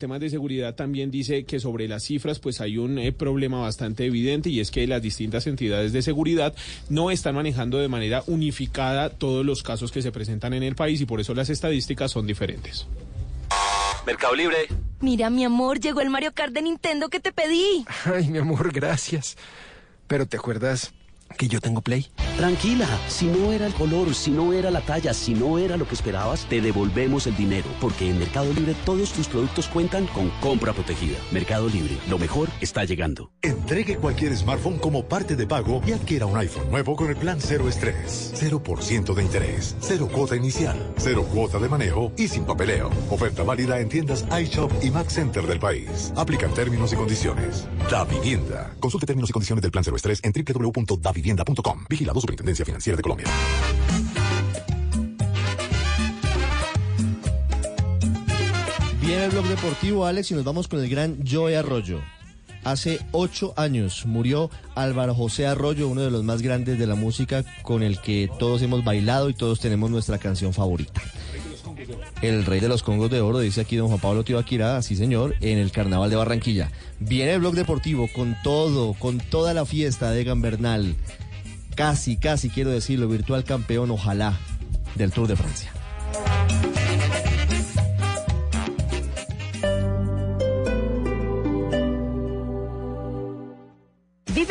temas de seguridad también dice que sobre las cifras pues hay un eh, problema bastante evidente y es que las distintas entidades de seguridad no están manejando de manera unificada todos los casos que se presentan en el país y por eso las estadísticas son diferentes. Mercado Libre. Mira, mi amor, llegó el Mario Kart de Nintendo que te pedí. Ay, mi amor, gracias. Pero ¿te acuerdas que yo tengo Play? Tranquila, si no era el color, si no era la talla, si no era lo que esperabas, te devolvemos el dinero, porque en Mercado Libre todos tus productos cuentan con compra protegida. Mercado Libre, lo mejor está llegando. Entregue cualquier smartphone como parte de pago y adquiera un iPhone nuevo con el plan Cero Estrés. 0% de interés, cero cuota inicial, cero cuota de manejo y sin papeleo. Oferta válida en tiendas iShop y Max Center del país. Aplican términos y condiciones. Da Vivienda. Consulte términos y condiciones del plan Cero Estrés en www.davivienda.com. Vigilado Superintendencia Financiera de Colombia. Viene el blog deportivo, Alex, y nos vamos con el gran Joe Arroyo. Hace ocho años murió Álvaro José Arroyo, uno de los más grandes de la música con el que todos hemos bailado y todos tenemos nuestra canción favorita. El rey de los Congos de Oro, dice aquí don Juan Pablo Tibaquirá, sí señor, en el Carnaval de Barranquilla. Viene el blog deportivo con todo, con toda la fiesta de Gambernal. Casi, casi quiero decirlo, virtual campeón, ojalá, del Tour de Francia.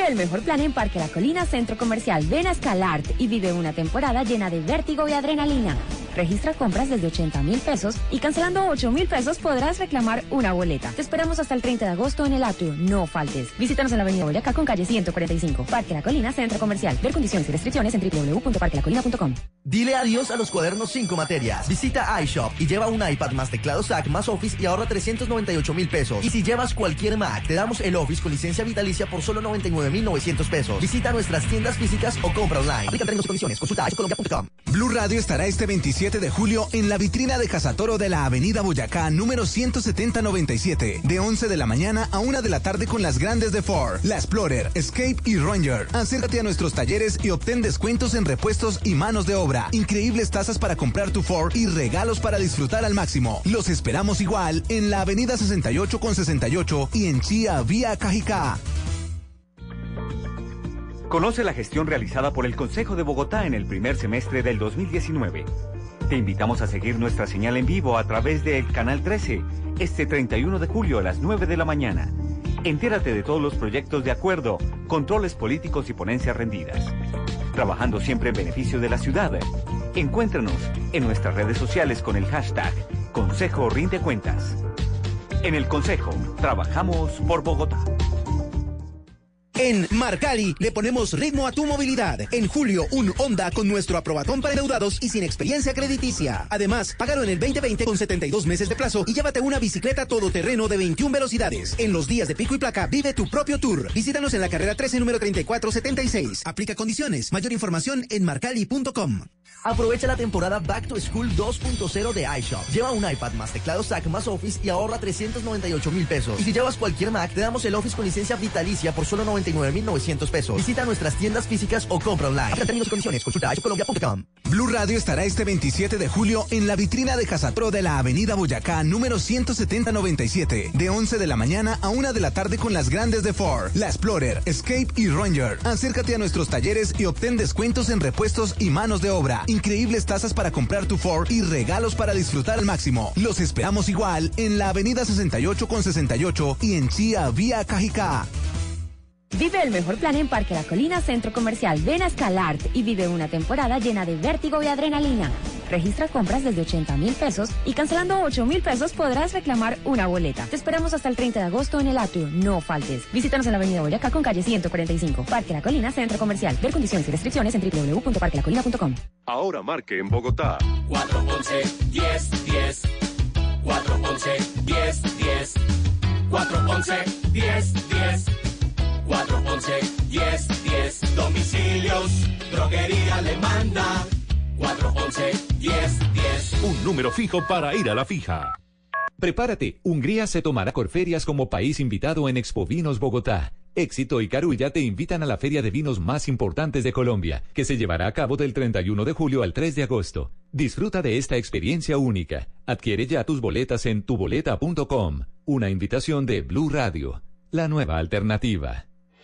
El mejor plan en Parque La Colina Centro Comercial. Ven a Escalart y vive una temporada llena de vértigo y adrenalina. Registra compras desde 80 mil pesos y cancelando 8 mil pesos podrás reclamar una boleta. Te esperamos hasta el 30 de agosto en el Atrio. No faltes. Visítanos en la avenida Boyacá con calle 145. Parque La Colina Centro Comercial. Ver condiciones y restricciones en www.parquelacolina.com. Dile adiós a los cuadernos 5 materias. Visita iShop y lleva un iPad más teclado SAC más Office y ahorra 398 mil pesos. Y si llevas cualquier Mac, te damos el Office con licencia vitalicia por solo 99 mil 900 pesos. Visita nuestras tiendas físicas o compra online. Aplica términos condiciones. Consulta iShopcolombia.com. Blue Radio estará este 27 de julio en la vitrina de Casatoro de la Avenida Boyacá, número 17097, de 11 de la mañana a 1 de la tarde con las grandes de Ford, la Explorer, Escape y Ranger. Acércate a nuestros talleres y obtén descuentos en repuestos y manos de obra, increíbles tasas para comprar tu Ford y regalos para disfrutar al máximo. Los esperamos igual en la Avenida 68 con 68 y en Chía vía Cajicá. Conoce la gestión realizada por el Consejo de Bogotá en el primer semestre del 2019. Te invitamos a seguir nuestra señal en vivo a través del Canal 13 este 31 de julio a las 9 de la mañana. Entérate de todos los proyectos de acuerdo, controles políticos y ponencias rendidas. Trabajando siempre en beneficio de la ciudad. Encuéntranos en nuestras redes sociales con el hashtag Consejo Rinde Cuentas. En el Consejo, trabajamos por Bogotá. En Marcali le ponemos ritmo a tu movilidad. En julio, un Honda con nuestro aprobatón para endeudados y sin experiencia crediticia. Además, págalo en el 2020 con 72 meses de plazo y llévate una bicicleta todoterreno de 21 velocidades. En los días de pico y placa, vive tu propio tour. Visítanos en la carrera 13, número 3476. Aplica condiciones. Mayor información en marcali.com. Aprovecha la temporada Back to School 2.0 de iShop. Lleva un iPad más teclado SAC más Office y ahorra 398 mil pesos. Y si llevas cualquier Mac, te damos el Office con licencia vitalicia por solo 99.900 pesos. Visita nuestras tiendas físicas o compra online. Para términos y condiciones, consulta iShopcolombia.com. Blue Radio estará este 27 de julio en la vitrina de Casatro de la Avenida Boyacá, número 17097, de 11 de la mañana a 1 de la tarde con las grandes de Ford, la Explorer, Escape y Ranger. Acércate a nuestros talleres y obtén descuentos en repuestos y manos de obra, increíbles tasas para comprar tu Ford y regalos para disfrutar al máximo. Los esperamos igual en la Avenida 68 con 68 y en Chía vía Cajicá. Vive el mejor plan en Parque La Colina Centro Comercial. Ven a Escalart y vive una temporada llena de vértigo y adrenalina. Registra compras desde 80 mil pesos y cancelando 8 mil pesos podrás reclamar una boleta. Te esperamos hasta el 30 de agosto en el Atrio. No faltes. Visítanos en la avenida Boyacá con calle 145. Parque La Colina Centro Comercial. Ver condiciones y restricciones en www.parquelacolina.com. Ahora marque en Bogotá. 411 10 10 411 10 10 411 10 10 411 10 10 Domicilios, droguería le manda 411 10 10 Un número fijo para ir a la fija. Prepárate, Hungría se tomará Corferias como país invitado en Expo Vinos Bogotá. Éxito y Carulla te invitan a la feria de vinos más importantes de Colombia, que se llevará a cabo del 31 de julio al 3 de agosto. Disfruta de esta experiencia única. Adquiere ya tus boletas en tuboleta.com. Una invitación de Blue Radio, la nueva alternativa.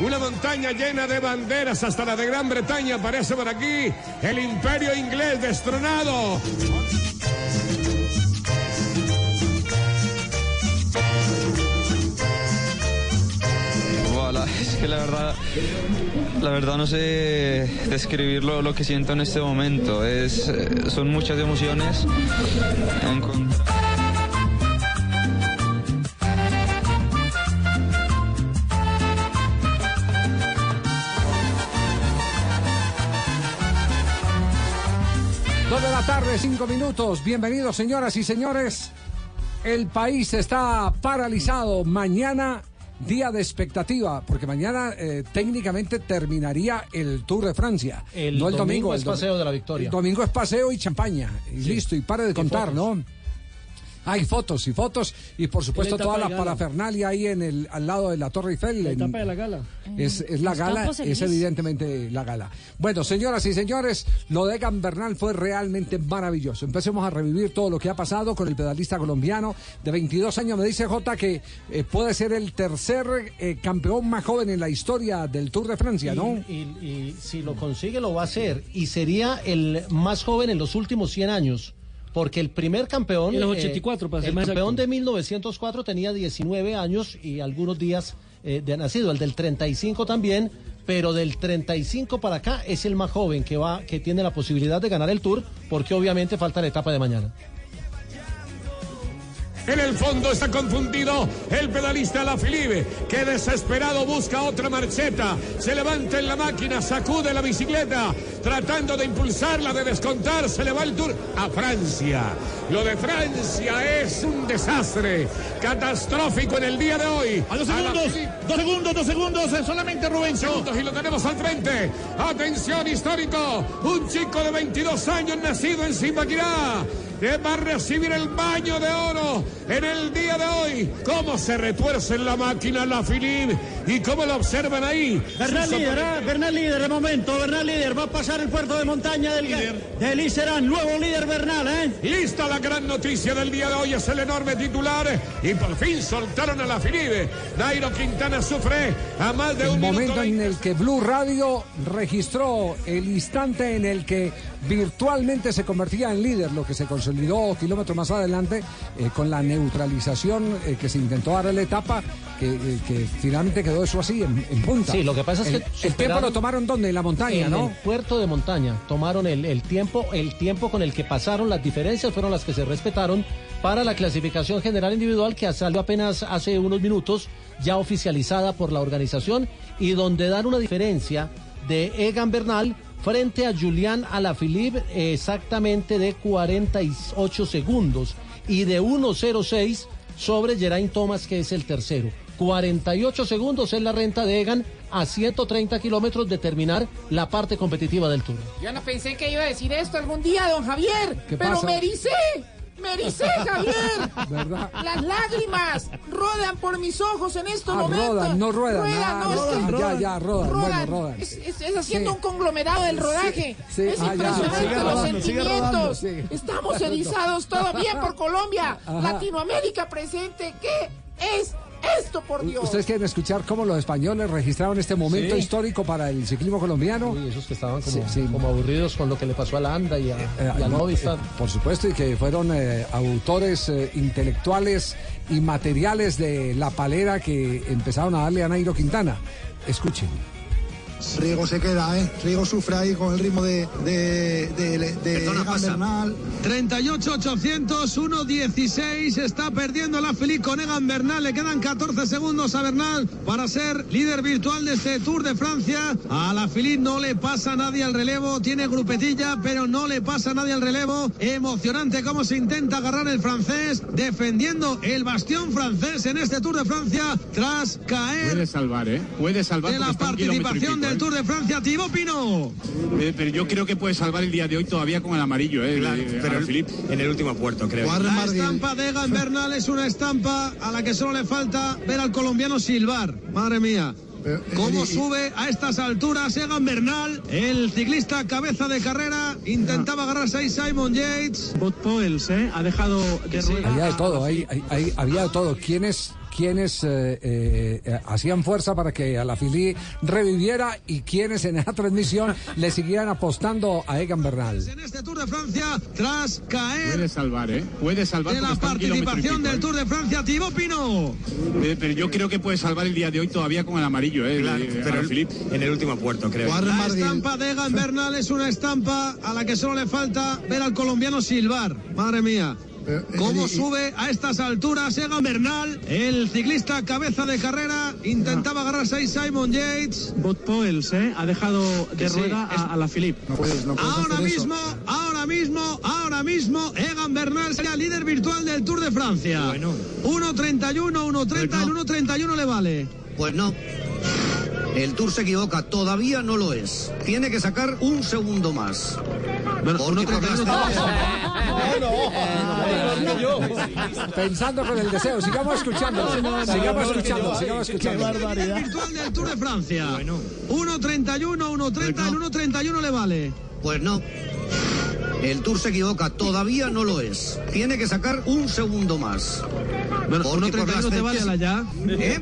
Una montaña llena de banderas, hasta la de Gran Bretaña aparece por aquí. El imperio inglés destronado. Es la verdad, la verdad no sé describir lo, que siento en este momento. Es, eh, son muchas emociones. Tarde, cinco minutos. Bienvenidos, señoras y señores. El país está paralizado. Mañana, día de expectativa, porque mañana eh, técnicamente terminaría el Tour de Francia. El no el domingo domingo. es el paseo de la victoria. El domingo es paseo y champaña. Y Sí. listo, y pare de contar. ¿no? Hay fotos y fotos y por supuesto etapa toda la parafernalia ahí en el al lado de la Torre Eiffel. La en- etapa de la gala. es, es la gala, es evidentemente la gala. Bueno, señoras y señores, lo de Gambernal fue realmente maravilloso. Empecemos a revivir todo lo que ha pasado con el pedalista colombiano de 22 años. Me dice Jota que eh, puede ser el tercer eh, campeón más joven en la historia del Tour de Francia, ¿no? Y, y- y si lo consigue, lo va a hacer. Y sería el más joven en los últimos 100 años. Porque el primer campeón. En los eh, 84, para ser El más campeón exacto. de 1904 tenía 19 años y algunos días eh, de nacido. El del 35 también. Pero del 35 para acá es el más joven que va, que tiene la posibilidad de ganar el Tour, porque obviamente falta la etapa de mañana. En el fondo está confundido el pedalista La Filibe, que desesperado busca otra marcheta. Se levanta en la máquina, sacude la bicicleta, tratando de impulsarla, de descontar. Se le va el tour a Francia. Lo de Francia es un desastre catastrófico en el día de hoy. A dos segundos, dos segundos, dos segundos, eh, solamente Rubén. segundos y lo tenemos al frente. Atención histórico, un chico de 22 años nacido en Zipaquirá. Que va a recibir el baño de oro en el día de hoy. ¿Cómo se retuerce en la máquina la Philippe? ¿Y cómo lo observan ahí? Bernal Sus líder, ¿eh? Bernal líder de momento, Bernal líder, va a pasar el puerto de montaña del, del Iserán, nuevo líder Bernal, ¿eh? Lista la gran noticia del día de hoy, es el enorme titular y por fin soltaron a la Filibe. Nairo Quintana sufre a más de El un minuto. momento en el que Blue Radio registró el instante en el que virtualmente se convertía en líder, lo que se consolidó kilómetros más adelante eh, con la neutralización eh, que se intentó dar a la etapa, que, eh, que finalmente quedó eso así, en, en punta. Sí, lo que pasa es El- que El, tiempo lo tomaron donde, en la montaña, en ¿no? el puerto de montaña tomaron el, el tiempo, el tiempo con el que pasaron las diferencias fueron las que se respetaron para la clasificación general individual que salió apenas hace unos minutos, ya oficializada por la organización y donde dan una diferencia de Egan Bernal frente a Julián Alaphilippe exactamente de 48 segundos y de 1.06 sobre Geraint Thomas que es el tercero. 48 segundos es la renta de Egan a 130 kilómetros de terminar la parte competitiva del Tour. Yo no pensé que iba a decir esto algún día, don Javier. ¿Qué pero pasa? me ericé. Me ericé, Javier. ¿Verdad? Las lágrimas rodan por mis ojos en estos Ah, momentos. rodan, no ruedan, ah, no, es que rodan, ya, ya, rodan, bueno, rodan. Es, es- es haciendo un conglomerado del rodaje. sí. Es Ah, impresionante los rodando, sentimientos. Estamos erizados, todo bien por Colombia. Ajá. Latinoamérica presente. ¿Qué es esto, por Dios? ¿Ustedes quieren escuchar cómo los españoles registraron este momento Sí. histórico para el ciclismo colombiano? Uy, esos que estaban como, Sí, sí. como aburridos con lo que le pasó a Landa y a, Eh, y a eh, Movistar. por supuesto, y que fueron eh, autores eh, intelectuales y materiales de la palera que empezaron a darle a Nairo Quintana. Escuchen. Riego se queda, ¿eh? Riego sufre ahí con el ritmo de, de, de, de Egan Bernal. 38 800 116 está perdiendo la Feliz con Egan Bernal le quedan 14 segundos a Bernal para ser líder virtual de este Tour de Francia a la Feliz no le pasa nadie al relevo tiene grupetilla pero no le pasa nadie al relevo emocionante cómo se intenta agarrar el francés defendiendo el bastión francés en este Tour de Francia tras caer Puede salvar, ¿eh? Puede salvar. de la participación pico, del ¿eh? Tour de Francia Thibaut Pinot Eh, Pero yo creo que puede salvar el día de hoy todavía con el amarillo, ¿eh? de- pero Alaphilippe. en el último puerto, creo. La estampa de Egan Bernal es una estampa a la que solo le falta ver al colombiano silbar. Madre mía. ¿Cómo sube a estas alturas Egan Bernal? El ciclista cabeza de carrera intentaba agarrarse ahí Simon Yates. Bot Poels, ¿eh? Ha dejado de rueda Había de todo, ahí, ahí- ahí había de todo. ¿Quiénes, quiénes eh, eh, eh, hacían fuerza para que a la Fili reviviera y quienes en esa transmisión le siguieran apostando a Egan Bernal? En este Tour de Francia, tras caer Puede salvar, ¿eh? Puede salvar. de la participación pico, del ¿eh? Tour de Francia, Thibaut Pinot. Eh, Pero yo creo que puede salvar el día de hoy todavía con el amarillo, ¿eh? Claro, de- pero Alaphilippe. en el último puerto, creo. La estampa de Egan Bernal es una estampa a la que solo le falta ver al colombiano silbar. Madre mía. ¿Cómo sube a estas alturas Egan Bernal? El ciclista cabeza de carrera intentaba agarrarse ahí Simon Yates. Bot Poels, ¿eh? Ha dejado de sí, rueda es- a, a la Philippe. Ahora mismo, ahora mismo, ahora mismo, Egan Bernal sería líder virtual del Tour de Francia. 1.31, 1.30, el 1.31 le vale. Pues no. El Tour se equivoca, todavía no lo es. Tiene que sacar un segundo más. Por las- Pensando con el deseo, sigamos escuchando. Sigamos escuchando, sigamos escuchando. Líder virtual del Tour de Francia. 1.31, 1.30, el 1.31 le vale. Pues no. El Tour se equivoca, todavía no lo es. Tiene que sacar un segundo más. Bueno, Porque por 1.31 te vale la ya. ¿Eh?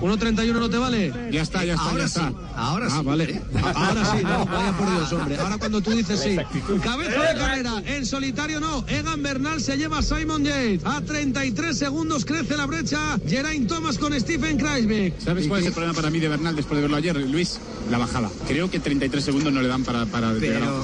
1.31 no te vale. Ya está, ya está, Ahora ya está. sí, ahora ah, sí. vale. Ahora sí, no, vaya por Dios, hombre. Ahora cuando tú dices sí. Cabeza de carrera, en solitario no. Egan Bernal se lleva a Simon Yates. A 33 segundos crece la brecha. Geraint Thomas con Stephen Kreisbeck. ¿Sabes cuál es el problema para mí de Bernal después de verlo ayer, Luis? La bajada. Creo que 33 segundos no le dan para, para a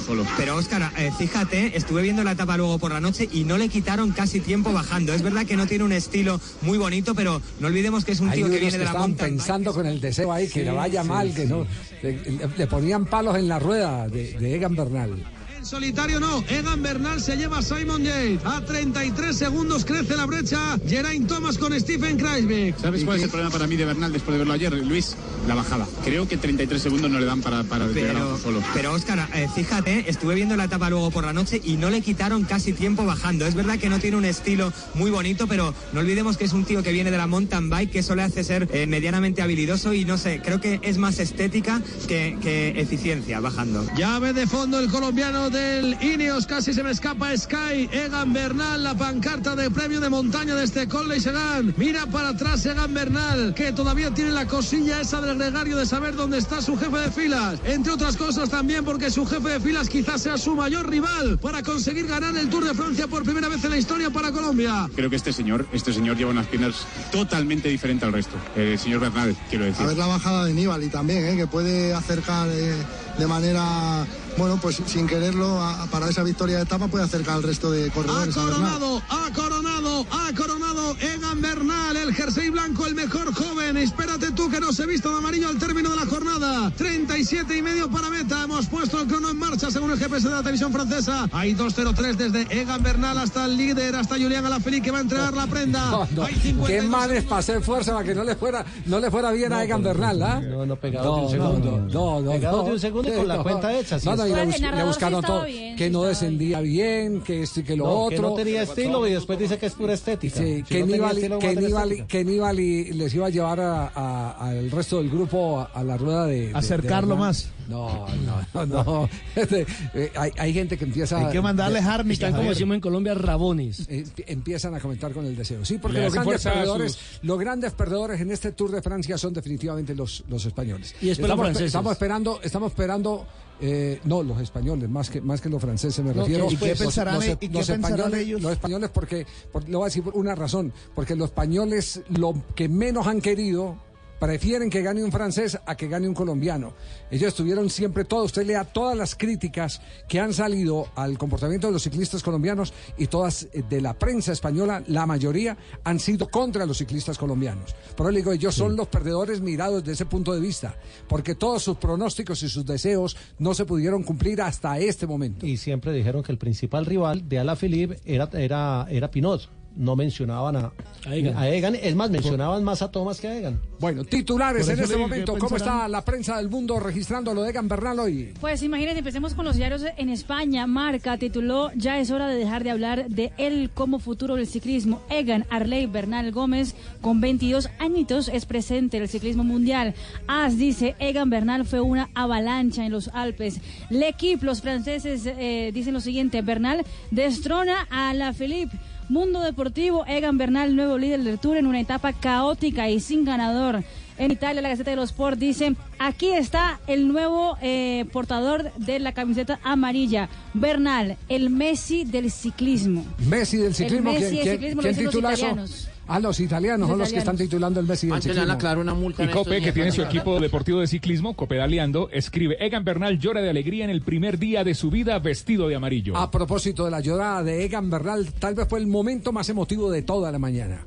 solo. pero Óscar, eh, fíjate, estuve viendo la etapa luego por la noche y no le quitaron casi tiempo bajando. Es verdad que no tiene un estilo muy bonito, pero no olvidemos que es un Hay tío que viene que de la montaña. pensando con el deseo ahí, que Sí, le vaya sí, mal, que no. Le ponían palos en la rueda de, de Egan Bernal. Solitario no. Egan Bernal se lleva a Simon Yates. A 33 segundos crece la brecha. Geraint Thomas con Stephen Kreisbeck. ¿Sabes cuál es el problema para mí de Bernal después de verlo ayer, Luis? La bajada. Creo que 33 segundos no le dan para, para Pero, solo. pero Óscar, eh, fíjate, estuve viendo la etapa luego por la noche y no le quitaron casi tiempo bajando. Es verdad que no tiene un estilo muy bonito, pero no olvidemos que es un tío que viene de la mountain bike, que eso le hace ser eh, medianamente habilidoso y no sé, creo que es más estética que, que eficiencia bajando. Llave de fondo el colombiano del Ineos, casi se me escapa Sky, Egan Bernal, la pancarta de premio de montaña de este Col de Segan. Mira para atrás Egan Bernal, que todavía tiene la cosilla esa del gregario de saber dónde está su jefe de filas. Entre otras cosas también porque su jefe de filas quizás sea su mayor rival para conseguir ganar el Tour de Francia por primera vez en la historia para Colombia. Creo que este señor, este señor lleva unas piernas totalmente diferentes al resto. El señor Bernal, quiero decir. A ver la bajada de Nibali también, ¿eh? que puede acercar eh, de manera, bueno, pues sin quererlo, a- para esa victoria de etapa puede acercar al resto de Ha corredores. a Bernal. coronado, ha coronado, ha coronado Egan Bernal, el jersey blanco, el mejor joven. Espérate tú que no se vista de amarillo al término de la jornada. 37 y medio para meta. Hemos puesto el crono en marcha según el GPS de la televisión francesa. Hay 2.03 desde Egan Bernal hasta el líder, hasta Julián Alaphilippe que va a entregar la prenda. No, no. Hay Qué 52 manes para hacer fuerza para que no le fuera, no le fuera bien a Egan Bernal, ¿ah? No, no, pegado de un No, segundo. no, no, no, Pegado no. de un segundo y con la cuenta hecha, sí No, no, y le, le sí buscaron todo. bien, que no descendía bien, que esto y que lo No, otro. que no tenía estilo y después dice que es pura estética. Sí, Si que Nibali, estilo, que que Nibali les iba a llevar a- a- al resto del grupo a, a la rueda de, de- de Acercarlo más. No, no, no, no. Este, eh, hay, hay gente que empieza Hay que mandarle Harnick, Están como decimos en Colombia, rabones. empiezan a comentar con el deseo. Sí, porque Le los grandes, perdedores, sus- los grandes perdedores en este Tour de Francia son definitivamente los, los españoles. Y estamos, franceses. estamos esperando, estamos esperando. eh, no, los españoles, más que, más que los franceses me No, refiero. ¿y qué pensarán los, e- y qué los pensarán españoles, ellos? los españoles porque, por- le voy a decir por una razón, porque los españoles lo que menos han querido prefieren que gane un francés a que gane un colombiano. Ellos estuvieron siempre todo, usted lea todas las críticas que han salido al comportamiento de los ciclistas colombianos y todas eh, de la prensa española, la mayoría han sido contra los ciclistas colombianos. Por eso le digo, ellos son los perdedores mirados desde ese punto de vista, porque todos sus pronósticos y sus deseos no se pudieron cumplir hasta este momento. Y siempre dijeron que el principal rival de Alaphilippe era, era, era Pinot. No mencionaban a, a, Egan. Es más, mencionaban más a Thomas que a Egan. Bueno, titulares en este momento. ¿qué ¿Cómo está la prensa del mundo registrando lo de Egan Bernal hoy? Pues imagínense, empecemos con los diarios en España. Marca tituló Ya es hora de dejar de hablar de él como futuro del ciclismo. Egan Arley Bernal Gómez, con 22 añitos, es presente en el ciclismo mundial. As dice, Egan Bernal fue una avalancha en los Alpes. L'Equipe, los franceses, eh, dicen lo siguiente, Bernal destrona a la Philippe. Mundo Deportivo, Egan Bernal, nuevo líder del Tour en una etapa caótica y sin ganador. En Italia, la Gaceta de los Sport dice, aquí está el nuevo eh, portador de la camiseta amarilla, Bernal, el Messi del ciclismo. Messi del ciclismo. El Messi ¿Quién, del quién- ciclismo lo quién dicen los italianos. Ah, los italianos Los son los que están titulando el Messi del Antes ciclismo. clavar una multa Y Cope, que tiene su equipo deportivo de ciclismo, Copedaleando, escribe, Egan Bernal llora de alegría en el primer día de su vida vestido de amarillo. A propósito de la llorada de Egan Bernal, tal vez fue el momento más emotivo de toda la mañana.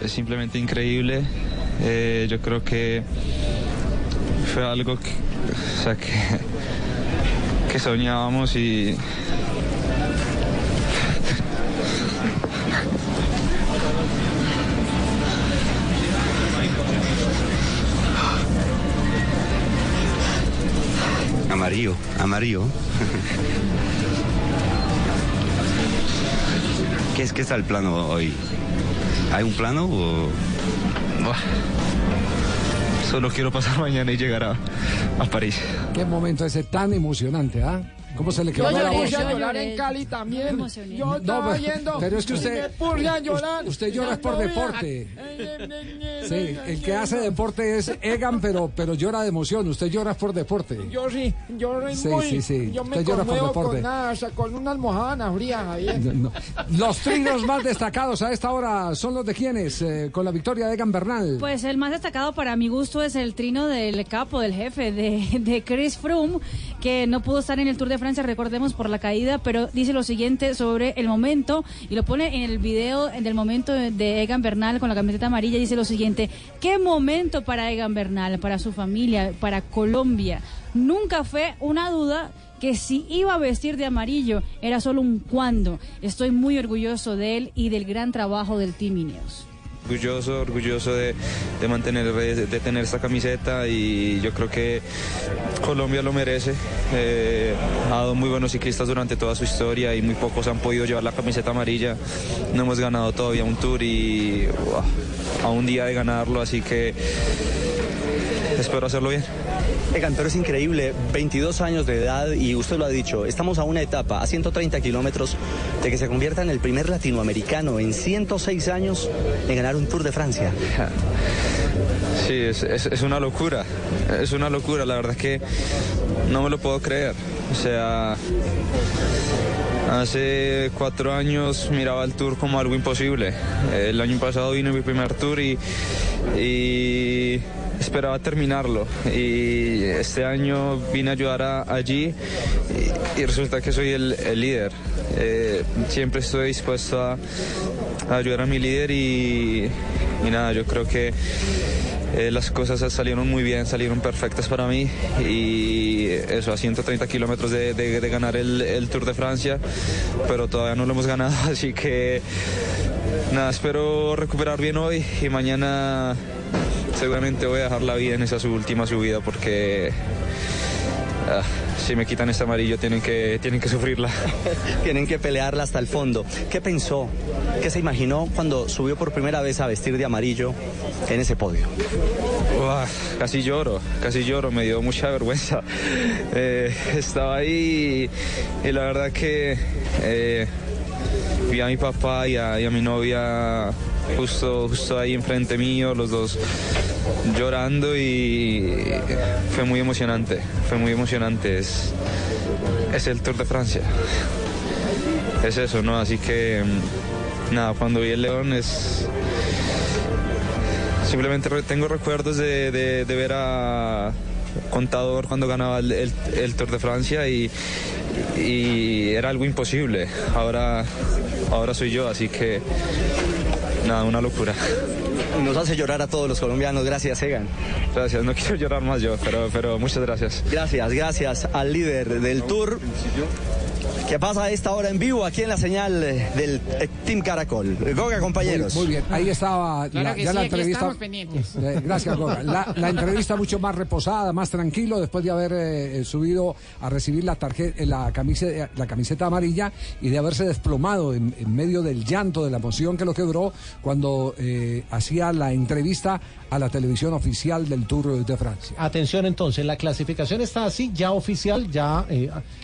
Es simplemente increíble. Eh, yo creo que fue algo que, o sea, que, que soñábamos y Amarillo, amarillo. ¿Qué es que está el plano hoy? ¿Hay un plano o...? solo quiero pasar mañana y llegar a, a París. Qué momento ese tan emocionante, ¿ah? ¿Cómo se le Yo quedó la lloré, voz? yo lloré en Cali también. Yo estaba pero- yendo. pero es que y usted- llorar. Usted llora por deporte. Sí, el que hace deporte es Egan, pero, pero llora de emoción. Usted llora por deporte. Yo sí, yo Sí, muy, sí, sí. Yo me Usted llora por deporte. con nada, o sea, con una almohada fría, Javier. No. Los trinos más destacados a esta hora son los de quienes, eh, con la victoria de Egan Bernal. Pues el más destacado para mi gusto es el trino del capo, del jefe, de, de Chris Froome, que no pudo estar en el Tour de Francia, recordemos, por la caída, pero dice lo siguiente sobre el momento, y lo pone en el video del momento de, Egan Bernal con la camiseta amarilla, dice lo siguiente, qué momento para Egan Bernal, para su familia, para Colombia. Nunca fue una duda que si iba a vestir de amarillo era solo un cuando. Estoy muy orgulloso de él y del gran trabajo del Team Ineos. Orgulloso, orgulloso de, de mantener, de, tener esta camiseta y yo creo que Colombia lo merece. Eh, ha dado muy buenos ciclistas durante toda su historia y muy pocos han podido llevar la camiseta amarilla. No hemos ganado todavía un tour y uah, a un día de ganarlo, así que espero hacerlo bien. Egan, pero es increíble, 22 años de edad y usted lo ha dicho, estamos a una etapa, a 130 kilómetros, de que se convierta en el primer latinoamericano en 106 años en ganar un Tour de Francia. Sí, es, una locura, es una locura, la verdad es que no me lo puedo creer. O sea, hace cuatro años miraba el tour como algo imposible. El año pasado vino mi primer tour y esperaba terminarlo. Y este año vine a ayudar a- allí y, resulta que soy el, el líder. Eh, siempre estoy dispuesto a, ayudar a mi líder y, nada, yo creo que eh, las cosas salieron muy bien, salieron perfectas para mí y eso a 130 kilómetros de- de ganar el, el Tour de Francia, pero todavía no lo hemos ganado, así que nada, espero recuperar bien hoy y mañana seguramente voy a dejar la vida en esa última subida porque ah, si me quitan este amarillo tienen que, tienen que sufrirla. Tienen que pelearla hasta el fondo. ¿Qué pensó? ¿Qué se imaginó cuando subió por primera vez a vestir de amarillo en ese podio? Uah, casi lloro, casi lloro, me dio mucha vergüenza. Eh, estaba ahí y, y la verdad que eh, vi a mi papá y a, y a mi novia justo, justo ahí enfrente mío, los dos llorando y fue muy emocionante, fue muy emocionante. Es, es el Tour de Francia. Es eso, ¿no? Así que mm, nada, cuando vi el león es Simplemente tengo recuerdos de, de- de ver a Contador cuando ganaba el, el- el Tour de Francia y, y era algo imposible. Ahora, ahora soy yo, así que nada, una locura. Nos hace llorar a todos los colombianos. Gracias, Egan. Gracias, no quiero llorar más yo, pero, pero muchas gracias. Gracias, gracias al líder del Tour. Que pasa a esta hora en vivo aquí en la señal eh, del eh, Team Caracol. Goga, compañeros. Muy, muy bien, ahí estaba Claro la, que ya sí, la aquí entrevista. estamos pendientes. Eh, gracias, Goga. La, la entrevista mucho más reposada, más tranquilo, después de haber eh, subido a recibir la tarjeta, la camiseta, la camiseta amarilla y de haberse desplomado en, en medio del llanto, de la emoción que lo quebró cuando eh, hacía la entrevista a la televisión oficial del Tour de Francia. Atención entonces, la clasificación está así, ya oficial, ya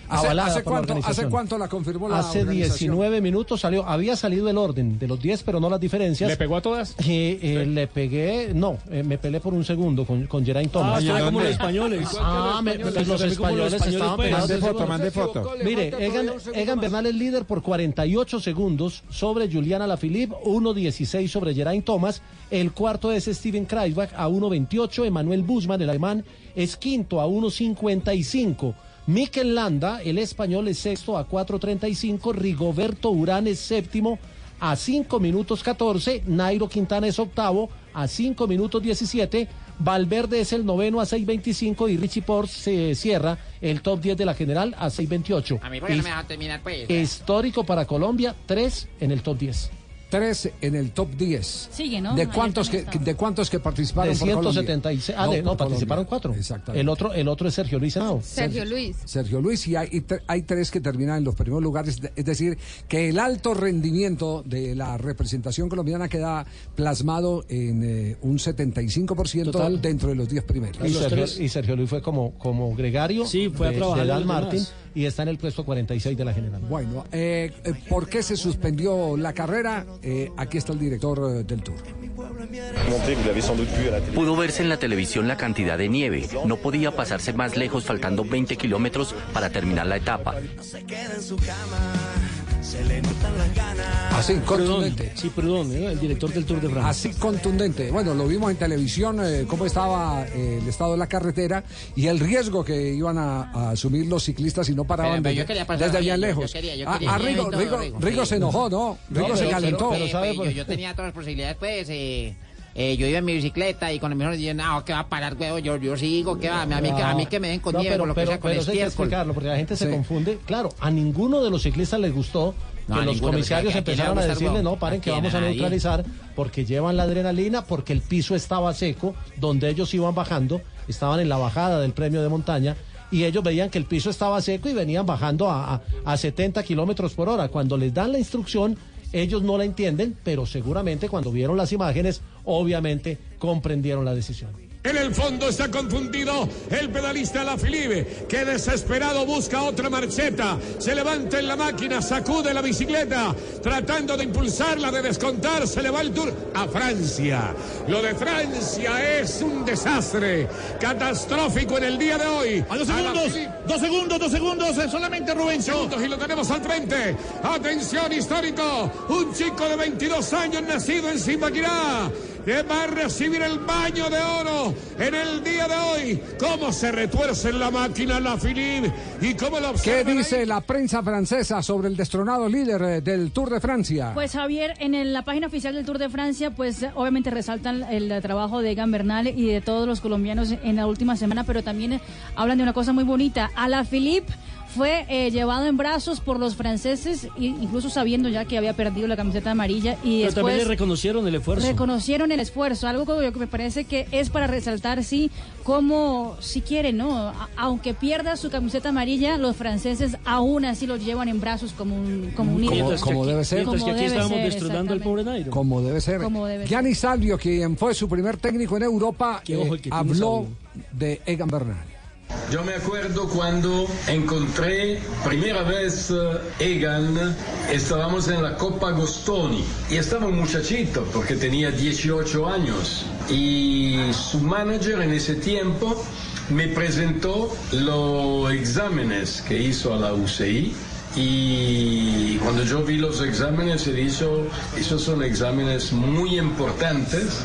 eh, ¿Hace, avalada hace por la cuánto, ¿Hace organización. cuánto la confirmó la Hace organización? 19 minutos salió, había salido el orden de los 10, pero no las diferencias. ¿Le pegó a todas? Eh, eh, Le pegué, no, eh, me peleé por un segundo con, con Geraint Thomas. Ah, está como los españoles. Ah, me- pues los los españoles, estaban pues. pegados. Mande foto, mande foto. Mire, Egan, Egan. Bernal es líder por 48 segundos sobre Juliana Lafilippe, 1.16 sobre Geraint Thomas. El cuarto es Steven Kreisbach a 1.28. Emanuel Busman, el alemán, es quinto a 1.55. Mikel Landa, el español, es sexto a 4.35. Rigoberto Urán es séptimo a 5 minutos 14. Nairo Quintana es octavo a 5 minutos 17. Valverde es el noveno a 6.25 y Richie Porte se cierra el top 10 de la general a 6.28. A mí, ¿por qué no me dejan terminar, pues? Histórico para Colombia, 3 en el top 10. Tres en el top 10. Sigue, ¿no? ¿De cuántos, que, ¿De cuántos que participaron De por Colombia? 176. Ah, de- no, por participaron cuatro. Exactamente. El otro, el otro es Sergio Luis Henao. Sergio Luis. Sergio Luis y hay, y hay tres que terminan en los primeros lugares, es decir, que el alto rendimiento de la representación colombiana queda plasmado en eh, un 75% Total. dentro de los 10 primeros. Y Sergio, y Sergio Luis fue como, como gregario Sí, fue a trabajar de Dan demás. Y está en el puesto 46 de la general. Bueno, eh, eh, ¿por qué se suspendió la carrera? Eh, aquí está el director eh, del Tour. Pudo verse en la televisión la cantidad de nieve. No podía pasarse más lejos faltando 20 kilómetros para terminar la etapa. Así, Prudón, contundente. sí, Prudón, ¿eh? el director del Tour de Francia. Así contundente. Bueno, lo vimos en televisión, eh, cómo estaba eh, el estado de la carretera y el riesgo que iban a, a asumir los ciclistas si no paraban Pero, pero desde, desde bien, bien yo- lejos. quería- yo Ah, quería ah, Rigo, todo, Rigo- Rigo, se enojó, ¿no? Rigo No, se pero- calentó. pero- pero yo, yo tenía todas las posibilidades, pues. Eh, yo iba en mi bicicleta y con el mejor dije, no, ¿qué va a parar, huevo? Yo, yo sigo, ¿qué va? A mí, que- a mí que me den con No, nieve, pero, lo que pero- sea, con pero hay que explicarlo, porque la gente se confunde. Claro, a ninguno de los ciclistas les gustó No, que a los ninguno, comisarios a a empezaron a gustar, decirle, no, paren ¿A que vamos A a neutralizar, porque llevan la adrenalina, porque el piso estaba seco, donde ellos iban bajando, estaban en la bajada del premio de montaña, y ellos veían que el piso estaba seco y venían bajando a, a, a 70 kilómetros por hora. Cuando les dan la instrucción, ellos no la entienden, pero seguramente cuando vieron las imágenes, obviamente comprendieron la decisión. En el fondo está confundido el pedalista La Filibe, que desesperado busca otra marcheta. Se levanta en la máquina, sacude la bicicleta, tratando de impulsarla, de descontar. Se le va el tour a Francia. Lo de Francia es un desastre catastrófico en el día de hoy. A dos segundos, dos segundos, dos segundos, eh, solamente segundos y lo tenemos al frente. Atención histórico, un chico de 22 años nacido en Zipaquirá. Que va a recibir el baño de oro en el día de hoy. Cómo se retuerce en la máquina la Philippe y cómo lo ¿Qué dice la prensa francesa sobre el destronado líder eh, del Tour de Francia? Pues Javier, en el- la página oficial del Tour de Francia, pues obviamente resaltan el, trabajo de Egan Bernal y de todos los colombianos en la última semana, pero también hablan de una cosa muy bonita. A la Philippe fue eh, llevado en brazos por los franceses, incluso sabiendo ya que había perdido la camiseta amarilla y Pero también le después reconocieron el esfuerzo. reconocieron el esfuerzo, algo que que me parece que es para resaltar, sí, como si quieren, ¿no? A- aunque pierda su camiseta amarilla, los franceses aún así lo llevan en brazos como un, como un Como- ídolo. como debe ser. Mientras que Como aquí debe estábamos ser, destronando al pobre Nairo. Como debe ser. Como debe Gianni Salvio, quien fue su primer técnico en Europa, eh, habló de Egan Bernal. Yo me acuerdo cuando encontré primera vez eh, Egan, estábamos en la Copa Gostoni y estaba un muchachito porque tenía 18 años. Y su manager en ese tiempo me presentó los exámenes que hizo a la UCI y cuando yo vi los exámenes he dicho, esos son exámenes muy importantes,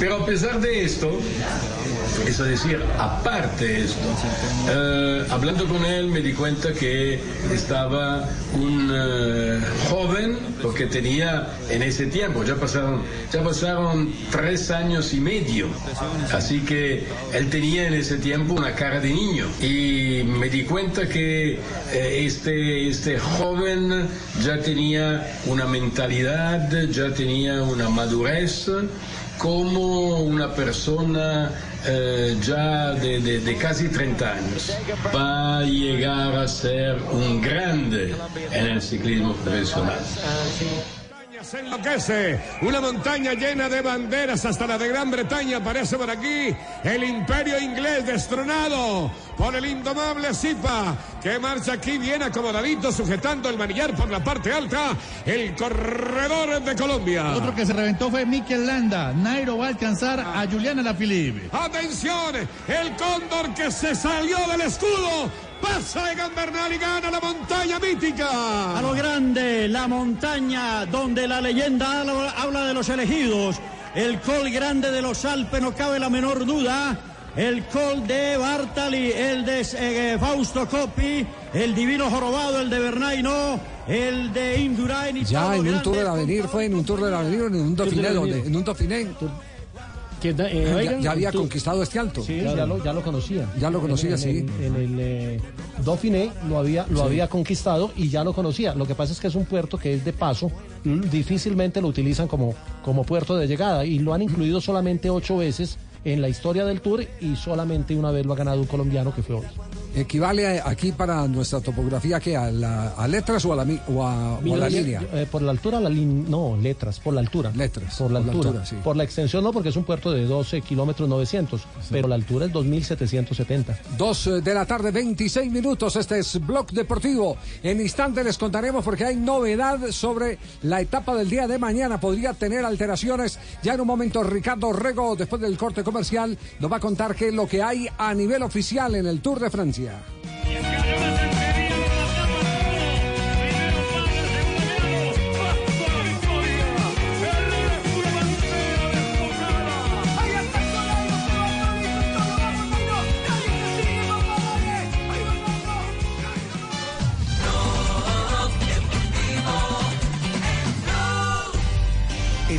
pero a pesar de esto, es decir, aparte de esto, eh, hablando con él me di cuenta que estaba un eh, joven, porque tenía en ese tiempo, ya pasaron, ya pasaron tres años y medio, así que él tenía en ese tiempo una cara de niño. Y me di cuenta que eh, este, este joven ya tenía una mentalidad, ya tenía una madurez como una persona eh, ya de casi 30 años va a llegar a ser un grande en el ciclismo profesional. Se enloquece. Una montaña llena de banderas hasta la de Gran Bretaña aparece por aquí. El imperio inglés destronado por el indomable Zipa que marcha aquí bien acomodadito sujetando el manillar por la parte alta. El corredor de Colombia. Otro que se reventó fue Mikel Landa. Nairo va a alcanzar a Juliana Lafilippe. Atención, el cóndor que se salió del escudo. Pasa Egan Bernal y gana la montaña mítica. A lo grande, la montaña donde la leyenda habla de los elegidos. El col grande de los Alpes, no cabe la menor duda. El col de Bartali, el de eh, Fausto Coppi, el divino jorobado, el de Bernaino, el de Indurain y Ya en un tour del avenir fue en un tour del avenir en un Dauphiné, donde en un Dauphiné. Eh, ya, oigan, ya había tú- conquistado este alto. Sí, ya, lo, ya lo conocía. Ya lo conocía, En- en- sí. En, el eh, Dauphiné lo había, lo Sí. había conquistado y ya lo conocía. Lo que pasa es que es un puerto que es de paso, mm, difícilmente lo utilizan como, como puerto de llegada y lo han incluido solamente ocho veces en la historia del Tour y solamente una vez lo ha ganado un colombiano que fue hoy. Equivale a- aquí para nuestra topografía que a, la, a letras o a la, o a, o a la línea. Eh, por la altura, la lin- no, letras, por la altura. Letras. Por la por la altura. altura, sí. Por la extensión no, porque es un puerto de 12 kilómetros 900, pero la altura es 2770. Dos eh, de la tarde, 26 minutos. Este es Blog Deportivo. En instante les contaremos porque hay novedad sobre la etapa del día de mañana. Podría tener alteraciones. Ya en un momento, Ricardo Rego, después del corte comercial, nos va a contar qué es lo que hay a nivel oficial en el Tour de Francia.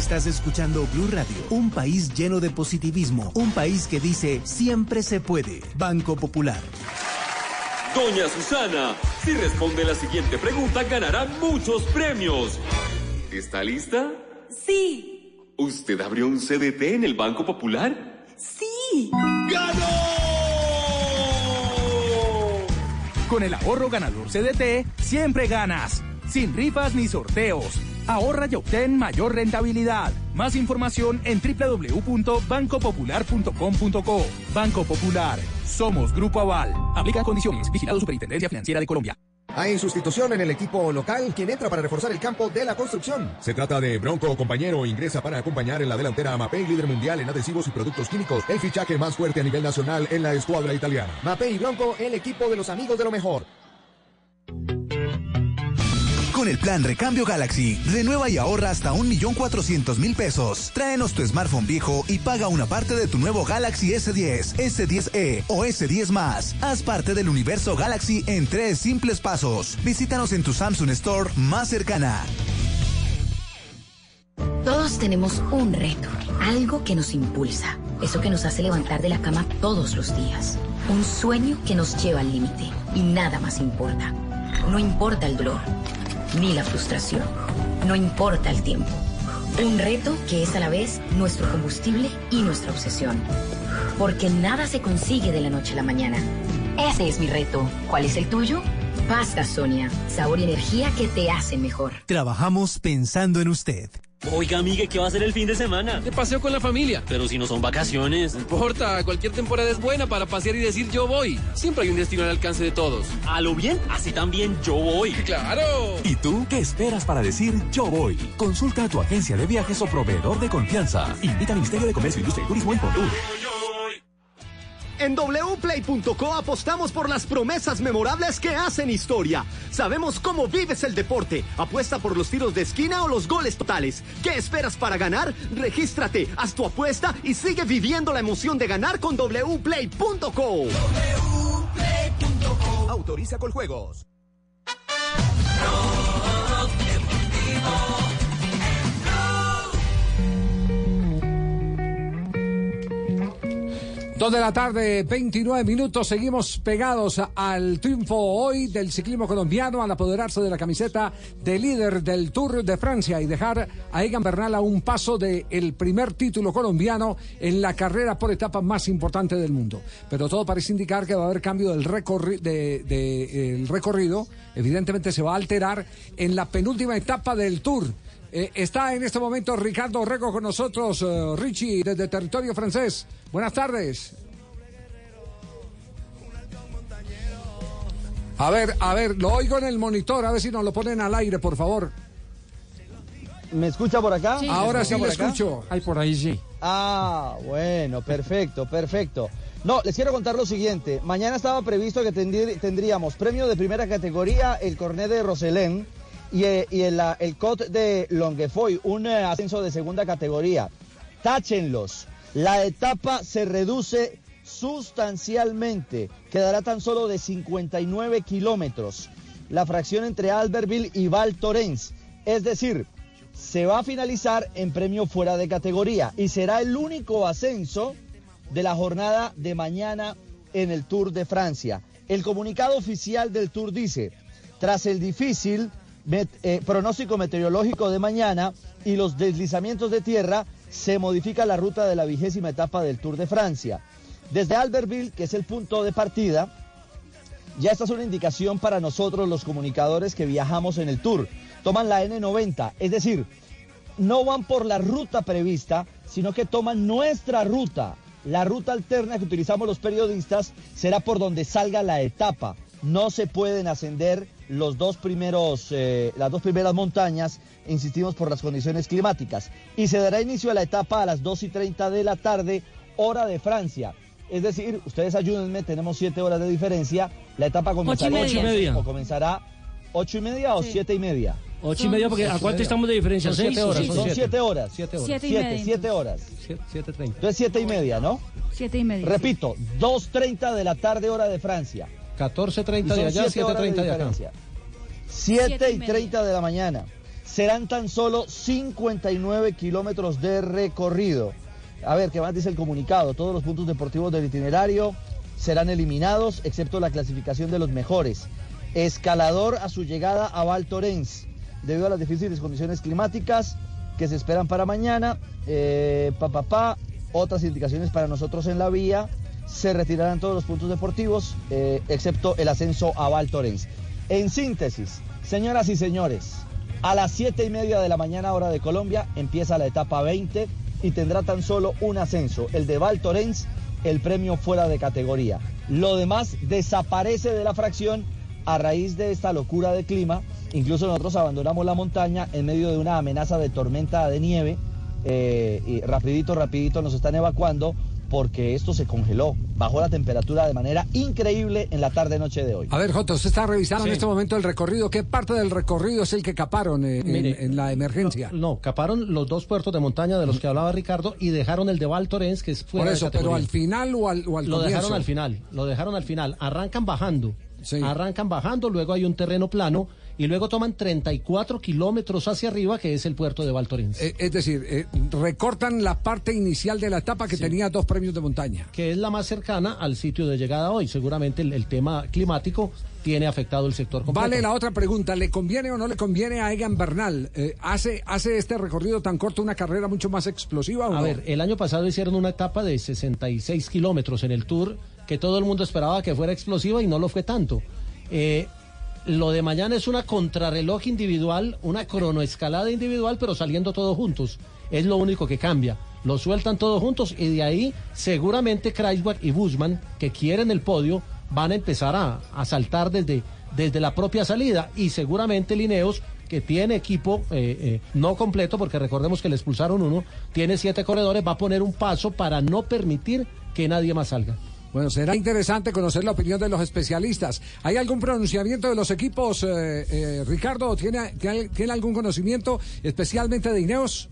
Estás escuchando Blue Radio, un país lleno de positivismo, un país que dice siempre se puede. Banco Popular. Doña Susana, si responde la siguiente pregunta ganará muchos premios. ¿Está lista? Sí, ¿Usted abrió un CDT en el Banco Popular? sí. Con el ahorro ganador CDT, siempre ganas. Sin rifas ni sorteos. Ahorra y obtén mayor rentabilidad. Más información en www.bancopopular.com.co. Banco Popular. Somos Grupo Aval. Aplica condiciones. Vigilado Superintendencia Financiera de Colombia. Hay sustitución en el equipo local, quien entra para reforzar el campo de la construcción. Se trata de Bronco, compañero, ingresa para acompañar en la delantera a Mapei, líder mundial en adhesivos y productos químicos, el fichaje más fuerte a nivel nacional en la escuadra italiana. Mapei y Bronco, el equipo de los amigos de lo mejor. Con el plan Recambio Galaxy, renueva y ahorra hasta 1.400.000 pesos. Tráenos tu smartphone viejo y paga una parte de tu nuevo Galaxy S10, S10e o S10 más. Haz parte del universo Galaxy en tres simples pasos. Visítanos en tu Samsung Store más cercana. Todos tenemos un reto, algo que nos impulsa, eso que nos hace levantar de la cama todos los días, un sueño que nos lleva al límite y nada más importa. No importa el dolor, ni la frustración, no importa el tiempo. Un reto que es a la vez nuestro combustible y nuestra obsesión. Porque nada se consigue de la noche a la mañana. Ese es mi reto. ¿Cuál es el tuyo? Pasta Sonia, sabor y energía que te hacen mejor. Trabajamos pensando en usted. Oiga, amigue, ¿qué va a hacer el fin de semana? De paseo con la familia. Pero si no son vacaciones. No importa, cualquier temporada es buena para pasear y decir yo voy. Siempre hay un destino al alcance de todos. A lo bien, así también yo voy. ¡Claro! ¿Y tú qué esperas para decir yo voy? Consulta a tu agencia de viajes o proveedor de confianza. Invita al Ministerio de Comercio, Industria y Turismo en Contur. En wplay.co apostamos por las promesas memorables que hacen historia. Sabemos cómo vives el deporte. Apuesta por los tiros de esquina o los goles totales. ¿Qué esperas para ganar? Regístrate, haz tu apuesta y sigue viviendo la emoción de ganar con wplay.co. Autoriza con juegos. Dos de la tarde, 29 minutos. Seguimos pegados al triunfo hoy del ciclismo colombiano al apoderarse de la camiseta de líder del Tour de Francia y dejar a Egan Bernal a un paso del primer título colombiano en la carrera por etapa más importante del mundo. Pero todo parece indicar que va a haber cambio del recorri- de- de, el recorrido. Evidentemente se va a alterar en la penúltima etapa del Tour. Eh, está en este momento Ricardo Rego con nosotros, eh, Richie, desde territorio francés. Buenas tardes. A ver, a ver, lo oigo en el monitor, a ver si nos lo ponen al aire, por favor. ¿Me escucha por acá? Sí. ¿Me Ahora sí acá? escucho. Ay, por ahí sí. Ah, bueno, perfecto, perfecto. No, les quiero contar lo siguiente. Mañana estaba previsto que tendrí- tendríamos premio de primera categoría, el Cornet de Roselén y, eh, y el, ah, el COT de Longuefoy, un eh, ascenso de segunda categoría. Táchenlos. La etapa se reduce sustancialmente. Quedará tan solo de 59 kilómetros. La fracción entre Albertville y Val Thorens. Es decir, se va a finalizar en premio fuera de categoría y será el único ascenso de la jornada de mañana en el Tour de Francia. El comunicado oficial del Tour dice, tras el difícil eh, pronóstico meteorológico de mañana y los deslizamientos de tierra, se modifica la ruta de la vigésima etapa del Tour de Francia. Desde Albertville, que es el punto de partida, ya esta es una indicación para nosotros los comunicadores que viajamos en el tour. Toman la N90, es decir, no van por la ruta prevista, sino que toman nuestra ruta. La ruta alterna que utilizamos los periodistas será por donde salga la etapa. No se pueden ascender los dos primeros, eh, las dos primeras montañas, insistimos por las condiciones climáticas. Y se dará inicio a la etapa a las 2 y 30 de la tarde, hora de Francia. Es decir, ustedes ayúdenme, tenemos siete horas de diferencia. La etapa comenzará Ocho y media. o comenzará ocho y media o siete y media. Ocho y media, porque ¿a cuánto estamos de diferencia? Son ¿Seis? siete horas. Sí, Son siete. siete horas. Siete horas. Siete, Siete y media, siete horas. Siete treinta. Entonces siete y media, ¿no? Siete y media. Repito, 2.30 de la tarde hora de Francia. 14.30 Y de allá, siete horas 7.30 de acá. diferencia. Siete 7 y y media. 30 de la mañana. Serán tan solo 59 kilómetros de recorrido. A ver, ¿qué más dice el comunicado? Todos los puntos deportivos del itinerario serán eliminados, excepto la clasificación de los mejores. Escalador a su llegada a Val Thorens, debido a las difíciles condiciones climáticas que se esperan para mañana. Eh, pa, pa, pa, otras indicaciones para nosotros en la vía. Se retirarán todos los puntos deportivos, eh, excepto el ascenso a Val Thorens. En síntesis, señoras y señores, a las siete y media de la mañana hora de Colombia empieza la etapa 20 y tendrá tan solo un ascenso, el de Val Thorens, el premio fuera de categoría. Lo demás desaparece de la fracción a raíz de esta locura de clima. Incluso nosotros abandonamos la montaña en medio de una amenaza de tormenta de nieve. eh, y rapidito, rapidito nos están evacuando porque esto se congeló, bajó la temperatura de manera increíble en la tarde-noche de hoy. A ver, Jota, usted está revisando Sí. en este momento el recorrido. ¿Qué parte del recorrido es el que caparon eh, en, Mire, en la emergencia? No, caparon los dos puertos de montaña de los que hablaba Ricardo y dejaron el de Val Thorens, que es fuera Por de eso, pero categoría. al final o al, o al Lo comienzo. dejaron al final, lo dejaron al final. Arrancan bajando. Arrancan bajando, luego hay un terreno plano y luego toman 34 kilómetros hacia arriba, que es el puerto de Val Thorens. Eh, es decir, eh, recortan la parte inicial de la etapa que tenía dos premios de montaña. que es la más cercana al sitio de llegada hoy. Seguramente el, el tema climático tiene afectado el sector completo. Vale la otra pregunta, ¿le conviene o no le conviene a Egan Bernal? Eh, ¿hace, ¿Hace este recorrido tan corto una carrera mucho más explosiva o A no? ver, el año pasado hicieron una etapa de 66 kilómetros en el Tour que todo el mundo esperaba que fuera explosiva y no lo fue tanto. Eh, lo de mañana es una contrarreloj individual, una cronoescalada individual, pero saliendo todos juntos. Es lo único que cambia. Lo sueltan todos juntos y de ahí seguramente Kreisberg y Busman, que quieren el podio, van a empezar a, saltar desde, desde la propia salida. Y seguramente Lineos, que tiene equipo eh, eh, no completo, porque recordemos que le expulsaron uno, tiene siete corredores, va a poner un paso para no permitir que nadie más salga. Bueno, será interesante conocer la opinión de los especialistas. ¿Hay algún pronunciamiento de los equipos, eh, eh, Ricardo? ¿tiene, tiene, tiene algún conocimiento especialmente de Ineos?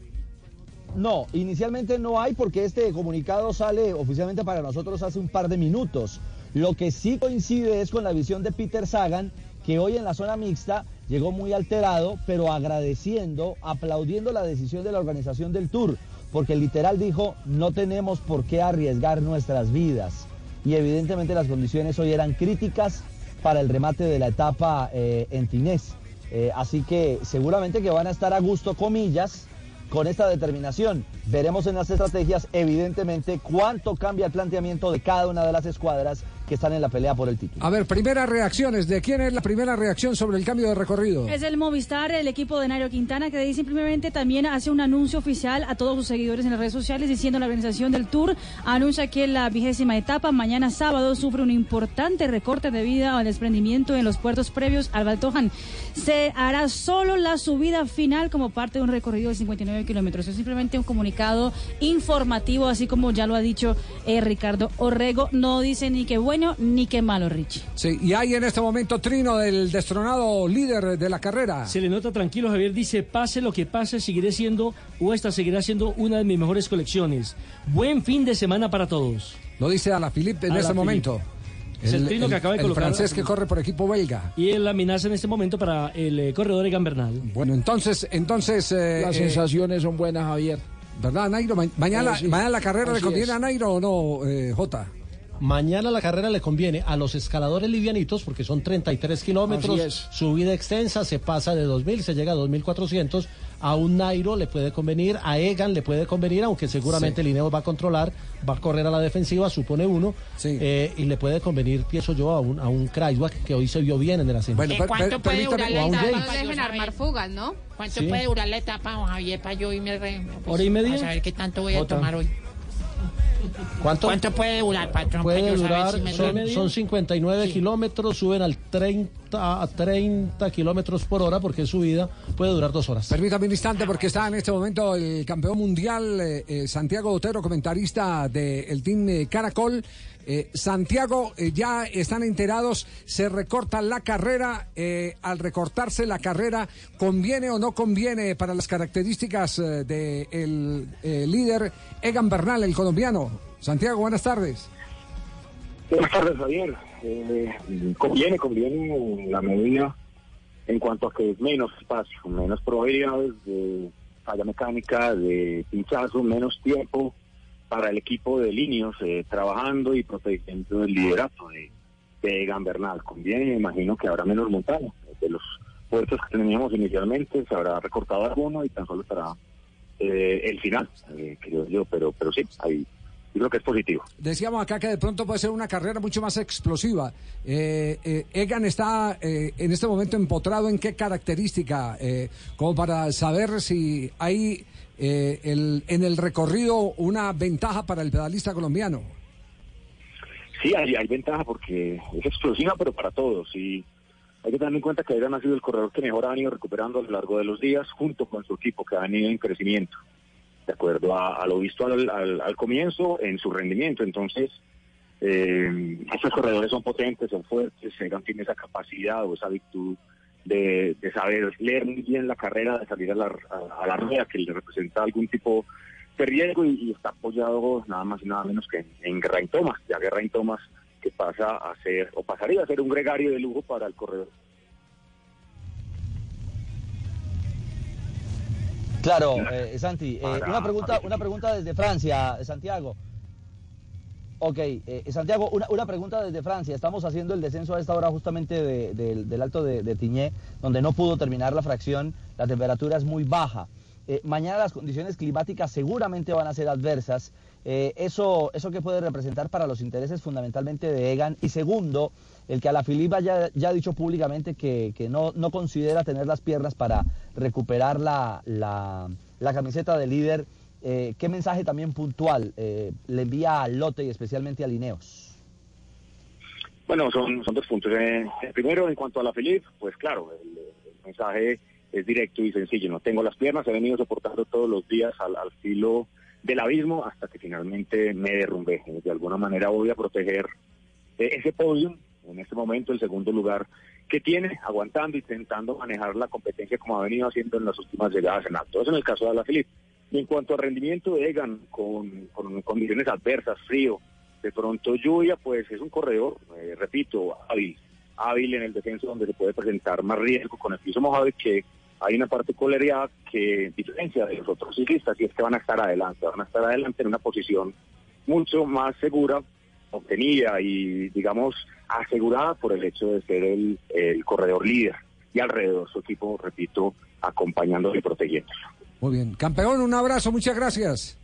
No, inicialmente no hay porque este comunicado sale oficialmente para nosotros hace un par de minutos. Lo que sí coincide es con la visión de Peter Sagan, que hoy en la zona mixta llegó muy alterado, pero agradeciendo, aplaudiendo la decisión de la organización del Tour, porque literal dijo, no tenemos por qué arriesgar nuestras vidas. Y evidentemente las condiciones hoy eran críticas para el remate de la etapa eh, en Tinés. Eh, así que seguramente que van a estar a gusto, comillas, con esta determinación. Veremos en las estrategias, evidentemente, cuánto cambia el planteamiento de cada una de las escuadras que están en la pelea por el título. A ver, primeras reacciones. ¿De quién es la primera reacción sobre el cambio de recorrido? Es el Movistar, el equipo de Nairo Quintana, que ahí simplemente también hace un anuncio oficial a todos sus seguidores en las redes sociales diciendo la organización del Tour anuncia que la vigésima etapa, mañana sábado, sufre un importante recorte de vida al desprendimiento en los puertos previos al Baltojan. Se hará solo la subida final como parte de un recorrido de 59 kilómetros. Es simplemente un comunicado informativo, así como ya lo ha dicho eh, Ricardo Orrego. No dice ni que bueno ni qué malo, Richie. Sí, y hay en este momento trino del destronado líder de la carrera. Se le nota tranquilo, Javier dice, pase lo que pase, seguiré siendo, o esta seguirá siendo una de mis mejores colecciones. Buen fin de semana para todos. Lo dice a la Philippe en este momento. Es el, trino que acaba de el colocar. francés que corre por equipo belga. Y él amenaza en este momento para el eh, corredor Egan Bernal. Bueno, entonces, entonces... eh, Las eh, sensaciones son buenas, Javier. ¿Verdad, Nairo? Ma- mañana, sí. mañana la carrera le es. a Nairo o no, eh, Jota. Mañana la carrera le conviene a los escaladores livianitos porque son 33 kilómetros, subida extensa, se pasa de 2.000, se llega a 2.400. A un Nairo le puede convenir, a Egan le puede convenir, aunque seguramente Sí. el Ineos va a controlar, va a correr a la defensiva, supone uno, eh, y le puede convenir, pienso yo, a un, a un Kreiswag que hoy se vio bien en el ascenso. ¿En cuánto puede durar la etapa? Dejen armar fugas, ¿no? ¿Cuánto Sí. puede durar la etapa, Javier, para yo irme pues, ¿Hora y media? A saber qué tanto voy a Jota. tomar hoy. ¿Cuánto? puede durar, patrón? Puede durar, si son, son 59 kilómetros, suben al 30, a 30 kilómetros por hora porque es subida, puede durar dos horas. Permítame un instante porque está en este momento el campeón mundial eh, eh, Santiago Otero, comentarista del team eh, Caracol. Eh, Santiago, eh, ya están enterados, se recorta la carrera. eh, al recortarse la carrera, ¿conviene o no conviene para las características del líder Egan Bernal, el colombiano? Santiago, buenas tardes. Buenas tardes, Javier. Eh, conviene, conviene en la medida en cuanto a que es menos espacio, menos probabilidades de falla mecánica, de pinchazo, menos tiempo para el equipo de líneas eh, trabajando y protegiendo el liderato de, de Egan Bernal. Conviene, imagino que habrá menos montaña. De los puertos que teníamos inicialmente se habrá recortado alguno y tan solo estará eh, el final, eh, creo yo, pero, pero sí, ahí yo creo que es positivo. Decíamos acá que de pronto puede ser una carrera mucho más explosiva. Eh, eh, Egan está eh, en este momento empotrado en qué característica, eh, como para saber si hay eh, el- en el recorrido una ventaja para el pedalista colombiano. Sí, hay, hay ventaja porque es explosiva, pero para todos. Y hay que tener en cuenta que Egan ha sido el corredor que mejor ha venido recuperando a lo largo de los días, junto con su equipo, que ha venido en crecimiento, de acuerdo a, a lo visto al, al- al comienzo en su rendimiento. Entonces, eh, estos corredores son potentes, son fuertes, Egan tiene esa capacidad o esa virtud de, de saber leer muy bien la carrera, de salir a la, a, a la rueda que le representa algún tipo de riesgo y, y está apoyado nada más y nada menos que en, en Geraint Thomas, ya Geraint Thomas que pasa a ser o pasaría a ser un gregario de lujo para el corredor. Claro, eh, Santi, eh, Para- una pregunta, una pregunta desde Francia, Santiago. Ok, eh, Santiago, una, una pregunta desde Francia. Estamos haciendo el descenso a esta hora justamente de- del- alto de, de Tiñé, donde no pudo terminar la fracción, la temperatura es muy baja. Eh, mañana las condiciones climáticas seguramente van a ser adversas. Eh, eso, ¿Eso qué puede representar para los intereses fundamentalmente de Egan? Y segundo, el que Alaphilippe ya, ya ha dicho públicamente que, que no, considera tener las piernas para recuperar la, la, la camiseta de líder. Eh, ¿Qué mensaje también puntual eh, le envía al lote y especialmente a Lineos? Bueno, son, son dos puntos. Eh, primero, en cuanto a la Felipe, pues claro, el, mensaje es directo y sencillo. No tengo las piernas, he venido soportando todos los días al, al filo del abismo hasta que finalmente me derrumbé. De alguna manera voy a proteger eh, ese podio, en este momento el segundo lugar que tiene, aguantando intentando manejar la competencia como ha venido haciendo en las últimas llegadas en alto. Eso en el caso de Alaphilippe. Y en cuanto al rendimiento de Egan, con, con condiciones adversas, frío, de pronto lluvia, pues es un corredor, eh, repito, hábil, hábil en el defenso donde se puede presentar más riesgo con el piso mojado y que hay una particularidad que diferencia de los otros ciclistas y es que van a estar adelante, van a estar adelante en una posición mucho más segura, obtenida y digamos asegurada por el hecho de ser el, el corredor líder y alrededor su equipo, repito, acompañándolo y protegiéndolo. Muy bien. Campeón, un abrazo, muchas gracias.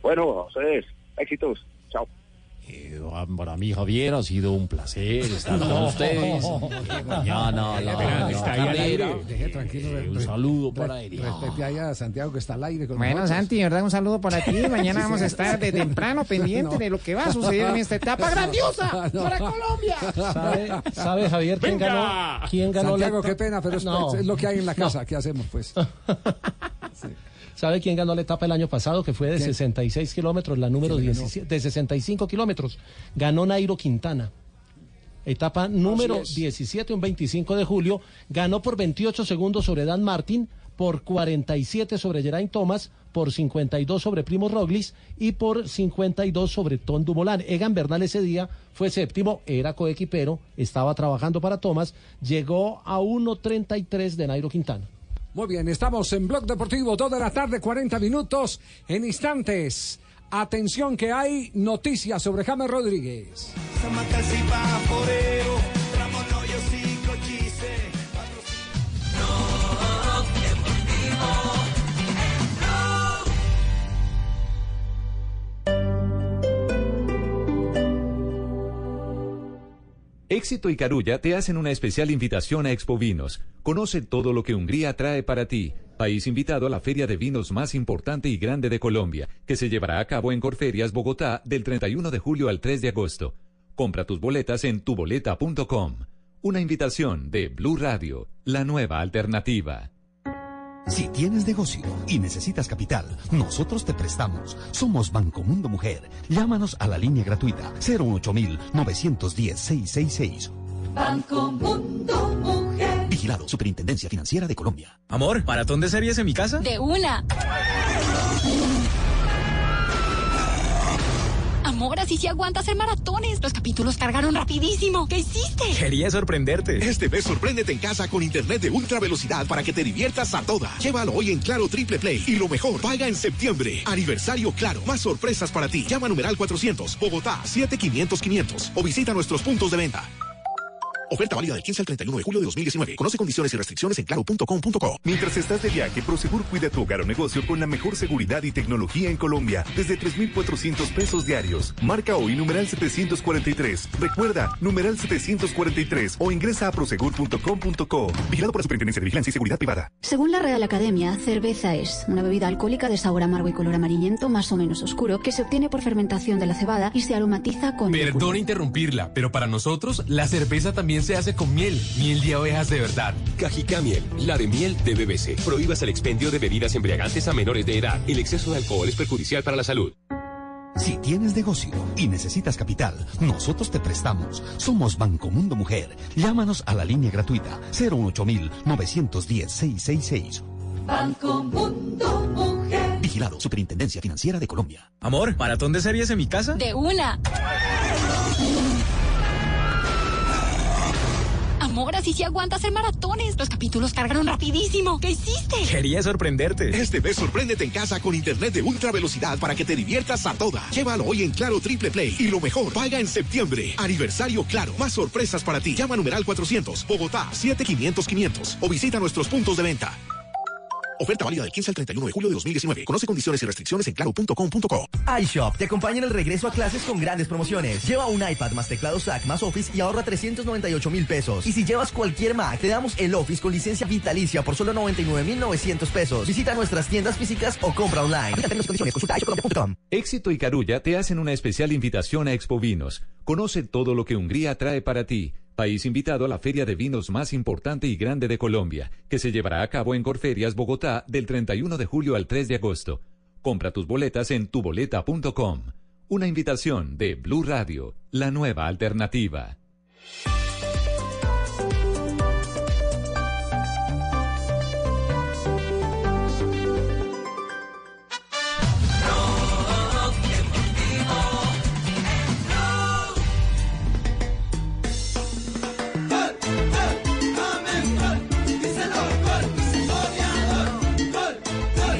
Bueno, a ustedes, éxitos. Chao. Eh, para mí, Javier, ha sido un placer estar con No. ustedes. Eh, mañana, la, carrera. Deje tranquilo. Eh, un saludo re- para él. Respete ahí a Santiago que está al aire con Bueno, nosotros. Santi, ¿verdad? Un saludo para ti. Mañana Sí, vamos a estar de temprano pendiente No. de lo que va a suceder en esta etapa grandiosa para Colombia. ¿Sabe, sabe, Javier quién Venga. ganó? ¿Quién ganó Santiago, la qué pena, pero es, No. es lo que hay en la No. casa. ¿Qué hacemos, pues? ¿Sabe quién ganó la etapa el año pasado? Que fue de ¿Quién? 66 kilómetros, la número ¿Quién ganó? 17, de 65 kilómetros. Ganó Nairo Quintana. Etapa número es. 17, un 25 de julio. Ganó por 28 segundos sobre Dan Martin, por 47 sobre Geraint Thomas, por 52 sobre Primo Roglic y por 52 sobre Tom Dumoulin. Egan Bernal ese día fue séptimo, era coequipero, estaba trabajando para Thomas, llegó a 1.33 de Nairo Quintana. Muy bien, estamos en Blog Deportivo, 2 de la tarde, 40 minutos. En instantes, atención que hay noticias sobre James Rodríguez. Éxito y Carulla te hacen una especial invitación a Expo Vinos. Conoce todo lo que Hungría trae para ti. País invitado a la feria de vinos más importante y grande de Colombia, que se llevará a cabo en Corferias, Bogotá, del 31 de julio al 3 de agosto. Compra tus boletas en tuboleta.com. Una invitación de Blue Radio, la nueva alternativa. Si tienes negocio y necesitas capital, nosotros te prestamos. Somos Banco Mundo Mujer. Llámanos a la línea gratuita 08910-666. Banco Mundo Mujer. Vigilado Superintendencia Financiera de Colombia. Amor, ¿maratón de series en mi casa? De una. Amor, así sí aguanta hacer maratones. Los capítulos cargaron rapidísimo. ¿Qué hiciste? Quería sorprenderte. Este mes sorpréndete en casa con internet de ultra velocidad para que te diviertas a toda. Llévalo hoy en Claro Triple Play y lo mejor, paga en septiembre. Aniversario Claro, más sorpresas para ti. Llama a numeral 400, Bogotá 7500 500 o visita nuestros puntos de venta. Oferta válida del 15 al 31 de julio de 2019. Conoce condiciones y restricciones en claro.com.co. Mientras estás de viaje, Prosegur cuida tu hogar o negocio con la mejor seguridad y tecnología en Colombia desde 3,400 pesos diarios. Marca hoy numeral 743. Recuerda, numeral 743 o ingresa a prosegur.com.co. Vigilado por la Superintendencia de Vigilancia y Seguridad Privada. Según la Real Academia, cerveza es una bebida alcohólica de sabor amargo y color amarillento más o menos oscuro que se obtiene por fermentación de la cebada y se aromatiza con... Perdón interrumpirla, pero para nosotros la cerveza también se hace con miel, miel de abejas de verdad. Cajica Miel, la de miel de BBC. Prohíbas el expendio de bebidas embriagantes a menores de edad. El exceso de alcohol es perjudicial para la salud. Si tienes negocio y necesitas capital, nosotros te prestamos. Somos Banco Mundo Mujer. Llámanos a la línea gratuita 08910-666. Banco Mundo Mujer. Vigilado Superintendencia Financiera de Colombia. Amor, ¿maratón de series en mi casa? De una. Amor, así sí aguanta hacer maratones. Los capítulos cargaron rapidísimo. ¿Qué hiciste? Quería sorprenderte. Este mes sorpréndete en casa con internet de ultra velocidad para que te diviertas a toda. Llévalo hoy en Claro Triple Play y lo mejor, paga en septiembre. Aniversario Claro, más sorpresas para ti. Llama a numeral 400, Bogotá 7500 500 o visita nuestros puntos de venta. Oferta válida del 15 al 31 de julio de 2019. Conoce condiciones y restricciones en claro.com.co. iShop te acompaña en el regreso a clases con grandes promociones. Lleva un iPad más teclado SAC más Office y ahorra 398 mil pesos. Y si llevas cualquier Mac, te damos el Office con licencia vitalicia por solo 99 mil 900 pesos. Visita nuestras tiendas físicas o compra online. Aplica términos y condiciones. Consulta iShop.com. Éxito y Carulla te hacen una especial invitación a Expo Vinos. Conoce todo lo que Hungría trae para ti. País invitado a la feria de vinos más importante y grande de Colombia, que se llevará a cabo en Corferias, Bogotá, del 31 de julio al 3 de agosto. Compra tus boletas en tuboleta.com. Una invitación de Blue Radio, la nueva alternativa.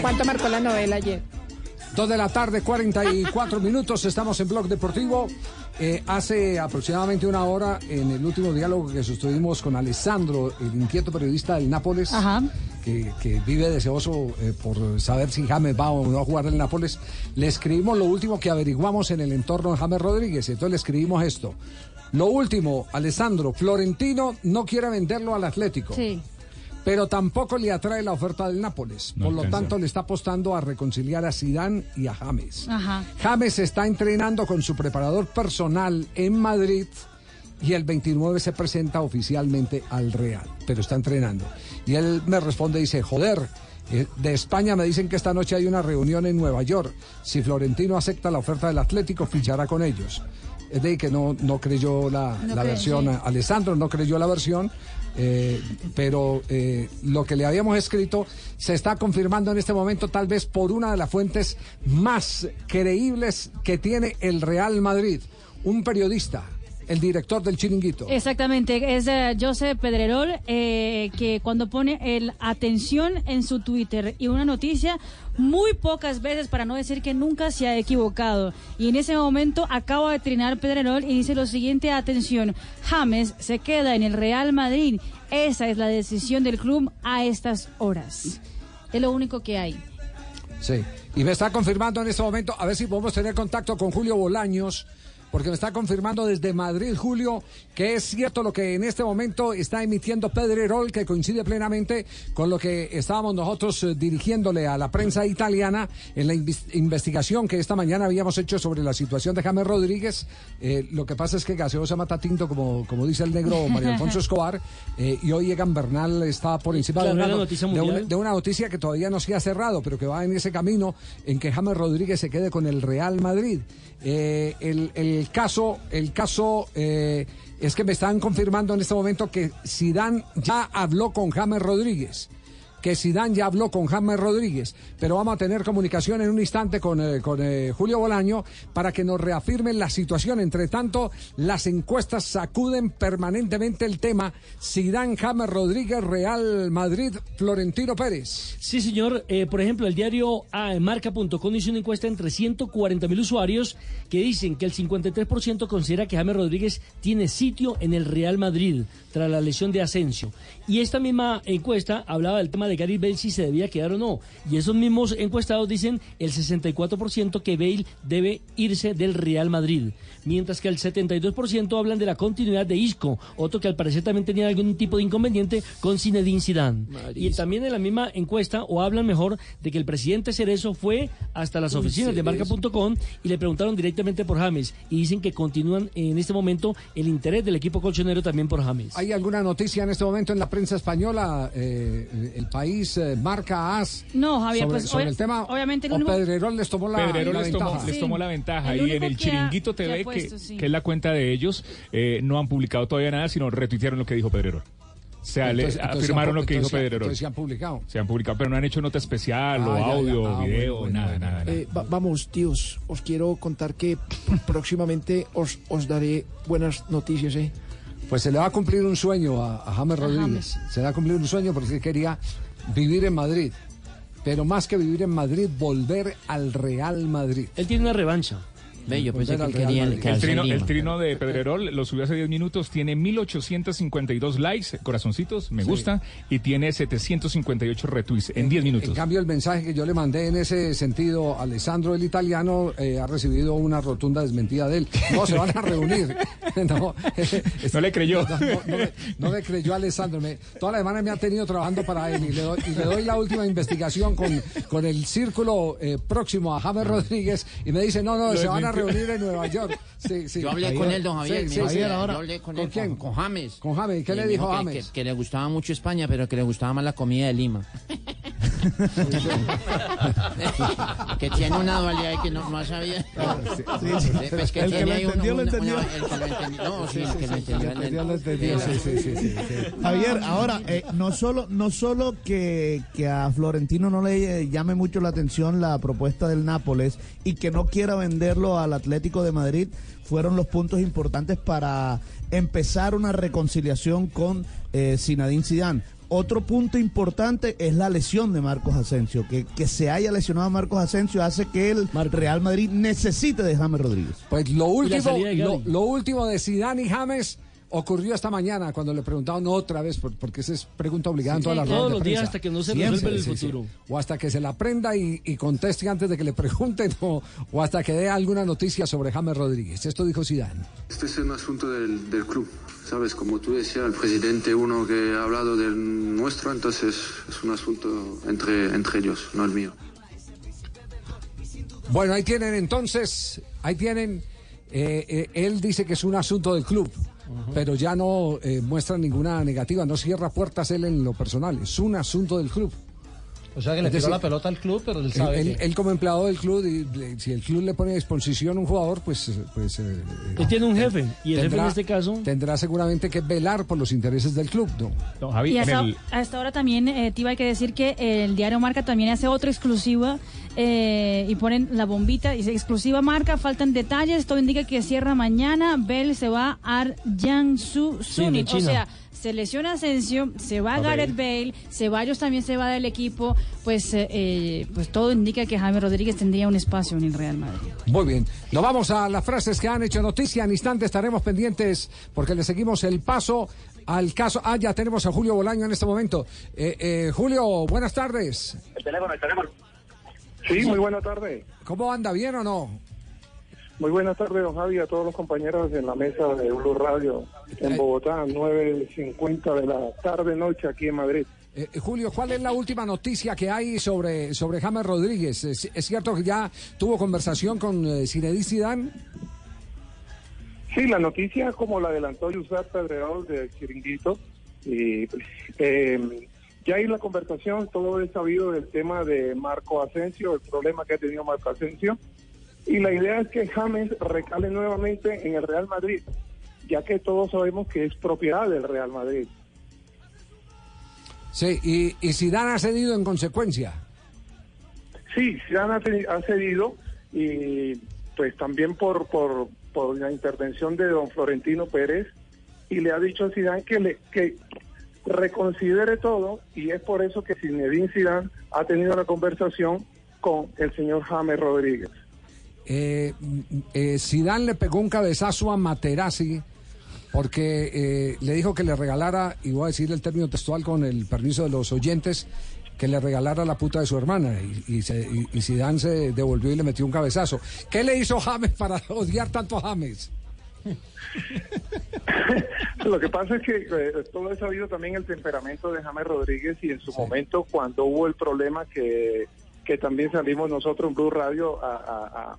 ¿Cuánto marcó la novela ayer? Dos de la tarde, 44 minutos, estamos en Blog Deportivo. Eh, hace aproximadamente una hora, en el último diálogo que sostuvimos con Alessandro, el inquieto periodista del Nápoles, que, que vive deseoso eh, por saber si James va o no a jugar en Nápoles, le escribimos lo último que averiguamos en el entorno de James Rodríguez. Entonces le escribimos esto. Lo último, Alessandro, Florentino no quiere venderlo al Atlético. Sí. Pero tampoco le atrae la oferta del Nápoles. No Por lo tanto, le está apostando a reconciliar a Zidane y a James. Ajá. James está entrenando con su preparador personal en Madrid y el 29 se presenta oficialmente al Real, pero está entrenando. Y él me responde y dice, joder, eh, de España me dicen que esta noche hay una reunión en Nueva York. Si Florentino acepta la oferta del Atlético, fichará con ellos. Es de que no, no creyó la, No la versión, sí. Alessandro no creyó la versión, eh, pero eh, lo que le habíamos escrito se está confirmando en este momento tal vez por una de las fuentes más creíbles que tiene el Real Madrid, un periodista, el director del chiringuito. Exactamente, es Josep Pedrerol eh, que cuando pone el atención en su Twitter y una noticia muy pocas veces para no decir que nunca se ha equivocado y en ese momento acaba de trinar Pedrerol y dice lo siguiente, atención, James se queda en el Real Madrid, esa es la decisión del club a estas horas. Es lo único que hay. Sí, y me está confirmando en este momento, a ver si podemos tener contacto con Julio Bolaños, porque me está confirmando desde Madrid, Julio, que es cierto lo que en este momento está emitiendo Pedrerol, que coincide plenamente con lo que estábamos nosotros eh, dirigiéndole a la prensa italiana en la investigación que esta mañana habíamos hecho sobre la situación de James Rodríguez. Eh, lo que pasa es que Gaseosa mata tinto, como, como dice el negro Mario Alfonso Escobar, eh, y hoy Egan Bernal está por encima Claro, de, una, noticia de una noticia que todavía no se ha cerrado, pero que va en ese camino en que James Rodríguez se quede con el Real Madrid. Eh, el, el caso, el caso eh, es que me están confirmando en este momento que Zidane ya habló con James Rodríguez. Que Zidane ya habló con James Rodríguez, pero vamos a tener comunicación en un instante con, eh, eh, Julio Bolaño para que nos reafirmen la situación. Entre tanto, las encuestas sacuden permanentemente el tema Zidane, James Rodríguez, Real Madrid, Florentino Pérez. Sí, señor. Eh, por ejemplo, el diario Marca.com hizo una encuesta entre 140 mil usuarios que dicen que el 53% considera que James Rodríguez tiene sitio en el Real Madrid tras la lesión de Asensio. Y esta misma encuesta hablaba del tema de Gary Bale si se debía quedar o no. Y esos mismos encuestados dicen el 64% que Bale debe irse del Real Madrid. Mientras que el 72% hablan de la continuidad de Isco, otro que al parecer también tenía algún tipo de inconveniente con Zinedine Zidane. Y también en la misma encuesta, o hablan mejor, de que el presidente Cerezo fue hasta las oficinas de. Marca.com y le preguntaron directamente por James. Y dicen que continúan en este momento el interés del equipo colchonero también por James. ¿Hay alguna noticia en este momento en la prensa española? Eh, el país eh, marca AS. No, Javier, sobre, pues, sobre obvia- el tema. obviamente el único- Pedrerol les tomó la, les tomó, ventaja. les tomó la ventaja El y en el Chiringuito ha TV, que, puesto, sí. que es la cuenta de ellos, eh, no han publicado todavía nada, sino retuitearon lo que dijo Pedrero. O sea, le- Entonces- entonces afirmaron han- lo que dijo entonces- Pedrero. entonces se han publicado. Se han publicado, pero no han hecho nota especial, o Ah, ya, ya. audio, Ah, o video, bueno, bueno, nada, bueno. nada, nada. Eh, va- vamos, tíos, os quiero contar que próximamente os, os daré buenas noticias, ¿eh? Pues se le va a cumplir un sueño a, a James Rodríguez. Se le va a cumplir un sueño porque él quería vivir en Madrid. Pero más que vivir en Madrid, volver al Real Madrid. Él tiene una revancha. Ve, yo pensé que él quería quedarse El trino, el trino de Pedrerol lo subió hace 10 minutos, tiene 1852 likes, corazoncitos, me Sí. gusta, y tiene 758 retweets en 10 minutos. En cambio, el mensaje que yo le mandé en ese sentido, Alessandro el italiano, eh, ha recibido una rotunda desmentida de él. No, se van a reunir. No, No le creyó. No, no, no me, no me creyó Alessandro. Me- toda la semana me ha tenido trabajando para él y le doy, y le doy la última investigación con, con el círculo eh, próximo a James Rodríguez y me dice, no, no, Lo se van a. reunir en Nueva York. Sí, sí. Yo hablé Javier. con él, don Javier. Sí, me sí, dijo sí. que- Yo hablé con, ¿Con él, quién? Con, con James. Con James. ¿Y qué Y le dijo James? Que, que le gustaba mucho España, pero que le gustaba más la comida de Lima. que tiene una dualidad y que no, no sabía. Pues que El que tiene lo entendió, lo entendió. el que lo entendió. No, sí, el que lo entendió. El que lo entendió, el- sí, sí, sí. Javier, ahora, eh, no solo, no solo que, que a Florentino no le eh, llame mucho la atención la propuesta del Nápoles y que no quiera venderlo al Atlético de Madrid, fueron los puntos importantes para empezar una reconciliación con eh, Zinedine Zidane. Otro punto importante es la lesión de Marcos Asensio. Que, que se haya lesionado a Marcos Asensio hace que el Real Madrid necesite de James Rodríguez. Pues lo último, lo, lo último de Zidane y James ocurrió esta mañana cuando le preguntaron otra vez, por- porque esa es pregunta obligada en Sí, todas las todos ruedas de los días prensa. hasta que no se resuelva el futuro. O hasta que se la aprenda y, y conteste antes de que le pregunten o, o hasta que dé alguna noticia sobre James Rodríguez. Esto dijo Zidane. Este es un asunto del, del club, ¿sabes? Como tú decías, el presidente, uno que ha hablado del nuestro, entonces es un asunto entre, entre ellos, no el mío. Bueno, ahí tienen entonces, ahí tienen, eh, eh, él dice que es un asunto del club, pero ya no eh, muestra ninguna negativa, no cierra puertas él en lo personal, es un asunto del club. O sea que le tiró la pelota al club, pero él sabe él- que- él como empleado del club, y le- si el club le pone a disposición un jugador, pues... eh, pues eh, Él tiene un jefe, y el jefe en este caso... Tendrá seguramente que velar por los intereses del club, ¿no? Y hasta, hasta ahora también, eh, Tiba, hay que decir que el diario Marca también hace otra exclusiva eh, y ponen la bombita, dice exclusiva Marca, faltan detalles, todo indica que cierra mañana, Bell se va a Jiangsu Sí, de Suning, o sea, se lesiona Asensio, se va A Gareth Bale, Ceballos también se va del equipo, pues, eh, eh, pues todo indica que Jaime Rodríguez tendría un espacio en el Real Madrid. Muy bien. Nos vamos a las frases que han hecho noticia. En instante estaremos pendientes porque le seguimos el paso al caso. Ah, ya tenemos a Julio Bolaño en este momento. Eh, eh, Julio, buenas tardes. El teléfono, el teléfono. Sí, muy buena tarde. ¿Cómo anda? ¿Bien o no? Muy buenas tardes, don Javi, a todos los compañeros en la mesa de Blue Radio en Bogotá, 9.50 de la tarde-noche aquí en Madrid. Eh, eh, Julio, ¿cuál es la última noticia que hay sobre, sobre James Rodríguez? ¿Es, es cierto que ya tuvo conversación con eh, Zinedine Zidane? Sí, la noticia, como la adelantó Yusat Pedredor de Chiringuito, y, eh, ya hay la conversación, todo es sabido del tema de Marco Asensio, el problema que ha tenido Marco Asensio, y la idea es que James recale nuevamente en el Real Madrid, ya que todos sabemos que es propiedad del Real Madrid. Sí, y, y Zidane ha cedido en consecuencia. Sí, Zidane ha, cedido y pues también por, por, por la intervención de don Florentino Pérez y le ha dicho a Zidane que, le, que reconsidere todo y es por eso que Zinedine Zidane ha tenido la conversación con el señor James Rodríguez. Eh, eh, Zidane le pegó un cabezazo a Materazzi porque eh, le dijo que le regalara, y voy a decir el término textual con el permiso de los oyentes, que le regalara la puta de su hermana. Y, y, se- y- y Zidane se devolvió y le metió un cabezazo. ¿Qué le hizo James para odiar tanto a James? Lo que pasa es que eh, todo es sabido también el temperamento de James Rodríguez y en su momento cuando hubo el problema que, que también salimos nosotros en Blue Radio a, a-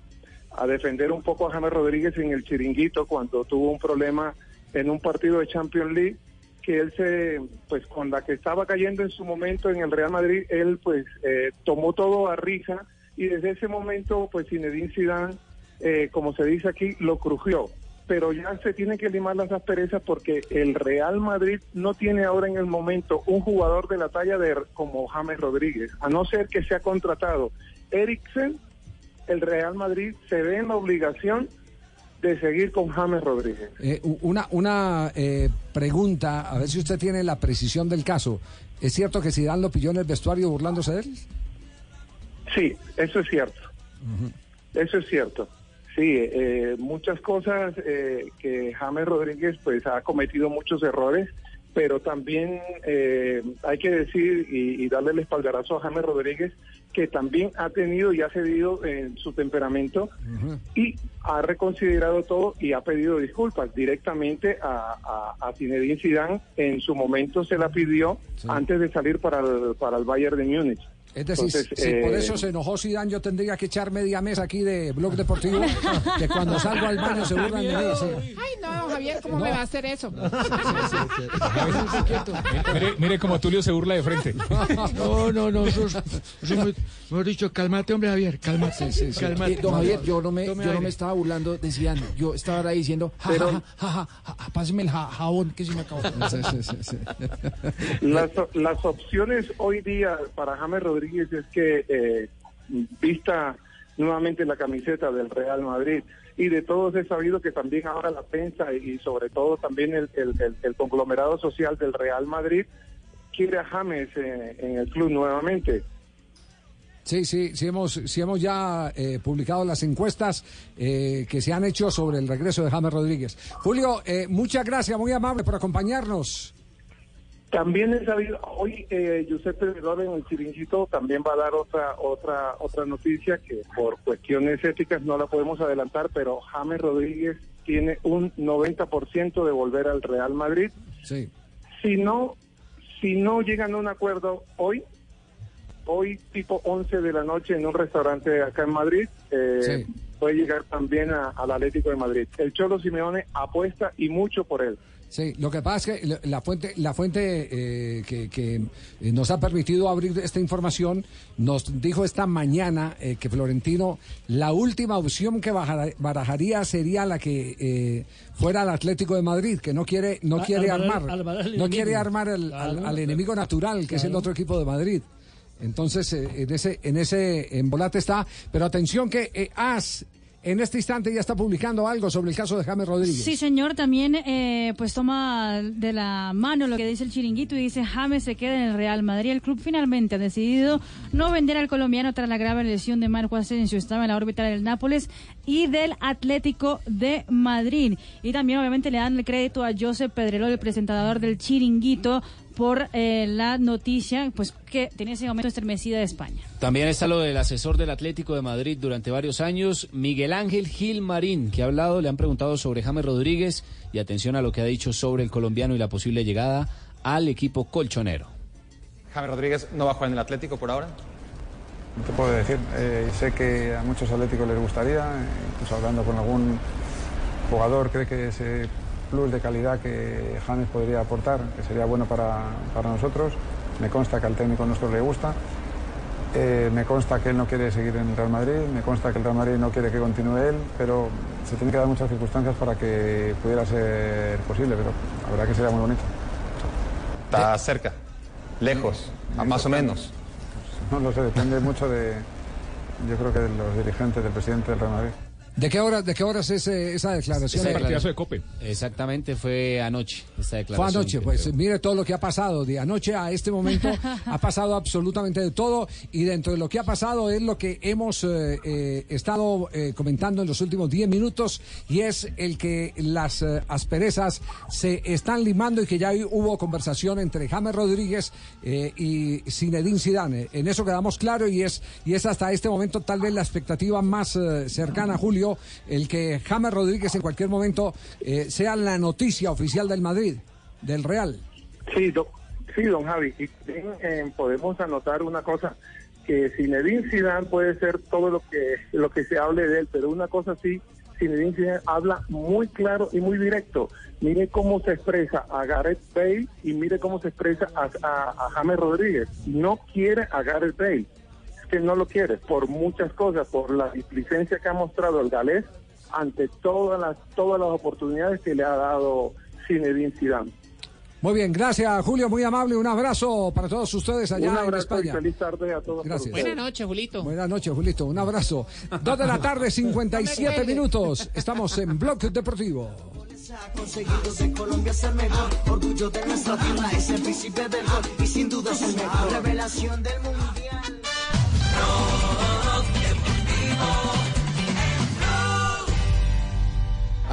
a- defender un poco a James Rodríguez en el chiringuito cuando tuvo un problema en un partido de Champions League que él se, pues con la que estaba cayendo en su momento en el Real Madrid, él pues eh, tomó todo a risa y desde ese momento pues Zinedine Zidane, eh, como se dice aquí, lo crujió. Pero ya se tiene que limar las asperezas porque el Real Madrid no tiene ahora en el momento un jugador de la talla de como James Rodríguez, a no ser que sea contratado Eriksen, el Real Madrid se ve en la obligación de seguir con James Rodríguez. Eh, una una eh, pregunta, a ver si usted tiene la precisión del caso. ¿Es cierto que Zidane lo pilló en el vestuario burlándose de él? Sí, eso es cierto. Eso es cierto. Sí, eh, muchas cosas eh, que James Rodríguez pues ha cometido muchos errores, pero también eh, hay que decir y, y darle el espaldarazo a James Rodríguez que también ha tenido y ha cedido en su temperamento y ha reconsiderado todo y ha pedido disculpas directamente a, a, a Zinedine Zidane. En su momento se la pidió antes de salir para el, para el Bayern de Múnich. Es decir, Entonces, si por eh, eso se enojó Zidane, yo tendría que echar media mesa aquí de Blog Deportivo, que cuando salgo al baño se burlan de mí. sí. Ay, no, Javier, ¿cómo me va a hacer eso? Mire, mire como Tulio se burla de frente. No, no, no, eso, es- eso es muy- mejor dicho, cálmate, hombre, Javier, cálmate. cálmate. Eh, don Javier, yo no me, yo no me estaba burlando de Zidane. Yo estaba ahora diciendo, ja, Pero- ja, ja, ja, ja, ja, páseme el ja- jabón que se me acabó. Las, las opciones hoy día para James Rodríguez es que eh, vista nuevamente la camiseta del Real Madrid y de todos he sabido que también ahora la prensa y sobre todo también el conglomerado social del Real Madrid quiere a James eh, en el club nuevamente. Sí, sí, sí hemos, sí hemos ya eh, publicado las encuestas eh, que se han hecho sobre el regreso de James Rodríguez. Julio, eh, muchas gracias, muy amable por acompañarnos. También he sabido, hoy eh, Giuseppe Vedova en el Chiringuito también va a dar otra otra otra noticia que por cuestiones éticas no la podemos adelantar, pero James Rodríguez tiene un 90% de volver al Real Madrid. Sí. Si no si no llegan a un acuerdo hoy, hoy tipo 11 de la noche en un restaurante acá en Madrid, eh, puede llegar también al Atlético de Madrid. El Cholo Simeone apuesta y mucho por él. Sí, lo que pasa es que la- fuente, la fuente eh, que, que, eh, nos ha permitido abrir esta información nos dijo esta mañana eh, que Florentino, la última opción que bajara- barajaría sería la que eh, fuera al Atlético de Madrid, que no quiere, no A- quiere armar- al no quiere armar el- al, enemigo natural, que es el otro equipo de Madrid. Entonces, en ese, en ese embolate está. Pero atención que AS en este instante ya está publicando algo sobre el caso de James Rodríguez. Sí, señor, también eh, pues toma de la mano lo que dice el chiringuito y dice James se queda en el Real Madrid. El club finalmente ha decidido no vender al colombiano tras la grave lesión de Marco Asensio. Estaba en la órbita del Nápoles y del Atlético de Madrid. Y también obviamente le dan el crédito a Josep Pedrerol, el presentador del chiringuito, por eh, la noticia pues que tenía ese momento estremecida de España. También está lo del asesor del Atlético de Madrid durante varios años, Miguel Ángel Gil Marín, que ha hablado, le han preguntado sobre James Rodríguez y atención a lo que ha dicho sobre el colombiano y la posible llegada al equipo colchonero. James Rodríguez no va a jugar en el Atlético por ahora. No te puedo decir. Eh, sé que a muchos atléticos les gustaría, eh, incluso hablando con algún jugador, cree que ese plus de calidad que James podría aportar, que sería bueno para, para nosotros. Me consta que al técnico nuestro le gusta. Eh, me consta que él no quiere seguir en el Real Madrid, me consta que el Real Madrid no quiere que continúe él, pero se tienen que dar muchas circunstancias para que pudiera ser posible, pero la verdad que sería muy bonito. Está cerca, lejos, a más o menos. No lo sé, depende mucho de, yo creo que de los dirigentes, del presidente del Real Madrid. ¿De qué hora, de qué horas es eh, esa declaración? Esa declaración- Exactamente, fue anoche esta Fue declaración. anoche, que pues creo. mire todo lo que ha pasado. De anoche a este momento ha pasado absolutamente de todo y dentro de lo que ha pasado es lo que hemos eh, eh, estado eh, comentando en los últimos 10 minutos y es el que las eh, asperezas se están limando y que ya hubo conversación entre James Rodríguez eh, y Zinedine Zidane. En eso quedamos claro y es, y es hasta este momento tal vez la expectativa más eh, cercana, Julio, el que James Rodríguez en cualquier momento eh, sea la noticia oficial del Madrid, del Real. Sí, sí, don Javi. Y eh, podemos anotar una cosa que Zinedine Zidane puede ser todo lo que lo que se hable de él, pero una cosa sí, Zinedine Zidane habla muy claro y muy directo. Mire cómo se expresa a Gareth Bale y mire cómo se expresa a, a- a James Rodríguez. No quiere a Gareth Bale. Que no lo quiere por muchas cosas, por la displicencia que ha mostrado el galés ante todas las todas las oportunidades que le ha dado Zinedine Zidane. Muy bien, gracias Julio, muy amable, un abrazo para todos ustedes allá Un en abrazo y España. feliz tarde a todos. Gracias. ustedes. noches, Julito. Buenas noches, Julito, un abrazo. Dos de la tarde, 57 minutos. Estamos en Block Deportivo. conseguido Colombia ser mejor. Orgullo de nuestra tierra, es el príncipe del gol y sin duda es el mejor. Revelación del mundial.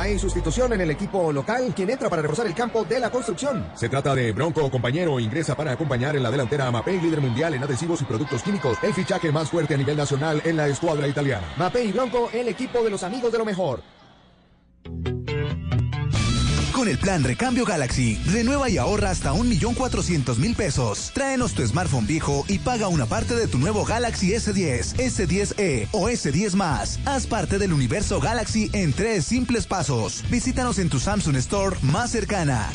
Hay sustitución en el equipo local, quien entra para reforzar el campo de la construcción. Se trata de Bronco compañero, ingresa para acompañar en la delantera a Mapei, líder mundial en adhesivos y productos químicos, el fichaje más fuerte a nivel nacional en la escuadra italiana. Mapei y Bronco, el equipo de los amigos de lo mejor. Con el plan Recambio Galaxy, renueva y ahorra hasta 1.400.000 pesos. Tráenos tu smartphone viejo y paga una parte de tu nuevo Galaxy S10, S10e o S10 más. Haz parte del universo Galaxy en tres simples pasos. Visítanos en tu Samsung Store más cercana.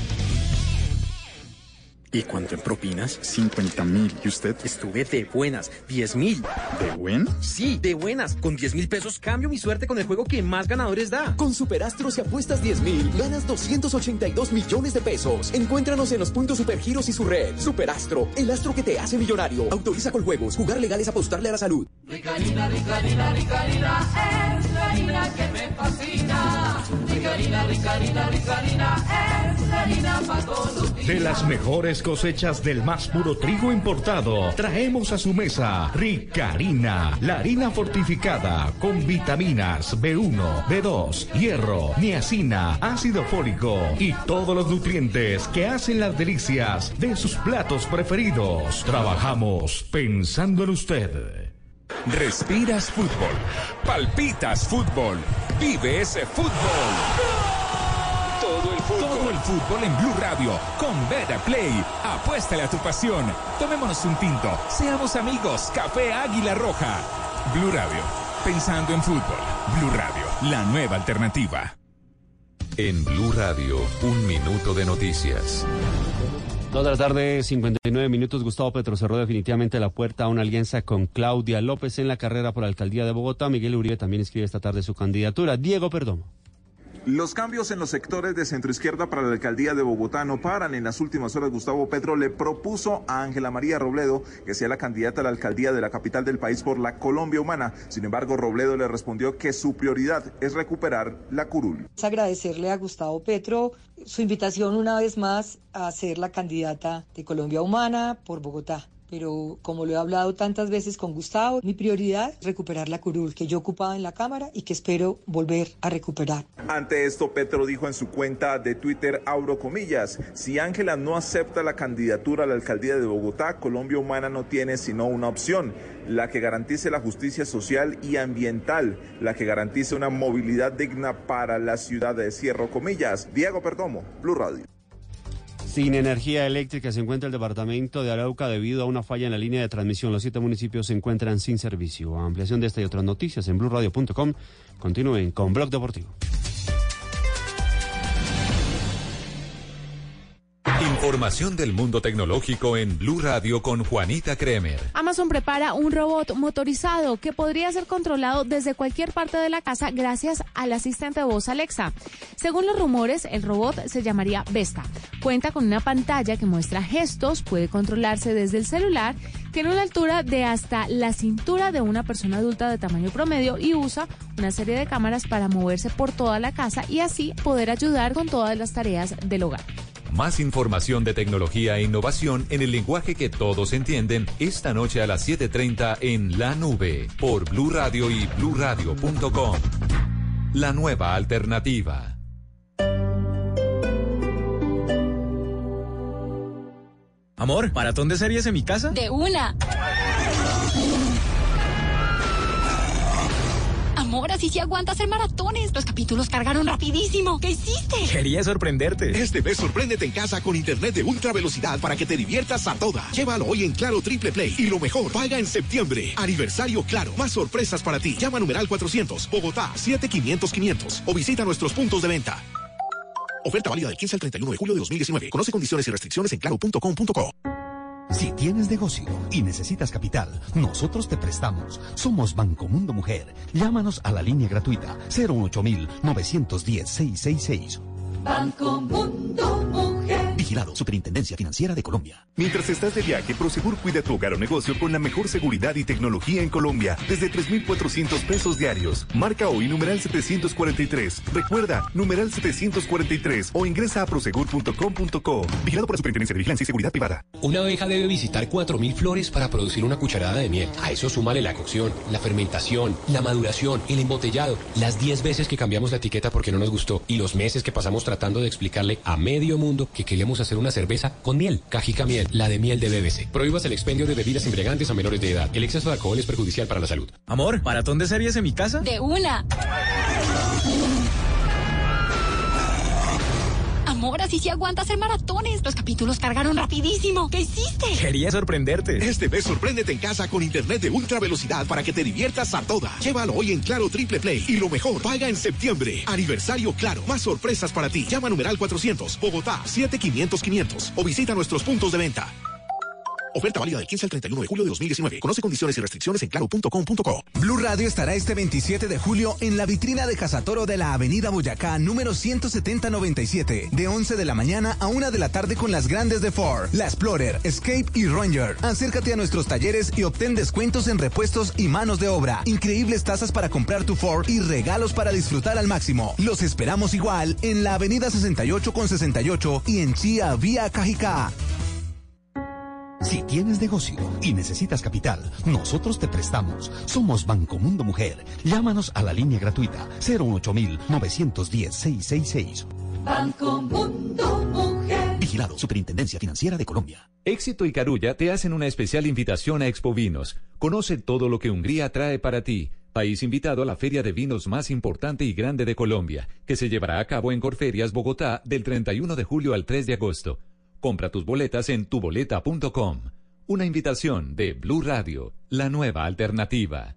¿Y cuánto en propinas? 50 mil. ¿Y usted? Estuve de buenas, 10 mil. ¿De buenas? Sí, de buenas. Con 10 mil pesos cambio mi suerte con el juego que más ganadores da. Con Superastro si apuestas 10 mil, ganas 282 millones de pesos. Encuéntranos en los puntos Supergiros y su red. Superastro, el astro que te hace millonario. Autoriza con juegos. Jugar legal es apostarle a la salud. Ricarina, Ricarina, Ricarina, es la harina que me fascina. Ricarina, Ricarina, Ricarina, es la harina para todos los días. De las mejores cosechas del más puro trigo importado, traemos a su mesa Ricarina, la harina fortificada con vitaminas B1, B2, hierro, niacina, ácido fólico y todos los nutrientes que hacen las delicias de sus platos preferidos. Trabajamos pensando en usted. Respiras fútbol, palpitas fútbol, vive ese fútbol. Fútbol. En Blue Radio con Beta Play. Apuéstale a tu pasión. Tomémonos un tinto. Seamos amigos. Café Águila Roja. Blue Radio. Pensando en fútbol. Blue Radio. La nueva alternativa. En Blue Radio, un minuto de noticias. Dos de la tarde, 59 minutos. Gustavo Petro cerró definitivamente la puerta a una alianza con Claudia López en la carrera por la alcaldía de Bogotá. Miguel Uribe también inscribe esta tarde su candidatura. Diego Perdomo. Los cambios en los sectores de centroizquierda para la alcaldía de Bogotá no paran. En las últimas horas, Gustavo Petro le propuso a Ángela María Robledo que sea la candidata a la alcaldía de la capital del país por la Colombia Humana. Sin embargo, Robledo le respondió que su prioridad es recuperar la curul. Es agradecerle a Gustavo Petro su invitación una vez más a ser la candidata de Colombia Humana por Bogotá pero como lo he hablado tantas veces con Gustavo, mi prioridad es recuperar la curul que yo ocupaba en la Cámara y que espero volver a recuperar. Ante esto, Petro dijo en su cuenta de Twitter, abro comillas, si Ángela no acepta la candidatura a la alcaldía de Bogotá, Colombia Humana no tiene sino una opción, la que garantice la justicia social y ambiental, la que garantice una movilidad digna para la ciudad de Cierro comillas. Diego Perdomo, Blue Radio. Sin energía eléctrica se encuentra el departamento de Arauca debido a una falla en la línea de transmisión. Los siete municipios se encuentran sin servicio. Ampliación de esta y otras noticias en blueradio.com. Continúen con Blog Deportivo. Información del mundo tecnológico en Blue Radio con Juanita Kremer. Amazon prepara un robot motorizado que podría ser controlado desde cualquier parte de la casa gracias al asistente de voz Alexa. Según los rumores, el robot se llamaría Vesta. Cuenta con una pantalla que muestra gestos, puede controlarse desde el celular, tiene una altura de hasta la cintura de una persona adulta de tamaño promedio y usa una serie de cámaras para moverse por toda la casa y así poder ayudar con todas las tareas del hogar. Más información de tecnología e innovación en el lenguaje que todos entienden esta noche a las 7:30 en La Nube por Blue Radio y bluradio.com. La nueva alternativa. Amor, ¿maratón de series en mi casa? De una. Amor, así sí aguantas hacer maratones. Los capítulos cargaron rapidísimo. ¿Qué hiciste? Quería sorprenderte. Este mes sorpréndete en casa con internet de ultra velocidad para que te diviertas a toda. Llévalo hoy en Claro Triple Play. Y lo mejor, paga en septiembre. Aniversario Claro. Más sorpresas para ti. Llama a numeral 400, Bogotá, 7500 500 o visita nuestros puntos de venta. Oferta válida del 15 al 31 de julio de 2019. Conoce condiciones y restricciones en claro.com.co. Si tienes negocio y necesitas capital, nosotros te prestamos. Somos Banco Mundo Mujer. Llámanos a la línea gratuita 018 910 666. Banco Mundo Mujer. Vigilado Superintendencia Financiera de Colombia. Mientras estás de viaje, Prosegur cuida tu hogar o negocio con la mejor seguridad y tecnología en Colombia desde 3,400 pesos diarios. Marca hoy numeral 743. Recuerda, numeral 743 o ingresa a prosegur.com.co. Vigilado por la Superintendencia de Vigilancia y Seguridad Privada. Una abeja debe visitar 4.000 flores para producir una cucharada de miel. A eso súmale la cocción, la fermentación, la maduración, el embotellado, las 10 veces que cambiamos la etiqueta porque no nos gustó y los meses que pasamos tratando de explicarle a medio mundo que queríamos hacer una cerveza con miel. Cajica Miel, la de miel de BBC. Prohíbas el expendio de bebidas embriagantes a menores de edad. El exceso de alcohol es perjudicial para la salud. Amor, ¿maratón de series en mi casa? De una. Amor, así sí aguanta hacer maratones. Los capítulos cargaron rapidísimo. ¿Qué hiciste? Quería sorprenderte. Este mes sorpréndete en casa con internet de ultra velocidad para que te diviertas a toda. Llévalo hoy en Claro Triple Play y lo mejor, paga en septiembre. Aniversario Claro, más sorpresas para ti. Llama a numeral 400, Bogotá, 7500 500 o visita nuestros puntos de venta. Oferta válida del 15 al 31 de julio de 2019. Conoce condiciones y restricciones en claro.com.co. Blue Radio estará este 27 de julio en la vitrina de Casatoro de la Avenida Boyacá, número 17097, de 11 de la mañana a 1 de la tarde con las grandes de Ford, la Explorer, Escape y Ranger. Acércate a nuestros talleres y obtén descuentos en repuestos y manos de obra, increíbles tasas para comprar tu Ford y regalos para disfrutar al máximo. Los esperamos igual en la Avenida 68 con 68 y en Chía Vía Cajicá. Si tienes negocio y necesitas capital, nosotros te prestamos. Somos Banco Mundo Mujer. Llámanos a la línea gratuita 08910-666. Banco Mundo Mujer. Vigilado Superintendencia Financiera de Colombia. Éxito y Carulla te hacen una especial invitación a Expo Vinos. Conoce todo lo que Hungría trae para ti. País invitado a la feria de vinos más importante y grande de Colombia, que se llevará a cabo en Corferias, Bogotá, del 31 de julio al 3 de agosto. Compra tus boletas en tuboleta.com. Una invitación de Blue Radio, la nueva alternativa.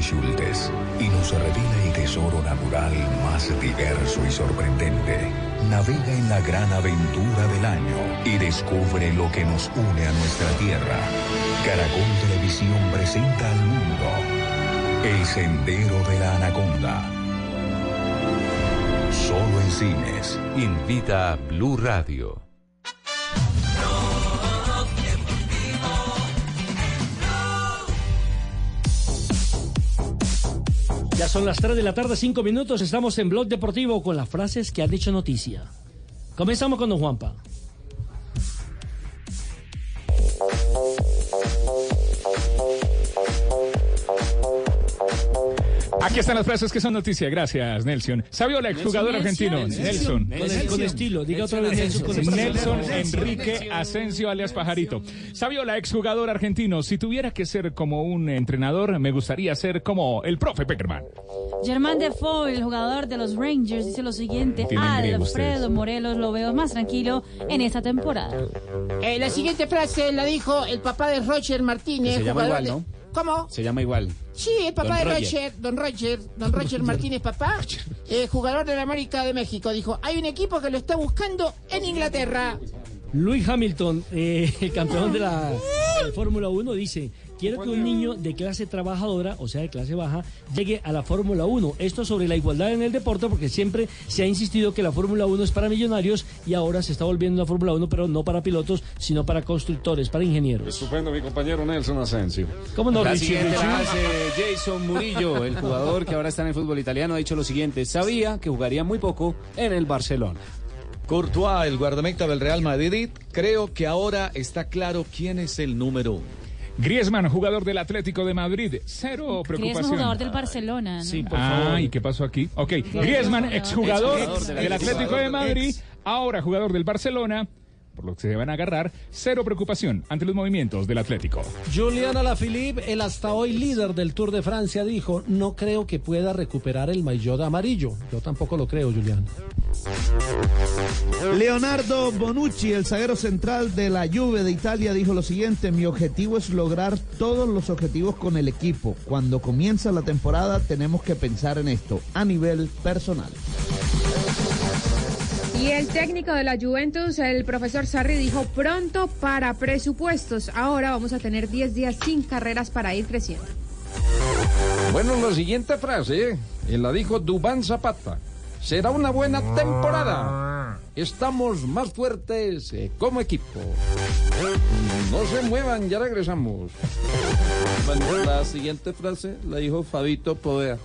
Schultes y nos revela el tesoro natural más diverso y sorprendente. Navega en la gran aventura del año y descubre lo que nos une a nuestra tierra. Caracol Televisión presenta al mundo El Sendero de la Anaconda. Solo en cines. Invita a Blue Radio. Ya son las 3 de la tarde, 5 minutos. Estamos en Blog Deportivo con las frases que han dicho noticia. Comenzamos con don Juanpa. Aquí están las frases que son noticia. Gracias, Nelson. Saviola, exjugador argentino. Nelson. Con, el- con estilo. Diga otra vez Nelson. Con estilo. Nelson Enrique Asensio alias Pajarito. Saviola, exjugador argentino. Si tuviera que ser como un entrenador, me gustaría ser como el profe Peckerman. Germán Defoe, el jugador de los Rangers, dice lo siguiente. Alfredo. Morelos lo veo más tranquilo en esta temporada. Eh, la siguiente frase la dijo el papá de Roger Martínez. Se llama igual, de- ¿Cómo? Se llama igual. Sí, el papá Don de Roger. Roger, don Roger, don Roger Martínez, papá, eh, jugador de la América de México, dijo, hay un equipo que lo está buscando en Inglaterra. Luis Hamilton, eh, el campeón de la Fórmula 1, dice, quiero que un niño de clase trabajadora, o sea, de clase baja, llegue a la Fórmula 1. Esto sobre la igualdad en el deporte, porque siempre se ha insistido que la Fórmula 1 es para millonarios y ahora se está volviendo la Fórmula 1, pero no para pilotos, sino para constructores, para ingenieros. Estupendo, mi compañero Nelson Asensio. ¿Cómo no, La Richie? siguiente Richie? la hace Jason Murillo, el jugador que ahora está en el fútbol italiano, ha dicho lo siguiente: sabía que jugaría muy poco en el Barcelona. Courtois, el guardameta del Real Madrid, creo que ahora está claro quién es el número uno. Griezmann, jugador del Atlético de Madrid. Cero Griezmann, preocupación. jugador del Barcelona. ¿no? ah, ¿y qué pasó aquí? Ok, Griezmann, exjugador del Atlético de. Madrid, ahora jugador del Barcelona, por lo que se van a agarrar, cero preocupación ante los movimientos del Atlético. Julian Alaphilippe, el hasta hoy líder del Tour de Francia, dijo, no creo que pueda recuperar el maillot amarillo. Yo tampoco lo creo, Julián. Leonardo Bonucci, el zaguero central de la Juve de Italia, dijo lo siguiente, mi objetivo es lograr todos los objetivos con el equipo. Cuando comienza la temporada tenemos que pensar en esto a nivel personal. Y el técnico de la Juventus, el profesor Sarri, dijo pronto para presupuestos. Ahora vamos a tener 10 días sin carreras para ir creciendo. Bueno, la siguiente frase eh, la dijo Dubán Zapata. Será una buena temporada. Estamos más fuertes eh, como equipo. No se muevan, ya regresamos. Bueno, la siguiente frase la dijo Fabito Povea.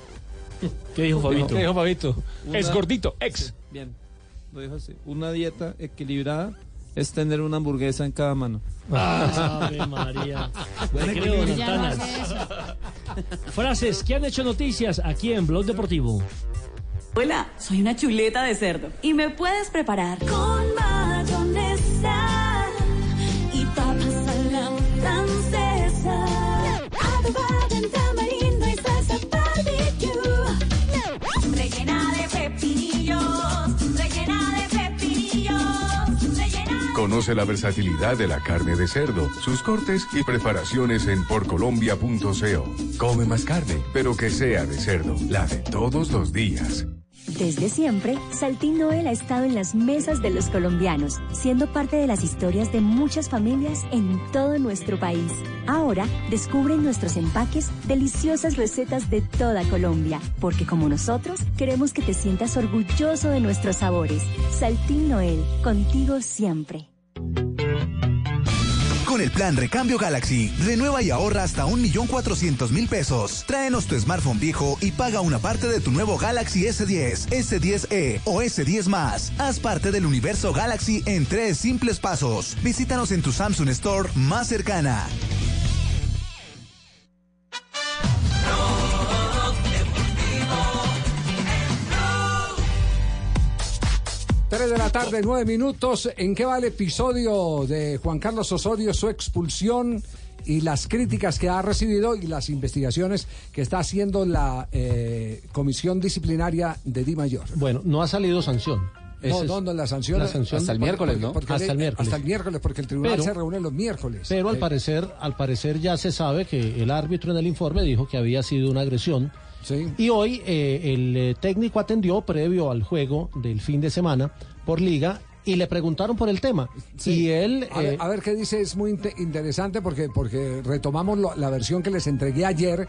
¿Qué dijo Fabito? ¿Qué dijo Fabito? Una- Es gordito, ex. Bien, lo dijo así. Una dieta equilibrada es tener una hamburguesa en cada mano. Ave María. Le creo, no. Frases que han hecho noticias aquí en Blog Deportivo. Hola, soy una chuleta de cerdo y me puedes preparar con mayonesa Conoce la versatilidad de la carne de cerdo, sus cortes y preparaciones en porcolombia.co. Come más carne, pero que sea de cerdo, la de todos los días. Desde siempre, Saltín Noel ha estado en las mesas de los colombianos, siendo parte de las historias de muchas familias en todo nuestro país. Ahora, descubre en nuestros empaques deliciosas recetas de toda Colombia, porque como nosotros, queremos que te sientas orgulloso de nuestros sabores. Saltín Noel, contigo siempre. El plan Recambio Galaxy, renueva y ahorra hasta 1.400.000 pesos. Tráenos tu smartphone viejo y paga una parte de tu nuevo Galaxy S10, S10e o S10 más. Haz parte del universo Galaxy en tres simples pasos. Visítanos en tu Samsung Store más cercana. Tres de la tarde, nueve minutos. ¿En qué va el episodio de Juan Carlos Osorio, su expulsión y las críticas que ha recibido y las investigaciones que está haciendo la eh, Comisión Disciplinaria de Di Mayor? Bueno, no ha salido sanción. No, no, no, la sanción, la sanción- porque- porque- Hasta el miércoles. Hasta el miércoles, porque el tribunal Pero- se reúne los miércoles. Pero al Eh, parecer, al parecer ya se sabe que el árbitro en el informe dijo que había sido una agresión. Y hoy eh, el eh, técnico atendió previo al juego del fin de semana por liga y le preguntaron por el tema. Sí. Y él A, ver, eh, a ver qué dice, es muy inte- interesante porque, porque retomamos lo- la versión que les entregué ayer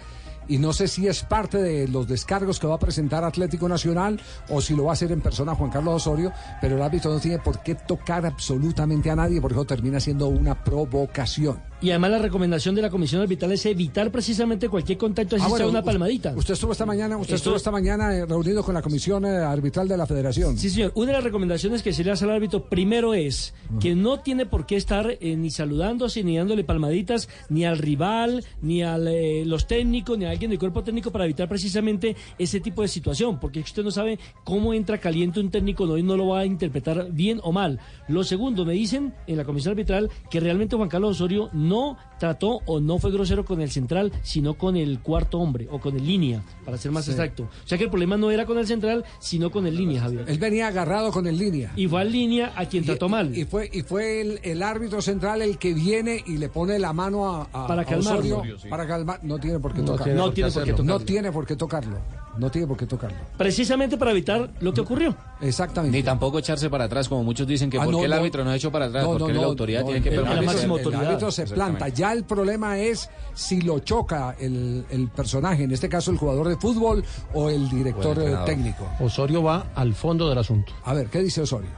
y no sé si es parte de los descargos que va a presentar Atlético Nacional o si lo va a hacer en persona Juan Carlos Osorio, pero el árbitro no tiene por qué tocar absolutamente a nadie porque eso termina siendo una provocación. Y además la recomendación de la comisión arbitral es evitar precisamente cualquier contacto, así Ah, sea bueno, una palmadita. Usted estuvo esta mañana, usted Esto- estuvo esta mañana eh, reunido con la comisión eh, arbitral de la Federación. Sí, señor. Una de las recomendaciones que se le hace al árbitro primero es que no tiene por qué estar eh, ni saludándose, ni dándole palmaditas, ni al rival, ni a los técnicos, ni a alguien del cuerpo técnico para evitar precisamente ese tipo de situación, porque usted no sabe cómo entra caliente un técnico no, y no lo va a interpretar bien o mal. Lo segundo, me dicen en la comisión arbitral que realmente Juan Carlos Osorio no trató o no fue grosero con el central, sino con el cuarto hombre o con el línea, para ser más Sí. exacto. O sea que el problema no era con el central, sino con el línea, Javier. Él venía agarrado con el línea. Y fue al línea a quien trató mal. Y fue, y fue el, el árbitro central el que viene y le pone la mano a, a- Para calmarlo. Osorio para calmar. No tiene por qué No tocarlo. tiene No por qué tiene por qué hacerlo. No tocarlo. tiene por qué tocarlo. No tiene por qué tocarlo. Precisamente para evitar lo que ocurrió. Exactamente. Ni tampoco echarse para atrás, como muchos dicen que Ah, por no, qué el árbitro no ha hecho para atrás, No, porque la autoridad, no, tiene que el- permanecer. el árbitro se planta. Ya el problema es si lo choca el, el personaje, en este caso el jugador de fútbol o el director eh, técnico. Osorio va al fondo del asunto. A ver, ¿qué dice Osorio?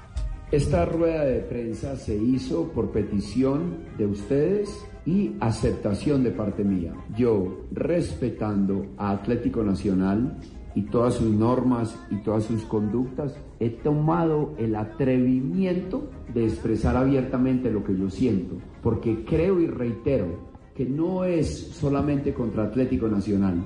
Esta rueda de prensa se hizo por petición de ustedes y aceptación de parte mía. Yo, respetando a Atlético Nacional y todas sus normas y todas sus conductas, he tomado el atrevimiento de expresar abiertamente lo que yo siento, porque creo y reitero que no es solamente contra Atlético Nacional,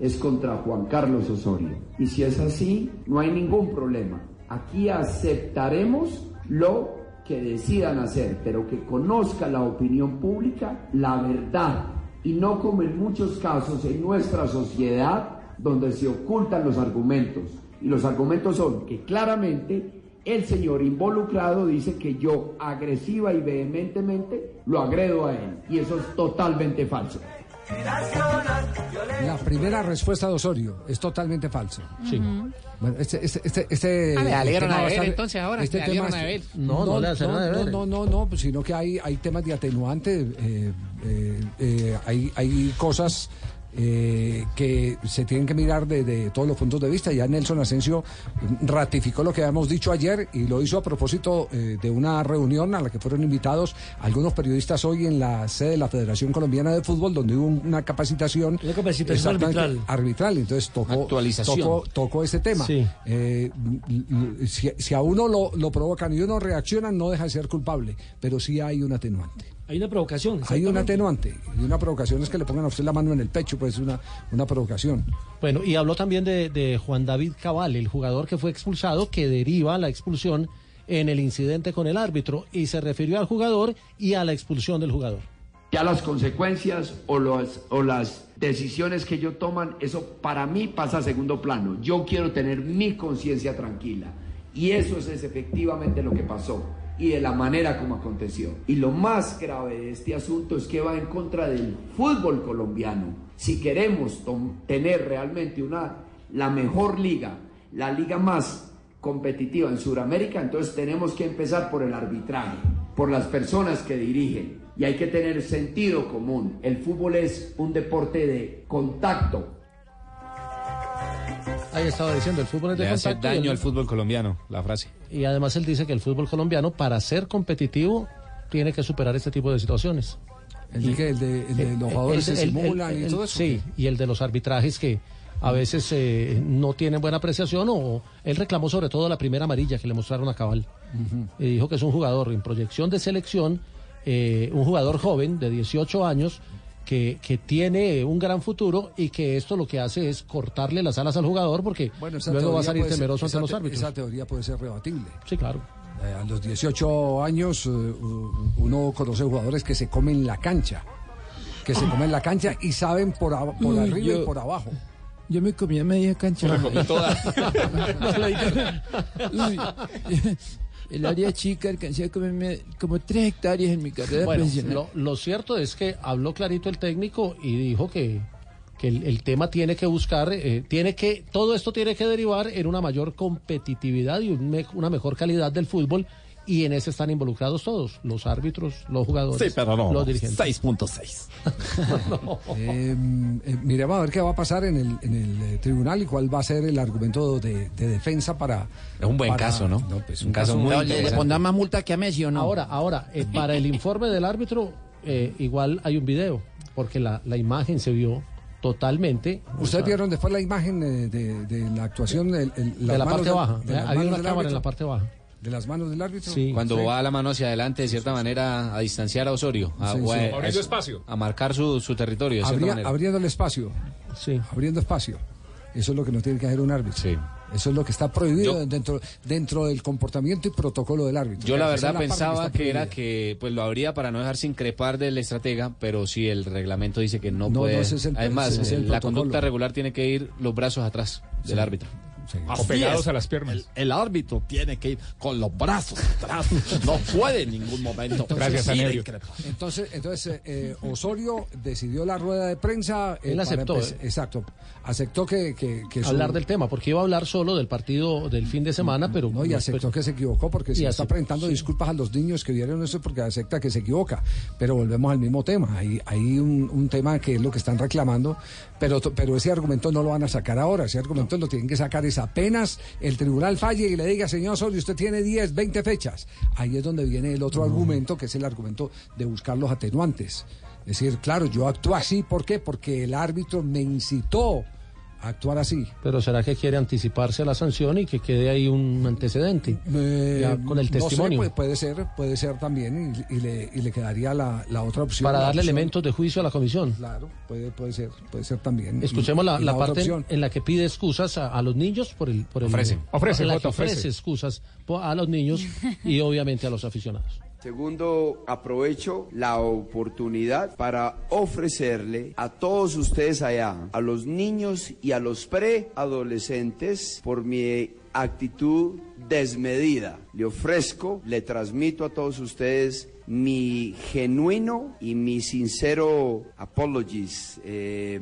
es contra Juan Carlos Osorio. Y si es así, no hay ningún problema. Aquí aceptaremos lo que decidan hacer, pero que conozca la opinión pública la verdad y no como en muchos casos en nuestra sociedad donde se ocultan los argumentos. Y los argumentos son que claramente el señor involucrado dice que yo agresiva y vehementemente lo agredo a él. Y eso es totalmente falso. La primera respuesta de Osorio es totalmente falso. Sí. Bueno, este, este, este, este- Ah, le alegaron tema a estar- entonces, ahora, este le tema a es- Beber. No, no le no, no, no, no, no, sino que hay, hay temas de atenuante, eh, eh, eh, hay, hay cosas eh, que se tienen que mirar desde todos los puntos de vista. Ya Nelson Asensio ratificó lo que habíamos dicho ayer y lo hizo a propósito eh, de una reunión a la que fueron invitados algunos periodistas hoy en la sede de la Federación Colombiana de Fútbol, donde hubo una capacitación, Una capacitación exactamente arbitral. arbitral. Entonces tocó, Actualización. tocó, tocó ese tema. Sí. Eh, si, si a uno lo, lo provocan y uno reacciona, no deja de ser culpable, pero sí hay un atenuante. Hay una provocación. Hay un atenuante. Y una provocación es que le pongan a usted la mano en el pecho, pues una, una provocación. Bueno, y habló también de, de Juan David Cabal, el jugador que fue expulsado, que deriva la expulsión en el incidente con el árbitro, y se refirió al jugador y a la expulsión del jugador. Ya las consecuencias o, los, o las decisiones que ellos toman, eso para mí pasa a segundo plano. Yo quiero tener mi conciencia tranquila. Y eso es, es efectivamente lo que pasó y de la manera como aconteció. Y lo más grave de este asunto es que va en contra del fútbol colombiano. Si queremos tener realmente una, la mejor liga, la liga más competitiva en Sudamérica, entonces tenemos que empezar por el arbitraje, por las personas que dirigen. Y hay que tener sentido común. El fútbol es un deporte de contacto. Ahí estaba diciendo, el fútbol es de Le hace contacto y daño el- al fútbol colombiano, la frase. Y además él dice que el fútbol colombiano, para ser competitivo, tiene que superar este tipo de situaciones. ¿El de qué? ¿El de- el de los jugadores se simulan y todo eso? Sí, y el de los arbitrajes que a veces eh, no tienen buena apreciación o él reclamó sobre todo la primera amarilla que le mostraron a Cabal. Y dijo que es un jugador en proyección de selección, eh, un jugador joven de 18 años que, que tiene un gran futuro y que esto lo que hace es cortarle las alas al jugador porque Bueno, luego va a salir puede ser- temeroso ante los árbitros. Esa teoría puede ser rebatible. Sí, claro. Eh, a los 18 años eh, uno conoce jugadores que se comen la cancha, que se comen la cancha y saben por, a- por arriba y por abajo. Yo me comía media cancha. Me la comí toda. Uy, el área chica alcancé a comerme como tres hectáreas en mi carrera Bueno, profesional. lo, lo cierto es que habló clarito el técnico y dijo que, que el, el tema tiene que buscar, eh, tiene que, todo esto tiene que derivar en una mayor competitividad y un me- una mejor calidad del fútbol y en ese están involucrados todos, los árbitros, los jugadores, Sí, pero no. los dirigentes. 6.6. Eh, eh, miremos a ver qué va a pasar en el, en el eh, tribunal y cuál va a ser el argumento de, de defensa para... Es un buen para- caso, ¿no? pues, Un caso muy ¿Le, pondrán más multa que a Messi o no? Ahora, ahora, eh, para el informe del árbitro, eh, igual hay un video, porque la, la imagen se vio totalmente. o ¿Ustedes sea, vieron después la imagen eh, de, de la actuación el- el- de la parte baja. de manos una cámara en la parte baja. ¿De las manos del árbitro? Cuando Sí. va la mano hacia adelante, de cierta manera, a distanciar a Osorio. A, Sí, o a- sí. a- Abriendo espacio. A marcar su, su territorio, de cierta Abría- manera. abriendo el espacio. Sí. Abriendo espacio. Eso es lo que no tiene que hacer un árbitro. Eso es lo que está prohibido dentro, dentro del comportamiento y protocolo del árbitro. Yo la verdad pensaba que era que pues lo habría para no dejarse increpar del estratega, pero sí el reglamento dice que no, No, puede. no, ese es el- Además, ese es el la protocolo. conducta regular tiene que ir los brazos atrás del árbitro. Apegados a las piernas. El, el árbitro tiene que ir con los brazos atrás. No puede en ningún momento. Entonces, ir a. Entonces, entonces eh, eh, Osorio decidió la rueda de prensa. eh, Él aceptó, eh. Exacto. Aceptó que. que, que su- hablar del tema, porque iba a hablar solo del partido del fin de semana, pero... No, y no, aceptó pero- que se equivocó porque se está presentando sí. disculpas a los niños que vieron eso porque acepta que se equivoca. Pero volvemos al mismo tema. Hay, hay un, un tema que es lo que están reclamando, pero, pero ese argumento no lo van a sacar ahora. Ese argumento lo tienen que sacar es apenas el tribunal falle y le diga, señor Osorio, usted tiene 10, 20 fechas. Ahí es donde viene el otro argumento, que es el argumento de buscar los atenuantes. Es decir, claro, yo actúo así, ¿por qué? Porque el árbitro me incitó actuar así. Pero será que quiere anticiparse a la sanción y que quede ahí un antecedente Eh, ya con el no sé, testimonio puede, puede ser, puede ser también y, y le, y le quedaría la, la otra opción. para darle opción- elementos de juicio a la comisión. Claro, puede, puede ser, puede ser también. Escuchemos Y- la, y la otra parte en, opción. en la que pide excusas a, a los niños por el por el Ofrece. Ofrece, en la que ofrece ofrece. excusas po- a los niños y obviamente a los aficionados. Segundo, aprovecho la oportunidad para ofrecerle a todos ustedes allá, a los niños y a los preadolescentes, por mi actitud desmedida. Le ofrezco, le transmito a todos ustedes mi genuino y mi sincero apologies. eh,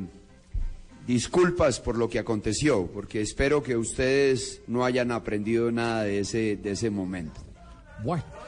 disculpas por lo que aconteció, porque espero que ustedes no hayan aprendido nada de ese, de ese momento. Bueno.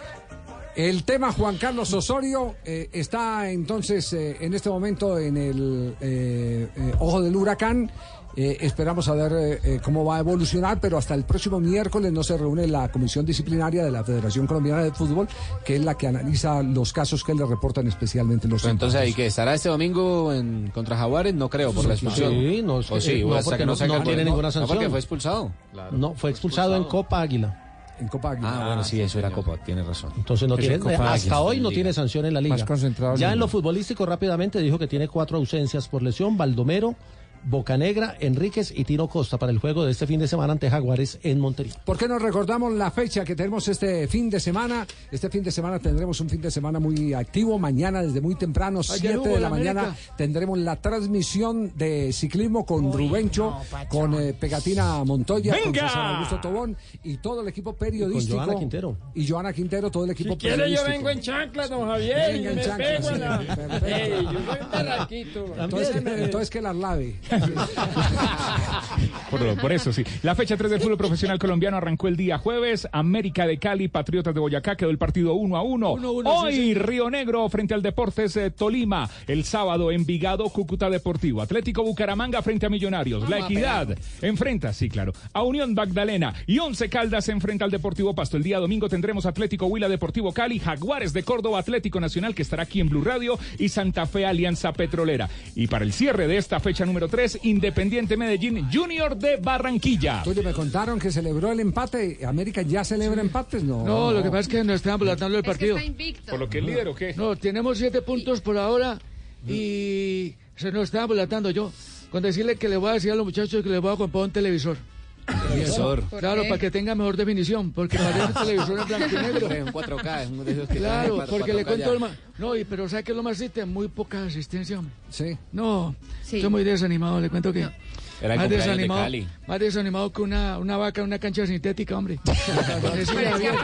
El tema Juan Carlos Osorio eh, está entonces eh, en este momento en el eh, eh, ojo del huracán. Eh, esperamos a ver cómo va a evolucionar, pero hasta el próximo miércoles no se reúne la comisión disciplinaria de la Federación Colombiana de Fútbol, que es la que analiza los casos que le reportan especialmente los Pero entonces sindicatos. que estará este domingo en contra Jaguares, no creo, por la expulsión. Sí, no, o sí, no, hasta que no, no- no tiene ninguna No, sanción. porque fue expulsado. No, fue expulsado en Copa Águila. En Copa Águila. Ah, bueno, sí, eso era Copa, tiene razón. Entonces no tiene, Copa hasta Águila, hoy no tiene sanción en la liga. Más concentrado en Ya en lo futbolístico rápidamente dijo que tiene cuatro ausencias por lesión, Baldomero, Bocanegra, Enríquez y Tino Costa para el juego de este fin de semana ante Jaguares en Montería. ¿Por qué nos recordamos la fecha que tenemos este fin de semana? Este fin de semana tendremos un fin de semana muy activo. Mañana desde muy temprano, Ayer 7 hubo de la la mañana, América. tendremos la transmisión de ciclismo con Rubencho, con eh, Pegatina Montoya, con. César Augusto Tobón y todo el equipo periodístico. Joana Quintero. Y Joana Quintero, todo el equipo Si quiere yo periodístico. vengo en chanclas, don Javier, Venga y en me chanclas, pego en sí, la... perfecto. Ey, yo soy un. Entonces, entonces que las lave. Por, por eso, sí. La fecha 3 del fútbol profesional colombiano arrancó el día jueves. América de Cali, Patriotas de Boyacá, quedó el partido 1 a 1. Hoy, Río Negro frente al Deportes eh, Tolima. El sábado, Envigado, Cúcuta Deportivo. Atlético Bucaramanga frente a Millonarios. La Vamos Equidad enfrenta, sí, claro, a Unión Magdalena. Y Once Caldas enfrenta al Deportivo Pasto. El día domingo tendremos Atlético Huila Deportivo Cali, Jaguares de Córdoba, Atlético Nacional, que estará aquí en Blue Radio, y Santa Fe Alianza Petrolera. Y para el cierre de esta fecha número 3, Independiente Medellín Junior de Barranquilla. Oye, me contaron que celebró el empate. ¿América ya celebra empates? No. No, lo que pasa es que no estamos dilatando el partido. ¿Por lo que el líder o qué? No, tenemos siete puntos por ahora y se nos está dilatando yo. Con decirle que le voy a decir a los muchachos que les voy a comprar un televisor. Televisor. Claro, para que tenga mejor definición, porque parece un televisor en blanco y negro. Un 4K, es uno de esos que Claro, porque le 4K cuento ya. el ma- No, y, pero ¿sabe qué es lo más triste? Muy poca asistencia, hombre. Sí. No, Sí. estoy muy desanimado, le cuento que... Era más de desanimado, Cali. más desanimado que una, una vaca en una cancha sintética, hombre. Con decirle, a Javier,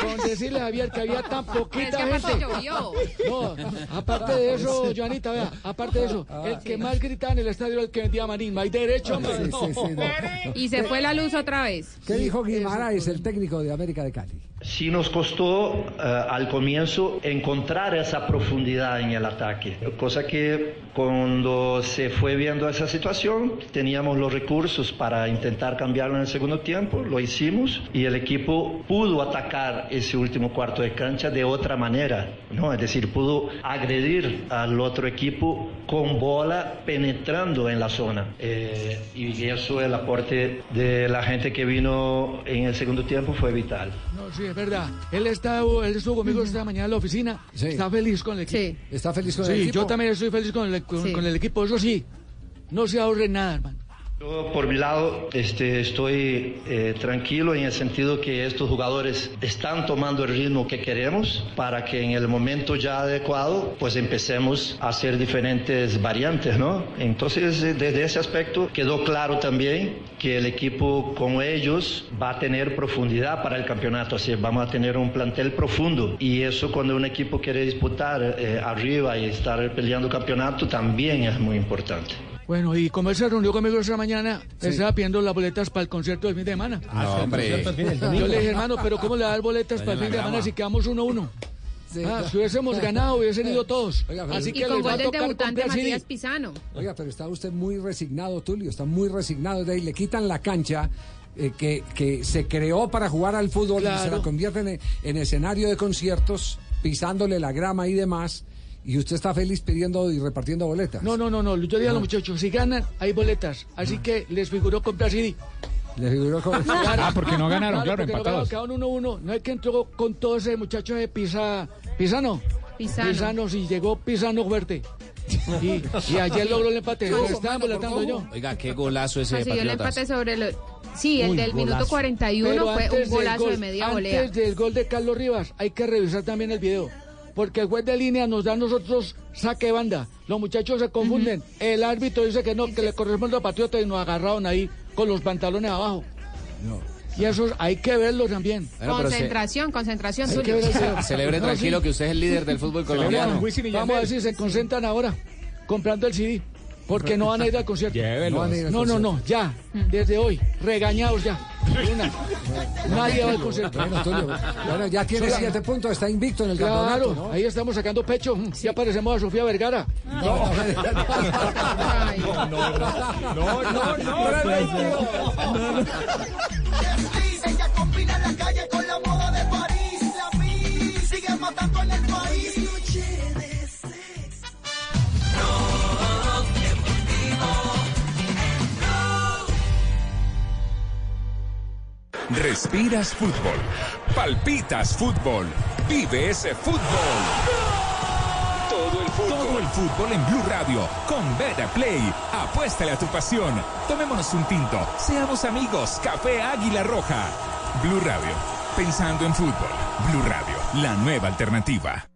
con decirle a Javier que había tan poquita Pero es que gente. llovió. No, aparte de eso, Joanita, vea, aparte de eso, el que más gritaba en el estadio era el que vendía manín. Hay derecho, hombre. Sí, sí, sí, no. Y se fue la luz otra vez. ¿Qué dijo Guimaraes, el técnico de América de Cali? Sí nos costó eh, al comienzo encontrar esa profundidad en el ataque, cosa que cuando se fue viendo esa situación teníamos los recursos para intentar cambiarlo en el segundo tiempo, lo hicimos y el equipo pudo atacar ese último cuarto de cancha de otra manera, ¿no? es decir, pudo agredir al otro equipo con bola penetrando en la zona Eh, y eso el aporte de la gente que vino en el segundo tiempo fue vital. No, sí, es verdad. Él, está, él estuvo conmigo esta mañana en la oficina. Está feliz con el equipo. ¿Está feliz con Sí, el equipo? yo también estoy feliz con el, con, Sí. con el equipo. Eso sí, no se ahorre nada, hermano. Yo, por mi lado, este, estoy eh, tranquilo en el sentido que estos jugadores están tomando el ritmo que queremos para que en el momento ya adecuado, pues empecemos a hacer diferentes variantes, ¿no? Entonces, desde ese aspecto quedó claro también que el equipo con ellos va a tener profundidad para el campeonato, así vamos a tener un plantel profundo y eso cuando un equipo quiere disputar eh, arriba y estar peleando campeonato también es muy importante. Bueno, y como él se reunió conmigo esta mañana, estaba pidiendo las boletas para el concierto del fin de semana. Ah, No, hombre. fin del domingo. Yo le dije, hermano, pero ¿cómo le das boletas para el fin de a semana si quedamos 1-1? Ah, si hubiésemos ganado, hubiesen ido todos. Así y que con les va a gol del tocar debutante. Matías Pisano. Oiga, pero está usted muy resignado, Tulio, está muy resignado. De ahí le quitan la cancha eh, que, que se creó para jugar al fútbol y se la convierten en, en escenario de conciertos, pisándole la grama y demás. Y usted está feliz pidiendo y repartiendo boletas. No, no, no, no. Yo dije a los muchachos, si ganan, hay boletas. Así que les figuró comprar CD. Le figuró como... Ah, porque no ganaron, claro, no empatados. ganaron, quedaron 1-1. No es que entró con todo ese muchacho de Pisa, Pisano. Pisano. Pisano, sí, llegó Pisano fuerte. Y, y ayer logró el empate. Lo estaba volatando yo. Oiga, qué golazo ese de Consiguió el Patriotas. empate sobre el... Sí, el Uy, del minuto golazo. 41 Pero fue antes un golazo gol- de media Antes volea. del gol de Carlos Rivas, hay que revisar también el video. Porque el juez de línea nos da a nosotros saque de banda. Los muchachos se confunden. El árbitro dice que no, que le corresponde a Patriota y nos agarraron ahí con los pantalones abajo. Y eso hay que verlo también. Bueno, pero se- Concentración, concentración. Hay que Tulio. ver el video. Celebre No, tranquilo sí. que usted es el líder del fútbol colombiano. Vamos a ver si se concentran ahora comprando el CD. Porque no van a ir al concierto. Llévelos. No, van a ir al no, no, no, ya. Desde hoy. Regañados ya. Una. Nadie va al concierto. Bueno, Tulio, bueno, ya tiene Sola- siete puntos, está invicto en el Claro, campeonato, ¿no? ahí estamos sacando pecho. Ya parecemos a Sofía Vergara. No, no, no, Ella Respiras fútbol. Palpitas fútbol. Vive ese fútbol. Todo el fútbol. Todo el fútbol en Blue Radio con Beta Play. Apuéstale a tu pasión. Tomémonos un tinto. Seamos amigos. Café Águila Roja. Blue Radio. Pensando en fútbol. Blue Radio. La nueva alternativa.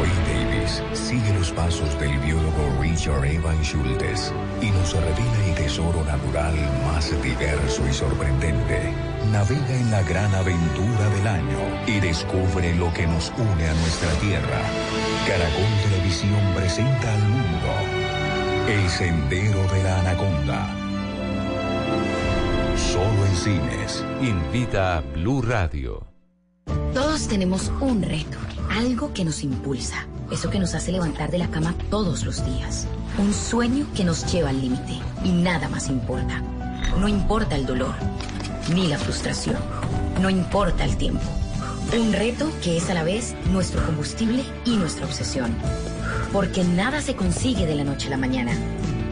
Wayne Davis sigue los pasos del biólogo Richard Evan Schultes y nos revela el tesoro natural más diverso y sorprendente. Navega en la gran aventura del año y descubre lo que nos une a nuestra tierra. Caracol Televisión presenta al mundo El Sendero de la Anaconda. Solo en cines. Invita a Blue Radio. Todos tenemos un reto, algo que nos impulsa, eso que nos hace levantar de la cama todos los días, un sueño que nos lleva al límite y nada más importa. No importa el dolor, ni la frustración, no importa el tiempo. Un reto que es a la vez nuestro combustible y nuestra obsesión. Porque nada se consigue de la noche a la mañana.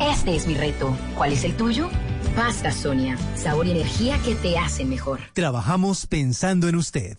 Este es mi reto. ¿Cuál es el tuyo? Pasta Sonia, sabor y energía que te hacen mejor. Trabajamos pensando en usted.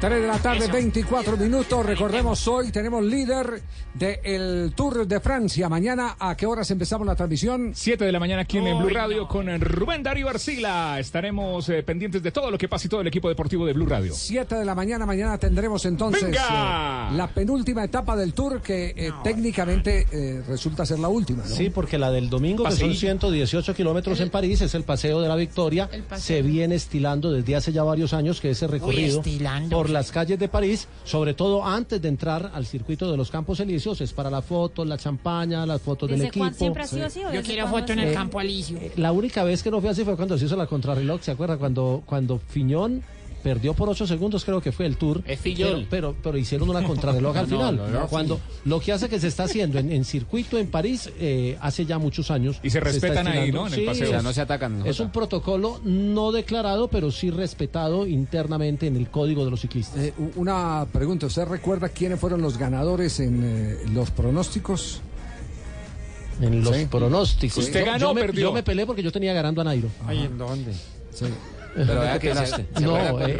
3 de la tarde, 24 minutos. Recordemos, hoy tenemos líder del Tour de Francia. Mañana, ¿a qué horas empezamos la transmisión? 7 de la mañana aquí en Blue Radio con Rubén Darío Arcila. Estaremos eh, pendientes de todo lo que pase y todo el equipo deportivo de Blue Radio. 7 de la mañana, mañana tendremos entonces eh, la penúltima etapa del Tour que eh, técnicamente eh, resulta ser la última. ¿no? Sí, porque la del domingo, que son Paseillo. 118 kilómetros en París, es el Paseo de la Victoria. Se viene estilando desde hace ya varios años que ese recorrido estilando. por las calles de París, sobre todo antes de entrar al circuito de los Campos Elíseos, es para la foto, la champaña, las fotos del ¿Desde equipo. cuándo siempre ha sido así o Yo quiero foto en el campo Alicio. La única vez que no fue así fue cuando se hizo la contrarreloj, ¿se acuerda? Cuando, cuando Fiñón perdió por 8 segundos, creo que fue el Tour. Es. Pero, pero, pero hicieron una contrarreloj al final. no, no, cuando Lo que hace que se está haciendo en, en circuito en París eh, hace ya muchos años. Y se respetan ahí. ¿no? En el Sí, paseo. O sea, no se atacan. Es un protocolo no declarado, pero sí respetado internamente en el código de los ciclistas. Eh, una pregunta, ¿usted recuerda quiénes fueron los ganadores en eh, los pronósticos? En los Sí. pronósticos. ¿Usted Yo- ganó yo, me, perdió? yo me peleé porque yo tenía ganando a Nairo. Ay, ¿en dónde? Sí. Pero vea que se- se No, eh,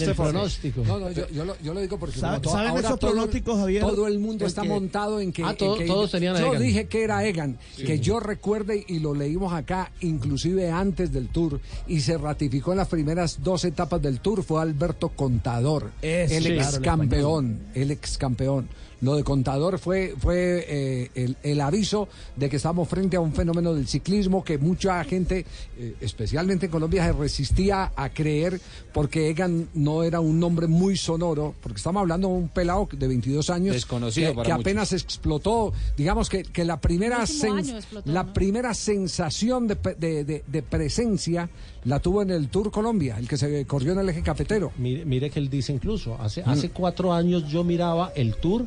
el pronóstico. No, no, yo, yo lo, yo lo digo porque ¿Sabe- como to- saben esos todo- pronósticos, Javier? Todo el mundo está que- montado en que, Ah, en to- que todos yo, tenían a yo Egan. dije que era Egan, que yo recuerde y lo leímos acá, inclusive antes del Tour y se ratificó en las primeras dos etapas del Tour fue Alberto Contador, Eso, el sí, ex claro, campeón, el ex campeón. Lo de Contador fue, fue eh, el, el aviso de que estamos frente a un fenómeno del ciclismo que mucha gente, eh, especialmente en Colombia, se resistía a creer porque Egan no era un nombre muy sonoro, porque estamos hablando de un pelado de 22 años Desconocido que, para que apenas explotó, digamos que, que la primera sens- explotó, la ¿no? primera sensación de, pe- de- de- de presencia la tuvo en el Tour Colombia, el que se corrió en el eje cafetero. Mire, mire que él dice incluso, hace, Mm. hace cuatro años yo miraba el tour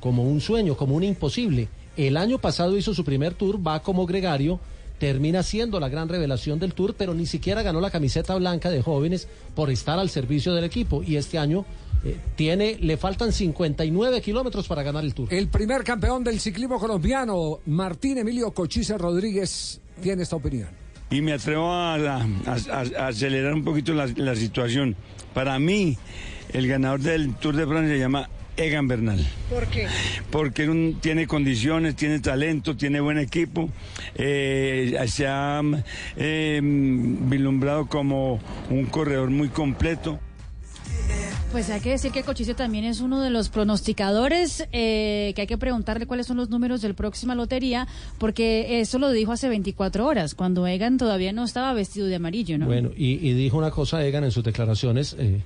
como un sueño, como un imposible. El año pasado hizo su primer tour, va como gregario, termina siendo la gran revelación del tour, pero ni siquiera ganó la camiseta blanca de jóvenes por estar al servicio del equipo. Y este año eh, tiene, le faltan 59 kilómetros para ganar el tour. El primer campeón del ciclismo colombiano, Martín Emilio Cochise Rodríguez, tiene esta opinión. y me atrevo a, a- a- a acelerar un poquito la, la situación. Para mí, el ganador del Tour de Francia se llama Egan Bernal. ¿Por qué? Porque un- tiene condiciones, tiene talento, tiene buen equipo, eh, se ha eh, vislumbrado como un corredor muy completo. Pues hay que decir que Cochise también es uno de los pronosticadores, eh, que hay que preguntarle cuáles son los números del próxima lotería, porque eso lo dijo hace 24 horas, cuando Egan todavía no estaba vestido de amarillo, ¿no? Bueno, y, y dijo una cosa Egan en sus declaraciones, eh,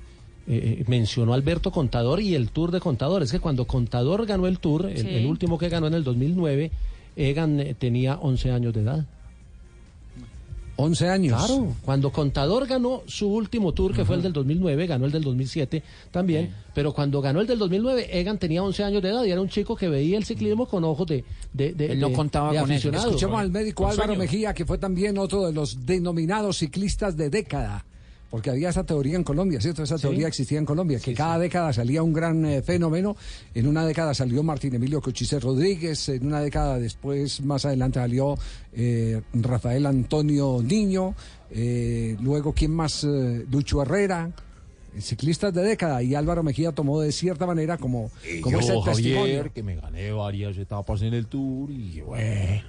eh, mencionó a Alberto Contador y el Tour de Contador. Es que cuando Contador ganó el Tour, el, Sí. el último que ganó en el 2009, Egan eh, tenía 11 años de edad. 11 años. Claro, cuando Contador ganó su último tour, que fue el del 2009, ganó el del 2007 también, pero cuando ganó el del 2009, Egan tenía 11 años de edad y era un chico que veía el ciclismo con ojos de, de, de- Él no de- contaba de con eso. aficionado. Escuchemos al médico Álvaro sueño. Mejía, que fue también otro de los denominados ciclistas de década. Porque había esa teoría en Colombia, ¿cierto? Esa Sí. teoría existía en Colombia, que cada década salía un gran eh, fenómeno. En una década salió Martín Emilio Cochise Rodríguez, en una década después, más adelante salió eh, Rafael Antonio Niño, eh, luego, ¿quién más? Eh, Lucho Herrera. eh, Ciclistas de década y Álvaro Mejía tomó de cierta manera como, como ese testimonio. que me gané varias etapas en el Tour y bueno.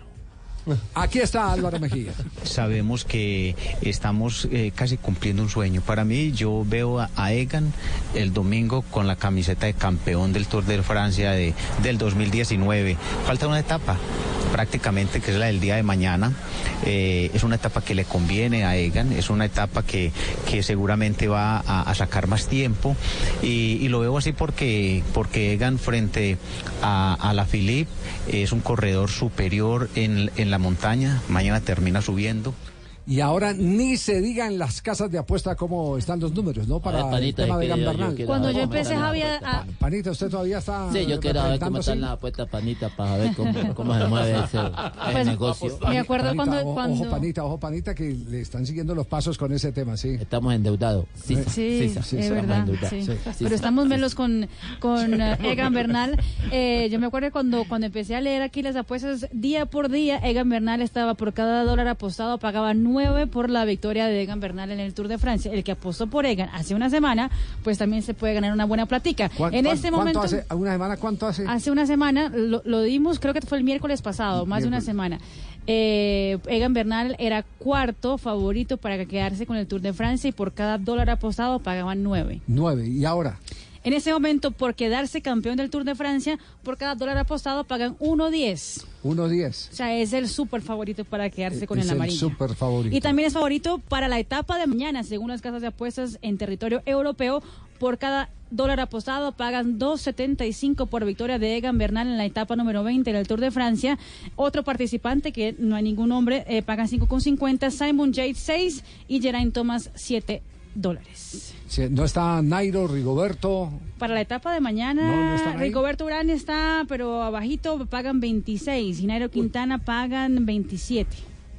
Aquí está Álvaro Mejía. Sabemos que estamos eh, casi cumpliendo un sueño. Para mí, yo veo a, Egan el domingo con la camiseta de campeón del Tour de Francia de, del 2019. Falta una etapa, prácticamente, que es la del día de mañana. Eh, es una etapa que le conviene a Egan, es una etapa que, que seguramente va a, sacar más tiempo. Y, y lo veo así porque, porque Egan frente a, a la Philippe es un corredor superior en, en la montaña. Mañana termina subiendo. Y ahora ni se diga en las casas de apuesta cómo están los números, ¿no? Para A ver, Panita, el tema de yo- yo Gambernal. quiero Cuando yo empecé, están las Javi, a- apuestas. a- Panita, usted todavía está. Sí, yo quiero ver cómo están las apuestas, Panita, para ver cómo, cómo se mueve ese el Pues, negocio. me acuerdo Panita, cuando- ojo, cuando- Ojo, Panita, ojo, Panita, que le están siguiendo los pasos con ese tema, sí. Estamos endeudados. Sí, Sí, sí, es verdad. sí. Pero estamos melos con, con eh, Egan Bernal. Eh, yo me acuerdo cuando, cuando empecé a leer aquí las apuestas, día por día, Egan Bernal estaba por cada dólar apostado, pagaba nueve por la victoria de Egan Bernal en el Tour de Francia. El que apostó por Egan hace una semana, pues también se puede ganar una buena platica. ¿Cuán- En este ¿Cuánto momento... hace? ¿Una semana cuánto hace? Hace una semana lo, lo dimos, creo que fue el miércoles pasado, más de una semana. Eh, Egan Bernal era cuarto favorito para quedarse con el Tour de Francia y por cada dólar apostado pagaban nueve. Nueve. ¿Y ahora? En ese momento, por quedarse campeón del Tour de Francia, por cada dólar apostado pagan 1.10. Uno diez. O sea, es el súper favorito para quedarse con es el amarillo. súper favorito. Y también es favorito para la etapa de mañana, según las casas de apuestas en territorio europeo. Por cada dólar apostado pagan 2.75 por victoria de Egan Bernal en la etapa número 20 del Tour de Francia. Otro participante que no hay ningún nombre eh, pagan 5.50, Simon Yates 6 y Geraint Thomas 7 dólares. Sí, No está Nairo, Rigoberto. Para la etapa de mañana, No, no. Rigoberto Urán está, pero abajito pagan 26 y Nairo Quintana pagan 27.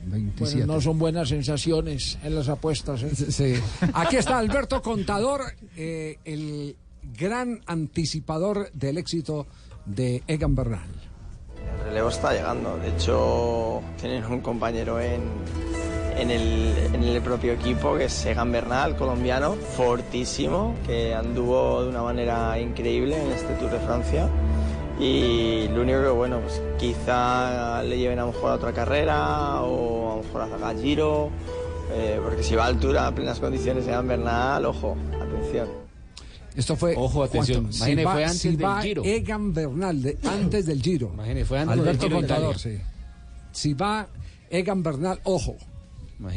27. Bueno, no son buenas sensaciones en las apuestas. ¿eh? Sí. Aquí está Alberto Contador, eh, el gran anticipador del éxito de Egan Bernal. El relevo está llegando. De hecho, tienen un compañero en, en, el, en el propio equipo que es Egan Bernal, colombiano, fortísimo, que anduvo de una manera increíble en este Tour de Francia. Y lo único que, bueno, pues quizá le lleven a lo mejor a otra carrera o a lo mejor a Giro, eh, porque si va a altura, a plenas condiciones, Egan Bernal, ojo, atención. Esto fue. Ojo, atención. Imagine, fue antes si del Giro. Egan Bernal, de- antes del Giro. Imagine, fue antes del Alberto Giro de Contador, sí. Si va Egan Bernal, ojo.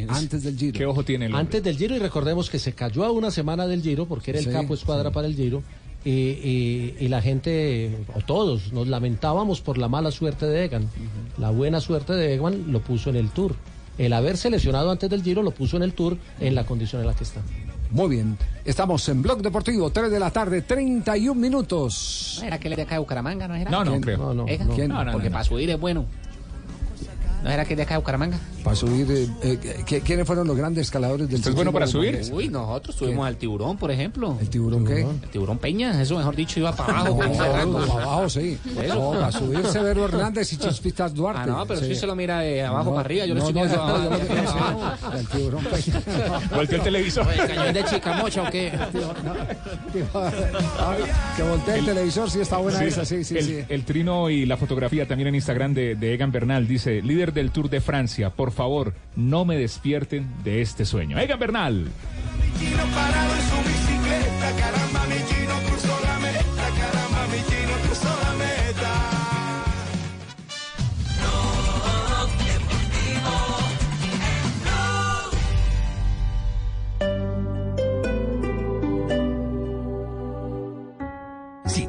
Antes del Giro. ¿Qué ojo tiene el hombre? Antes del Giro, y recordemos que se cayó a una semana del Giro, porque era el Sí, capo escuadra para el Giro, y, y- y la gente, o todos, nos lamentábamos por la mala suerte de Egan. La buena suerte de Egan lo puso en el Tour. El haberse lesionado antes del Giro lo puso en el Tour en la condición en la que está. Muy bien. Estamos en Blog Deportivo, 3 de la tarde, 31 minutos. ¿No era que le de acá de Bucaramanga? ¿No era? No, no creo. No. ¿Quién? No, no, Porque no. para subir es bueno. ¿No era que de acá de Bucaramanga? Para subir. eh, eh, ¿qui- ¿Quiénes fueron los grandes escaladores del ¿Usted es bueno para subir? Uy, nosotros subimos al tiburón, por ejemplo. ¿El tiburón qué? El tiburón Peña, eso mejor dicho, iba para abajo. No, para abajo, sí. Eso. No, para subir Severo Hernández y Chispitas Duarte. Ah, no, pero Sí. si se lo mira de abajo No, para arriba, yo le no, estoy no, viendo yo- abajo. el tiburón Peña. Volteó el televisor. Oye, cañón de chicamocha o qué? Que voltee el televisor, sí está buena Sí, esa, sí, sí, el, sí. el trino y la fotografía también en Instagram de, de Egan Bernal dice, líder del Tour de Francia, por favor, no me despierten de este sueño. Egan Bernal. Caramba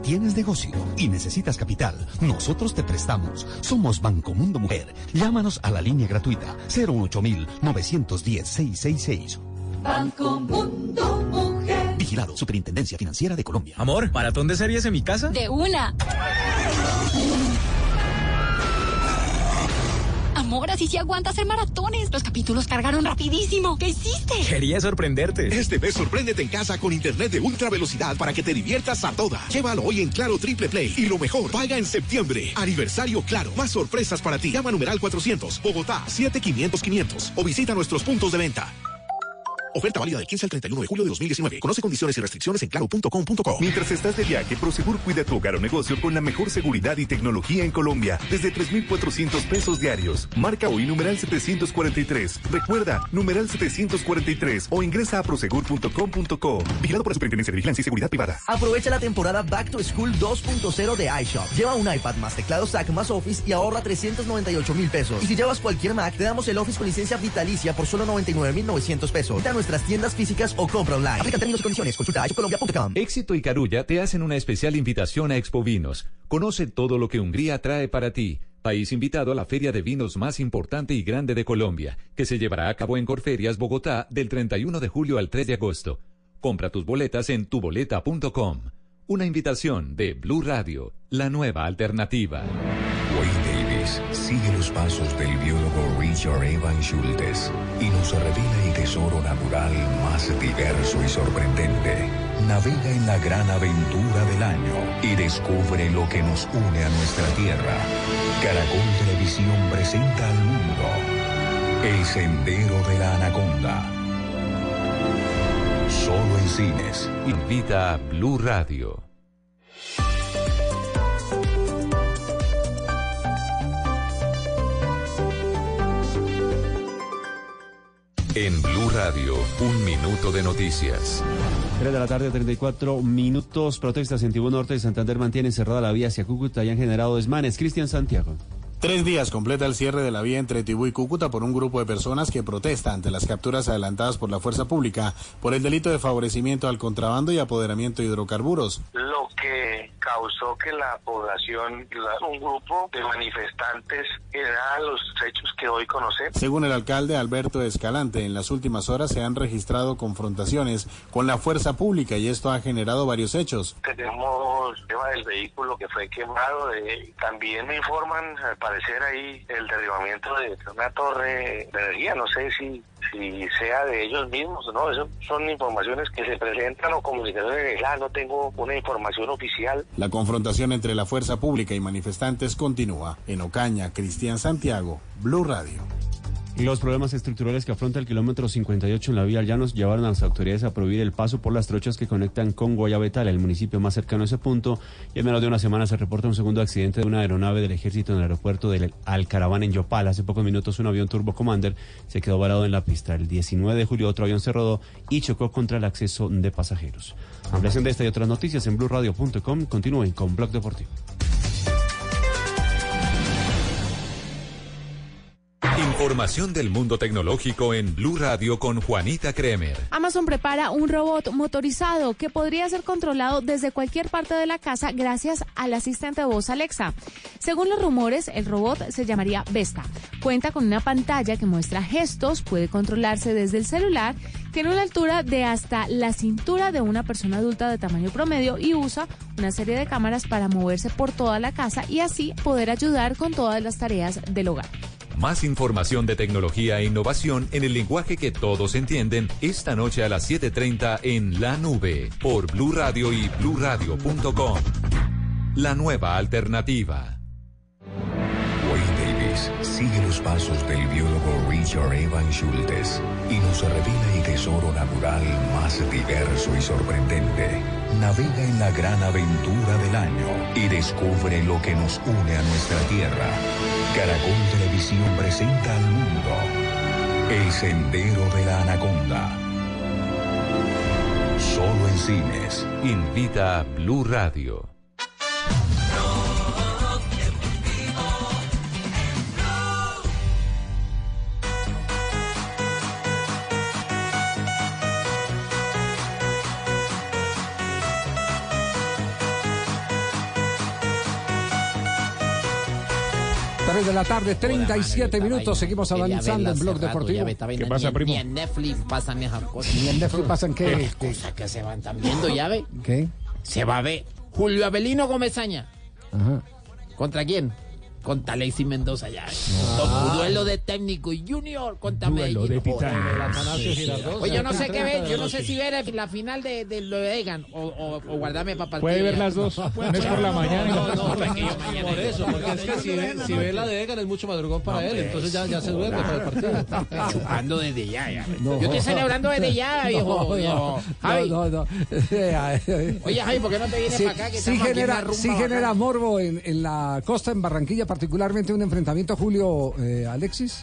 tienes negocio y necesitas capital, nosotros te prestamos. Somos Banco Mundo Mujer. Llámanos a la línea gratuita 08910-666. Banco Mundo Mujer. Vigilado Superintendencia Financiera de Colombia. Amor, ¿maratón de series en mi casa? De una. Demoras y si aguantas hacer maratones. Los capítulos cargaron rapidísimo. ¿Qué hiciste? Quería sorprenderte. Este mes sorpréndete en casa con internet de ultra velocidad para que te diviertas a toda. Llévalo hoy en Claro Triple Play y lo mejor, paga en septiembre. Aniversario Claro. Más sorpresas para ti. Llama numeral 400, Bogotá, 7500 500 o visita nuestros puntos de venta. Oferta válida del 15 al 31 de julio de 2019. Conoce condiciones y restricciones en claro.com.co. Mientras estás de viaje, Prosegur cuida tu hogar o negocio con la mejor seguridad y tecnología en Colombia desde 3,400 pesos diarios. Marca hoy numeral 743. Recuerda, numeral 743 o ingresa a prosegur.com.co. Vigilado por la Superintendencia de Vigilancia y Seguridad Privada. Aprovecha la temporada Back to School 2.0 de iShop. Lleva un iPad más teclado SAC más Office y ahorra 398 mil pesos. Y si llevas cualquier Mac, te damos el Office con licencia vitalicia por solo 99 mil 900 pesos. Nuestras tiendas físicas o compra online. Aplica términos y condiciones. Consulta iShopcolombia.com. Éxito y Carulla te hacen una especial invitación a Expo Vinos. Conoce todo lo que Hungría trae para ti. País invitado a la feria de vinos más importante y grande de Colombia, que se llevará a cabo en Corferias, Bogotá, del 31 de julio al 3 de agosto. Compra tus boletas en tuboleta.com. Una invitación de Blue Radio, la nueva alternativa. Sigue los pasos del biólogo Richard Evan Schultes y nos revela el tesoro natural más diverso y sorprendente. Navega en la gran aventura del año y descubre lo que nos une a nuestra tierra. Caracol Televisión presenta al mundo El Sendero de la Anaconda. Solo en cines. Invita a Blue Radio. En Blue Radio, un minuto de noticias. 3 de la tarde, 34 minutos. Protestas en Tibú Norte de Santander mantienen cerrada la vía hacia Cúcuta y han generado desmanes. Cristian Santiago. Tres días completa el cierre de la vía entre Tibú y Cúcuta por un grupo de personas que protesta ante las capturas adelantadas por la fuerza pública por el delito de favorecimiento al contrabando y apoderamiento de hidrocarburos. Lo que causó que la población, la- un grupo de manifestantes, eran los hechos que hoy conocemos. Según el alcalde Alberto Escalante, en las últimas horas se han registrado confrontaciones con la fuerza pública y esto ha generado varios hechos. Tenemos el tema del vehículo que fue quemado. eh, también me informan, al parecer, ahí el derribamiento de una torre de energía. No sé si, si sea de ellos mismos no. Eso son informaciones que se presentan o comunicaciones. Ah, no tengo una información oficial. La confrontación entre la fuerza pública y manifestantes continúa. En Ocaña, Cristian Santiago, Blue Radio. Los problemas estructurales que afronta el kilómetro 58 en la vía Llanos llevaron a las autoridades a prohibir el paso por las trochas que conectan con Guayabetal, el municipio más cercano a ese punto. Y en menos de una semana se reporta un segundo accidente de una aeronave del ejército en el aeropuerto del Alcaraván en Yopal. Hace pocos minutos un avión Turbo Commander se quedó varado en la pista. El 19 de julio otro avión se rodó y chocó contra el acceso de pasajeros. Ampliación de esta y otras noticias en blueradio.com. Continúen con Blog Deportivo. Información del mundo tecnológico en Blue Radio con Juanita Kremer. Amazon prepara un robot motorizado que podría ser controlado desde cualquier parte de la casa gracias al asistente de voz Alexa. Según los rumores, el robot se llamaría Vesta. Cuenta con una pantalla que muestra gestos, puede controlarse desde el celular, tiene una altura de hasta la cintura de una persona adulta de tamaño promedio y usa una serie de cámaras para moverse por toda la casa y así poder ayudar con todas las tareas del hogar. Más información de tecnología e innovación en el lenguaje que todos entienden esta noche a las 7:30 en La Nube por Blue Radio y bluradio.com. La nueva alternativa. Wayne Davis sigue los pasos del biólogo Richard Evan Schultes y nos revela el tesoro natural más diverso y sorprendente. Navega en la gran aventura del año y descubre lo que nos une a nuestra tierra. Caracol Televisión presenta al mundo El Sendero de la Anaconda. Solo en cines. Invita a Blue Radio. Tres de la tarde, 37 minutos. Seguimos avanzando en Blog Deportivo. ¿Qué pasa, primo? Ni en Netflix pasan esas cosas. ¿Ni en Netflix pasan qué? Las cosas que se van tan viendo, ya ve. ¿Qué? Se va a ver Julio Avelino Gomezaña. Ajá. ¿Contra quién? Con Talexi Mendoza ya. Duelo de técnico y Junior contra Duelo Medellín. de. Sí, sí. Oye, yo no sé qué 30 ver, yo no sé si ver la final de, de lo de Egan o, o, o guardarme para partido. Puede ver las dos. Una es por la mañana No, no, no, yo mañana- por eso, porque es que si, ve- si ve la de Egan es mucho madrugón para él, entonces ya, ya se duerme para el partido. Chupando desde ya, ya. No. Yo estoy celebrando desde ya, viejo. No, no, Javi. no, no. Oye, Javi, ¿por qué no te vienes Sí, para acá? Que sí genera, sí genera morbo en, en la costa, en Barranquilla, particularmente un enfrentamiento, Julio eh, Alexis.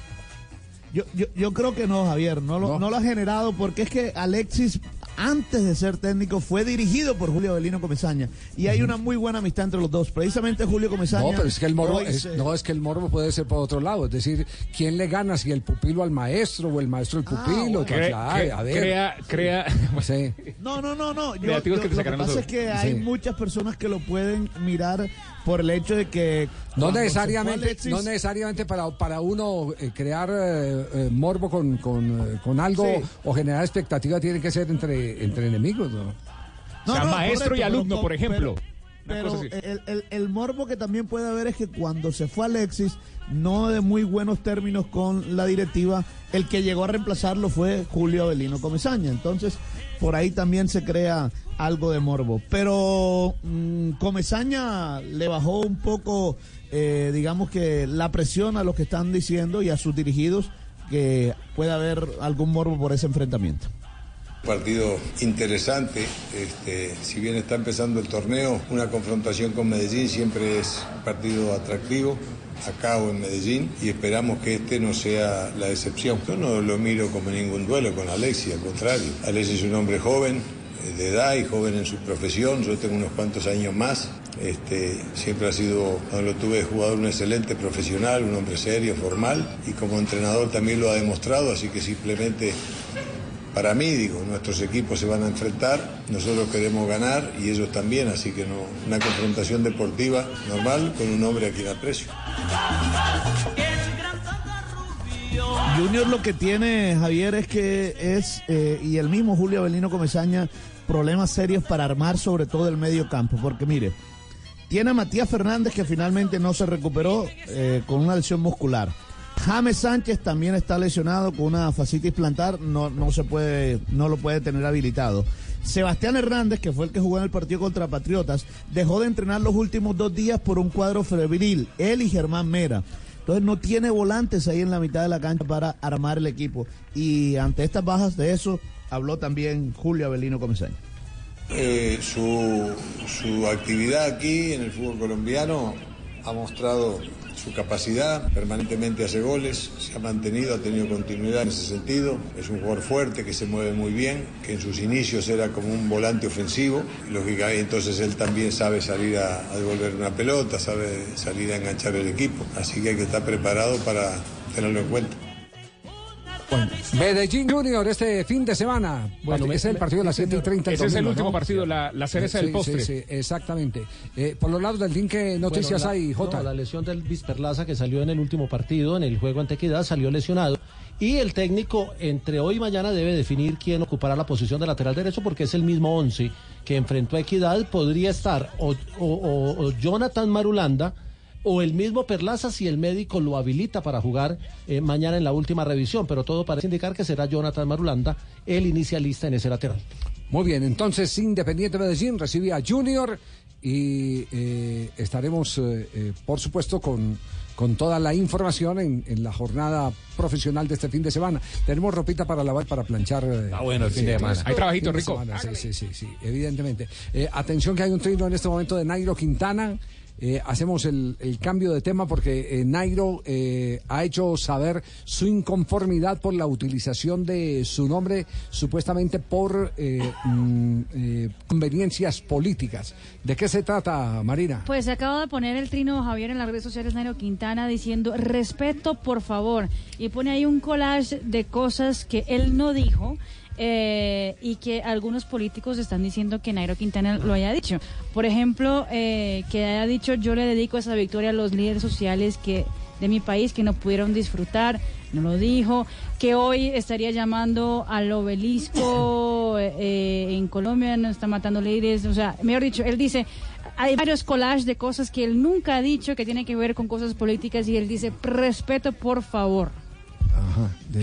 Yo, yo, yo creo que no, Javier, no lo, no. lo ha generado porque es que Alexis, antes de ser técnico, fue dirigido por Julio Avelino Comesaña. Y hay una muy buena amistad entre los dos. Precisamente Julio Comesaña. No, pero es que el morbo, hoy es, se- no es que el morbo puede ser por otro lado, es decir, ¿quién le gana si el pupilo al maestro o el maestro al pupilo? Cre- Pues, ay, cre- a ver. crea, crea, Sí. No, no, no, no. Yo, yo- que lo que pasa es que hay Sí. muchas personas que lo pueden mirar por el hecho de que. No necesariamente, Alexis- no necesariamente para, para uno eh, crear eh, eh, morbo con, con, con algo Sí. o generar expectativa tiene que ser entre, entre enemigos, ¿no? O sea, maestro y alumno, por ejemplo. Pero el, el- el morbo que también puede haber es que cuando se fue Alexis, no de muy buenos términos con la directiva, el que llegó a reemplazarlo fue Julio Avelino Comesaña. Entonces, por ahí también se crea algo de morbo. Pero mm, Comesaña le bajó un poco, eh, digamos que la presión a los que están diciendo y a sus dirigidos que puede haber algún morbo por ese enfrentamiento. Partido interesante, este, si bien está empezando el torneo, una confrontación con Medellín siempre es un partido atractivo, acá o en Medellín, y esperamos que este no sea la excepción. Yo no lo miro como ningún duelo con Alexis, al contrario. Alexis es un hombre joven, eh, de edad y joven en su profesión, yo tengo unos cuantos años más. Este, siempre ha sido, cuando lo tuve jugador, un excelente profesional, un hombre serio, formal, y como entrenador también lo ha demostrado, así que simplemente para mí, digo, nuestros equipos se van a enfrentar, nosotros queremos ganar y ellos también, así que no, una confrontación deportiva normal con un hombre a quien aprecio. Junior lo que tiene, Javier, es que es, eh, y el mismo Julio Avelino Comesaña, problemas serios para armar sobre todo el medio campo. Porque mire, tiene a Matías Fernández que finalmente no se recuperó eh, con una lesión muscular. James Sánchez también está lesionado con una fascitis plantar, no, no se puede, no lo puede tener habilitado. Sebastián Hernández, que fue el que jugó en el partido contra Patriotas, dejó de entrenar los últimos dos días por un cuadro febril, él y Germán Mera. Entonces no tiene volantes ahí en la mitad de la cancha para armar el equipo. Y ante estas bajas de eso, habló también Julio Avelino Comesaña. Eh, su, su actividad aquí en el fútbol colombiano ha mostrado su capacidad, permanentemente hace goles, se ha mantenido, ha tenido continuidad en ese sentido, es un jugador fuerte que se mueve muy bien, que en sus inicios era como un volante ofensivo, lógicamente entonces él también sabe salir a, a devolver una pelota, sabe salir a enganchar el equipo, así que hay que estar preparado para tenerlo en cuenta. Medellín Junior este fin de semana. Bueno, ese es el partido de las 7 y 30 Ese es el último ¿no? partido, la, la cereza del postre. Sí, sí, exactamente. Eh, por los lados del link, ¿qué noticias Bueno, la- hay, Jota? no, la lesión del Visperlaza que salió en el último partido, en el juego ante Equidad, salió lesionado. Y el técnico entre hoy y mañana debe definir quién ocupará la posición de lateral derecho porque es el mismo 11 que enfrentó a Equidad. Podría estar o, o- o- o Jonathan Marulanda o el mismo Perlaza si el médico lo habilita para jugar eh, mañana en la última revisión. Pero todo parece indicar que será Jonathan Marulanda el inicialista en ese lateral. Muy bien, entonces Independiente Medellín recibe a Junior y eh, estaremos, eh, eh, por supuesto, con, con toda la información en, en la jornada profesional de este fin de semana. Tenemos ropita para lavar, para planchar. Ah, bueno el fin de semana. Hay trabajito rico. Sí, sí, sí, sí, evidentemente. Eh, atención que hay un trino en este momento de Nairo Quintana. Eh, hacemos el, el cambio de tema porque eh, Nairo eh, ha hecho saber su inconformidad por la utilización de su nombre supuestamente por eh, mm, eh, conveniencias políticas. ¿De qué se trata, Marina? Pues se acaba de poner el trino Javier en las redes sociales Nairo Quintana diciendo respeto por favor y pone ahí un collage de cosas que él no dijo eh, y que algunos políticos están diciendo que Nairo Quintana lo haya dicho. Por ejemplo, eh, que haya dicho yo le dedico esa victoria a los líderes sociales que de mi país que no pudieron disfrutar, no lo dijo, que hoy estaría llamando al obelisco eh, en Colombia, no está matando líderes, o sea, mejor dicho, él dice, hay varios collages de cosas que él nunca ha dicho que tiene que ver con cosas políticas y él dice, respeto por favor.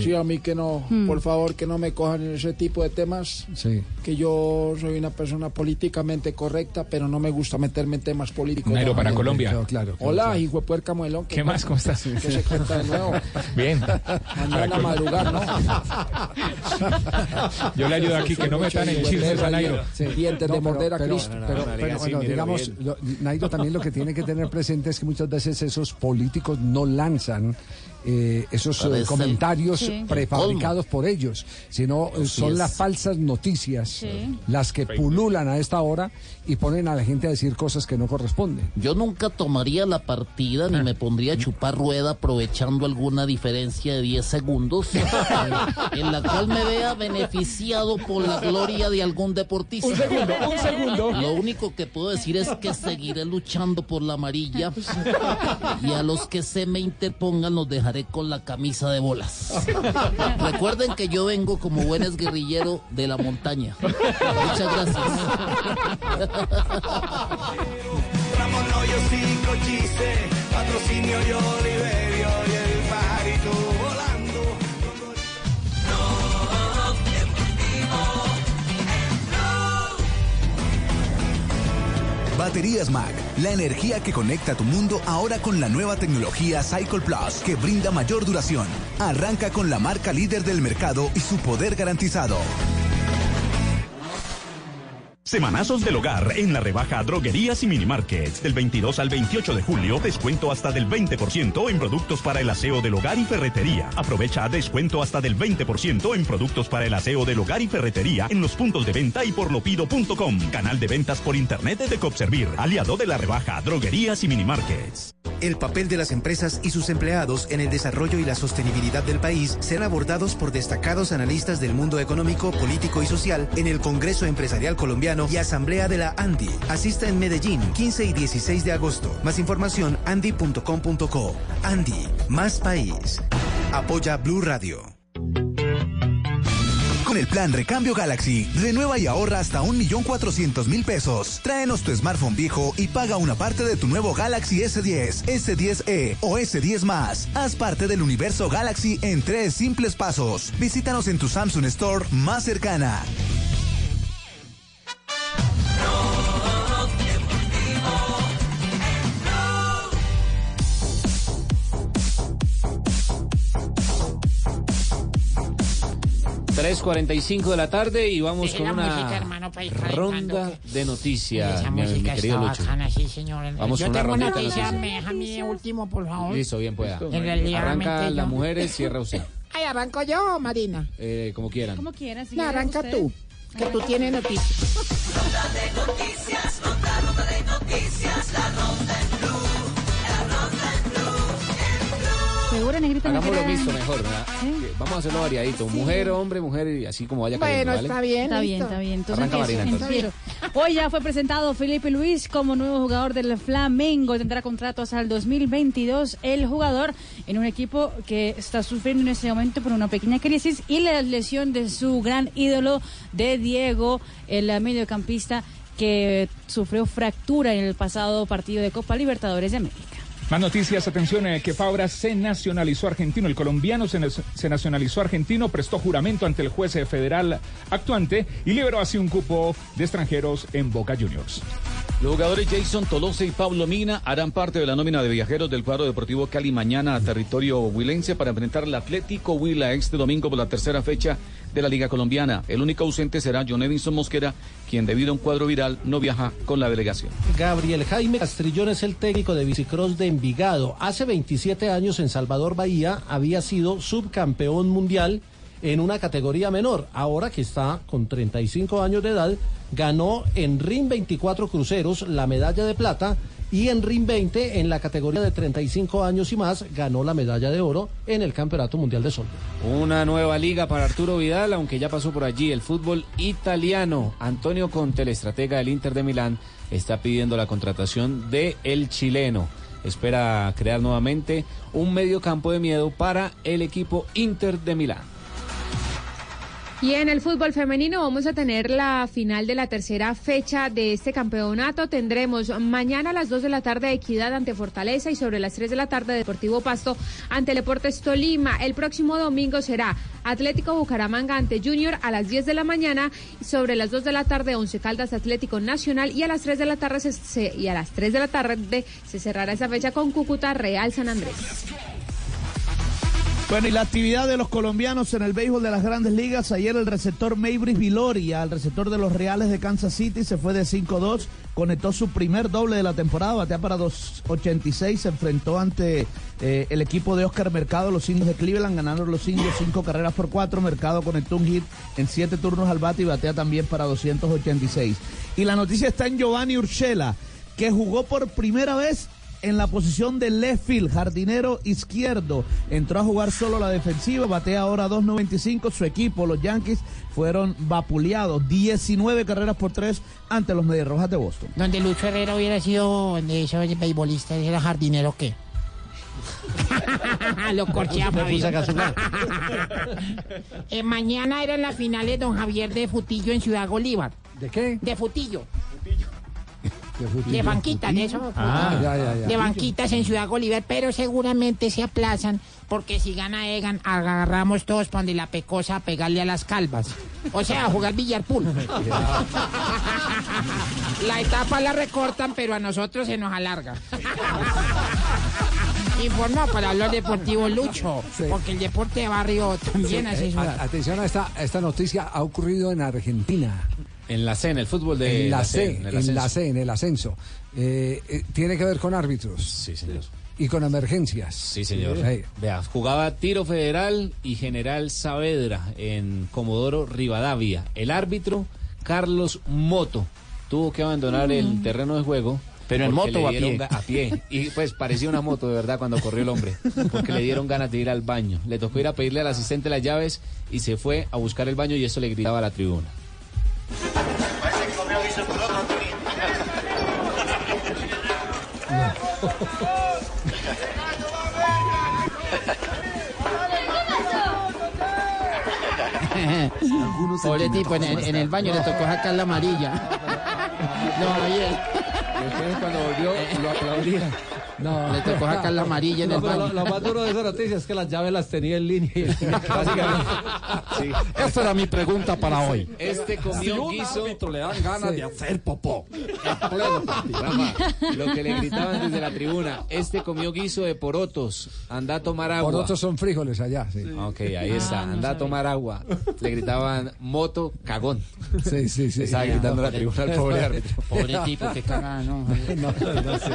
Sí, a mí que no, Hmm. por favor, que no me cojan en ese tipo de temas. Sí. Que yo soy una persona políticamente correcta, pero no me gusta meterme en temas políticos. Nairo, No, para Colombia. claro, Claro, claro, Hola, claro. hijo de puerca muelón. ¿Qué más? ¿Cómo estás? ¿Qué se cuenta de nuevo? Bien. Mañana a madrugar, ¿no? Yo le ayudo aquí, que no metan en chismes a Nairo. Sí, dientes de No, morder a pero- Cristo. pero- pero, bueno, digamos, lo- Nairo también lo que tiene que tener presente es que muchas veces esos políticos no lanzan eh, esos eh, comentarios Sí. prefabricados por ellos, sino eh, Así son es. las falsas noticias Sí. las que pululan a esta hora y ponen a la gente a decir cosas que no corresponden. Yo nunca tomaría la partida ni me pondría a chupar rueda aprovechando alguna diferencia de 10 segundos en la cual me vea beneficiado por la gloria de algún deportista. Un segundo, un segundo. Lo único que puedo decir es que seguiré luchando por la amarilla y a los que se me interpongan los dejaré con la camisa de bolas. Recuerden que yo vengo como buen guerrillero de la montaña. Muchas gracias. Patrocinio io, Baterías Mac, la energía que conecta tu mundo ahora con la nueva tecnología Cycle Plus que brinda mayor duración. Arranca con la marca líder del mercado y su poder garantizado. Semanazos del hogar en la rebaja droguerías y minimarkets. Del 22 al 28 de julio, descuento hasta del 20% en productos para el aseo del hogar y ferretería. Aprovecha descuento hasta del 20% en productos para el aseo del hogar y ferretería en los puntos de venta y por lopido.com. Canal de ventas por internet de Copservir, aliado de la rebaja droguerías y minimarkets. El papel de las empresas y sus empleados en el desarrollo y la sostenibilidad del país serán abordados por destacados analistas del mundo económico, político y social en el Congreso Empresarial Colombiano y Asamblea de la ANDI. Asista en Medellín, 15 y 16 de agosto. Más información, andi.com.co. ANDI, más país. Apoya Blue Radio. Con el plan Recambio Galaxy, renueva y ahorra hasta 1.400.000 pesos. Tráenos tu smartphone viejo y paga una parte de tu nuevo Galaxy S10, S10e o S10 más. Haz parte del universo Galaxy en tres simples pasos. Visítanos en tu Samsung Store más cercana. Tres cuarenta y cinco de la tarde y vamos Deje con una música, hermano, calentando, ronda de noticias, Esa mi, mi querido Lucho. bacana, sí, señor. Vamos yo con una tengo de noticia, noticias. me deja a mí último, por favor. Listo, bien pueda. En realidad, Arranca las mujeres, cierra usted, Ay, ¿arranco yo, Marina? eh, como quieran. Como quieras. No, arranca tú, que tú tienes noticias. Ronda de noticias, negrita. quiere- mixto mejor, Vamos a hacerlo variadito. Mujer, hombre, mujer y así como vaya cayendo, ¿vale? Está bien, está bien. Entonces, Arranca empiezo, Marina, entonces. Hoy ya fue presentado Felipe Luis como nuevo jugador del Flamengo. Tendrá contrato hasta el 2022. El jugador en un equipo que está sufriendo en este momento por una pequeña crisis y la lesión de su gran ídolo de Diego, el mediocampista que sufrió fractura en el pasado partido de Copa Libertadores de América. Más noticias, atención, eh, que Fabra se nacionalizó argentino. El colombiano se, se nacionalizó argentino, prestó juramento ante el juez eh, federal actuante y liberó así un cupo de extranjeros en Boca Juniors. Los jugadores Jason Tolose y Pablo Mina harán parte de la nómina de viajeros del cuadro deportivo Cali mañana a territorio huilense para enfrentar al Atlético Huila este domingo por la tercera fecha de la Liga Colombiana. El único ausente será John Edinson Mosquera, quien debido a un cuadro viral no viaja con la delegación. Gabriel Jaime Castrillón es el técnico de bicicross de Envigado. Hace 27 años en Salvador Bahía había sido subcampeón mundial en una categoría menor. Ahora que está con 35 años de edad, ganó en RIN 24 cruceros la medalla de plata y en RIN 20 en la categoría de 35 años y más ganó la medalla de oro en el Campeonato Mundial de Sol. Una nueva liga para Arturo Vidal, aunque ya pasó por allí el fútbol italiano. Antonio Conte, el estratega del Inter de Milán, está pidiendo la contratación de el chileno. espera crear nuevamente un medio campo de miedo para el equipo Inter de Milán. Y en el fútbol femenino vamos a tener la final de la tercera fecha de este campeonato. Tendremos mañana a las 2 de la tarde Equidad ante Fortaleza y sobre las 3 de la tarde Deportivo Pasto ante Deportes Tolima. El próximo domingo será Atlético Bucaramanga ante Junior a las 10 de la mañana y sobre las 2 de la tarde Once Caldas Atlético Nacional y a las 3 de la tarde se, se- y a las 3 de la tarde se cerrará esa fecha con Cúcuta Real San Andrés. Bueno, y la actividad de los colombianos en el béisbol de las grandes ligas. Ayer el receptor Maybris Viloria, el receptor de los Reales de Kansas City, se fue de 5-2, conectó su primer doble de la temporada, batea para 2.86, se enfrentó ante eh, el equipo de Oscar Mercado, los indios de Cleveland, ganaron los indios cinco carreras por cuatro. Mercado conectó un hit en siete turnos al bate y batea también para 286. Y la noticia está en Giovanni Urshela, que jugó por primera vez en la posición de left field, jardinero izquierdo. Entró a jugar solo la defensiva, batea ahora 2.95. Su equipo, los Yankees, fueron vapuleados. 19 carreras por 3 ante los Medias Rojas de Boston. Donde Lucho Herrera hubiera sido de esos beisbolistas, era jardinero, ¿qué? Lo puse a. Eh, mañana eran las finales Don Javier de Futillo en Ciudad Bolívar. ¿De qué? De Futillo. De, Futillo. De banquitas, de eso. Ah, ya, ya, ya. De banquitas en Ciudad Bolívar, pero seguramente se aplazan porque si gana Egan, agarramos todos para donde la pecosa a pegarle a las calvas. O sea, a jugar billar pool. La etapa la recortan, pero a nosotros se nos alarga. Informó para hablar deportivo Lucho, porque el deporte de barrio también Sí, hace eh, atención a esta, a esta noticia, ha ocurrido en Argentina. En la C, en el fútbol de en la, la C, C, en el en la ascenso. C, en el ascenso. Eh, eh, tiene que ver con árbitros. Sí, señor. Y con emergencias. Sí, señor. Sí. Vea, jugaba Tiro Federal y General Saavedra en Comodoro Rivadavia. El árbitro, Carlos Moto, tuvo que abandonar el terreno de juego. ¿Pero en moto le o a dieron pie? A pie. Y pues parecía una moto de verdad cuando corrió el hombre. Porque le dieron ganas de ir al baño. Le tocó ir a pedirle al asistente las llaves y se fue a buscar el baño y eso le gritaba a la tribuna. Pobre tipo, en el, en el baño le tocó sacar la amarilla. No, Javier. Después cuando volvió lo aplaudía. No, Le tocó sacar la amarilla en No, el lo, baño. lo más duro de esa noticia es que las llaves las tenía en línea. básicamente- Sí. Esta era mi pregunta para hoy. Este Si comió un guiso. árbitro le dan ganas Sí. de hacer popó. pleno. Rafa, lo que le gritaban desde la tribuna, este comió guiso de porotos, anda a tomar agua. Por otros son frijoles allá. Sí, Ok, ahí está, anda a tomar agua. Le gritaban moto cagón. sí, sí. sí. Estaba gritando la tribuna al pobre árbitro. Pobre tipo, que cagada, ¿no? No, no sé.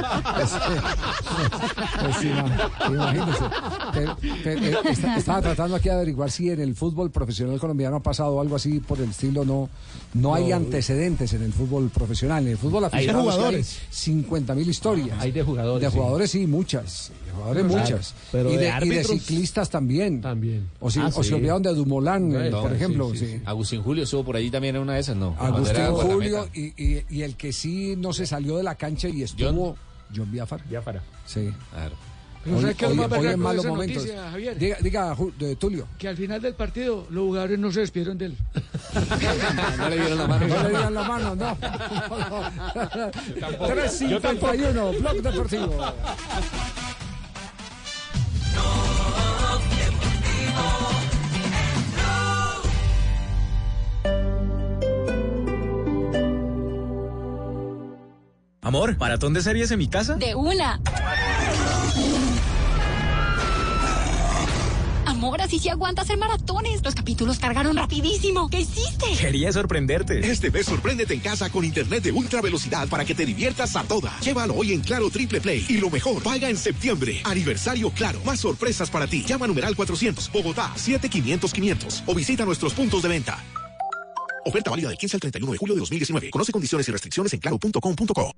Pues, ima- imagínese. Pero, eh, está- estaba tratando aquí de averiguar si en el fútbol profesional colombiano ha pasado algo así por el estilo. No, no hay antecedentes en el fútbol profesional. En el fútbol Hay de aficionado sí jugadores. 50 mil historias. Hay de jugadores. De jugadores sí, muchas. De jugadores Claro, muchas. pero y, de de, y de árbitros- ciclistas también. También. O, si, Ah, o sí. se olvidaron de Dumoulin, eh, No, por ejemplo. sí, sí. sí. Agustín Julio estuvo por allí también en una de esas, no. Agustín Julio y, y- y el que sí no se salió de la cancha y estuvo John Biafara. Biafara. Sí. Claro. Pero Hoy- ¿sabe qué es hoy- lo más hoy berraco en de malos esa momentos. noticia, Javier? Diga, diga Ju- de Tulio. Que al final del partido los jugadores no se despidieron de él. No le dieron la mano. No le dieron la mano, no. 351, Blog Deportivo. Amor, ¿maratón de series en mi casa? De una. Amor, así se aguanta hacer maratones. Los capítulos cargaron rapidísimo. ¿Qué hiciste? Quería sorprenderte. Este mes sorpréndete en casa con internet de ultra velocidad para que te diviertas a toda. Llévalo hoy en Claro Triple Play. Y lo mejor, paga en septiembre. Aniversario Claro. Más sorpresas para ti. Llama a numeral 400, Bogotá, 7500 500 o visita nuestros puntos de venta. Oferta válida del 15 al 31 de julio de 2019. Conoce condiciones y restricciones en claro.com.co.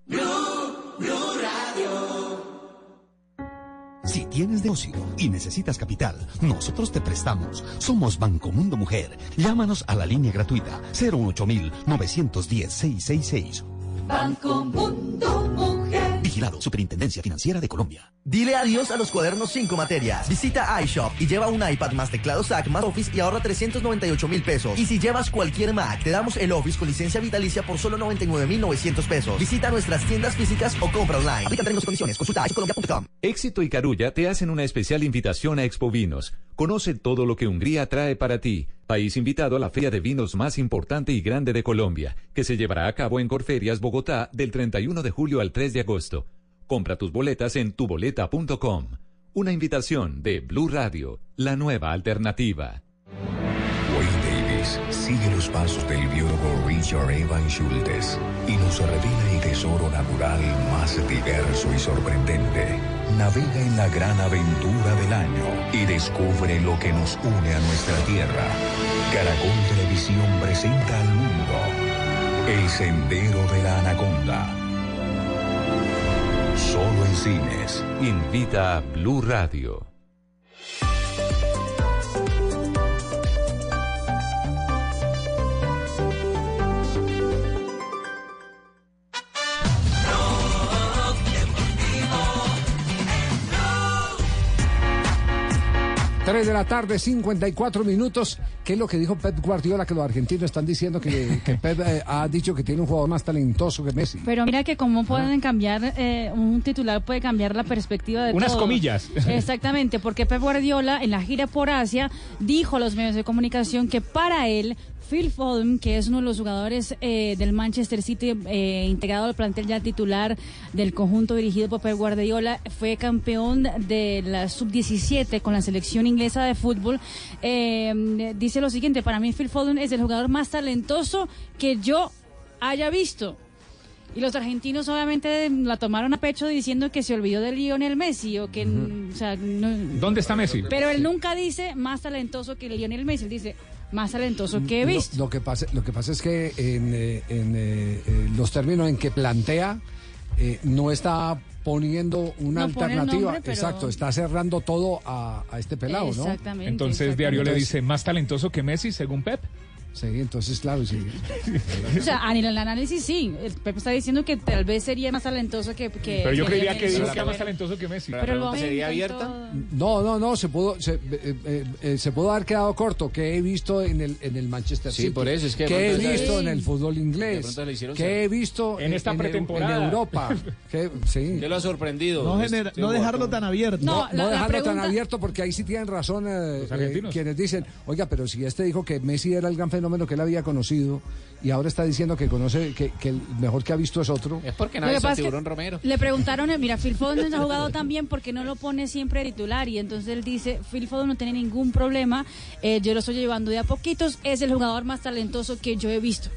Si tienes negocio y necesitas capital, nosotros te prestamos. Somos Banco Mundo Mujer. Llámanos a la línea gratuita 08910 666. Banco Mundo Mujer. Vigilado Superintendencia Financiera de Colombia. Dile adiós a los cuadernos 5 materias. Visita iShop y lleva un iPad más teclado SAC más Office y ahorra 398 mil pesos. Y si llevas cualquier Mac, te damos el Office con licencia vitalicia por solo 99 mil 900 pesos. Visita nuestras tiendas físicas o compra online. Aplica términos y condiciones. Consulta iShopcolombia.com. Éxito y Carulla te hacen una especial invitación a Expo Vinos. Conoce todo lo que Hungría trae para ti. País invitado a la feria de vinos más importante y grande de Colombia, que se llevará a cabo en Corferias, Bogotá, del 31 de julio al 3 de agosto. Compra tus boletas en tuboleta.com. Una invitación de Blue Radio, la nueva alternativa. Wayne Davis sigue los pasos del biólogo Richard Evan Schultes y nos revela el tesoro natural más diverso y sorprendente. Navega en la gran aventura del año y descubre lo que nos une a nuestra tierra. Caracol Televisión presenta al mundo El Sendero de la Anaconda. Solo en cines. Invita a Blue Radio. Tres de la tarde, 54 minutos. ¿Qué es lo que dijo Pep Guardiola? Que los argentinos están diciendo que, que Pep eh, ha dicho que tiene un jugador más talentoso que Messi. Pero mira que cómo pueden cambiar, eh, un titular puede cambiar la perspectiva de Unas todo. comillas. Exactamente, porque Pep Guardiola en la gira por Asia dijo a los medios de comunicación que para él Phil Foden, que es uno de los jugadores eh, del Manchester City eh, integrado al plantel ya titular del conjunto dirigido por Pep Guardiola, fue campeón de la sub-17 con la selección inglesa de fútbol. Eh, dice lo siguiente, para mí Phil Foden es el jugador más talentoso que yo haya visto. Y los argentinos obviamente la tomaron a pecho diciendo que se olvidó de Lionel Messi o que, o sea, no- ¿Dónde está Messi? pero él nunca dice más talentoso que Lionel Messi, él dice más talentoso que he visto. Lo, que pasa, lo que pasa es que en, eh, en, eh, eh, los términos en que plantea, eh, no está poniendo una No alternativa. nombre, pero- Exacto, está cerrando todo a, a este pelado, ¿no? Exactamente, Entonces Diario le dice, ¿más talentoso que Messi según Pep? Sí, entonces claro, sí. O sea, en el análisis sí, el Pepe está diciendo que tal vez sería más talentoso que... que Pero yo creería que dijo que era más talentoso que Messi. Pero lo aumentan todo. No, no, no, se pudo, se, eh, eh, eh, se pudo haber quedado corto. Que he visto en el, en el Manchester Sí, City. por eso, es que que he visto Sí. en el fútbol inglés. Que he visto En esta en, pretemporada. en Europa. que, sí. ¿Qué lo ha sorprendido? No, Este genera- no dejarlo tan abierto. No, No, dejarlo tan abierto porque ahí sí tienen razón eh, eh, quienes dicen, oiga, pero si este dijo que Messi era el gran fenómeno que él había conocido y ahora está diciendo que conoce que, que el mejor que ha visto es otro. Es porque nadie que Tiburón Romero. Le preguntaron, eh, mira, Phil Foden no ha jugado tan bien porque no lo pone siempre de titular y entonces él dice, Phil Foden no tiene ningún problema, eh, yo lo estoy llevando de a poquitos, es el jugador más talentoso que yo he visto.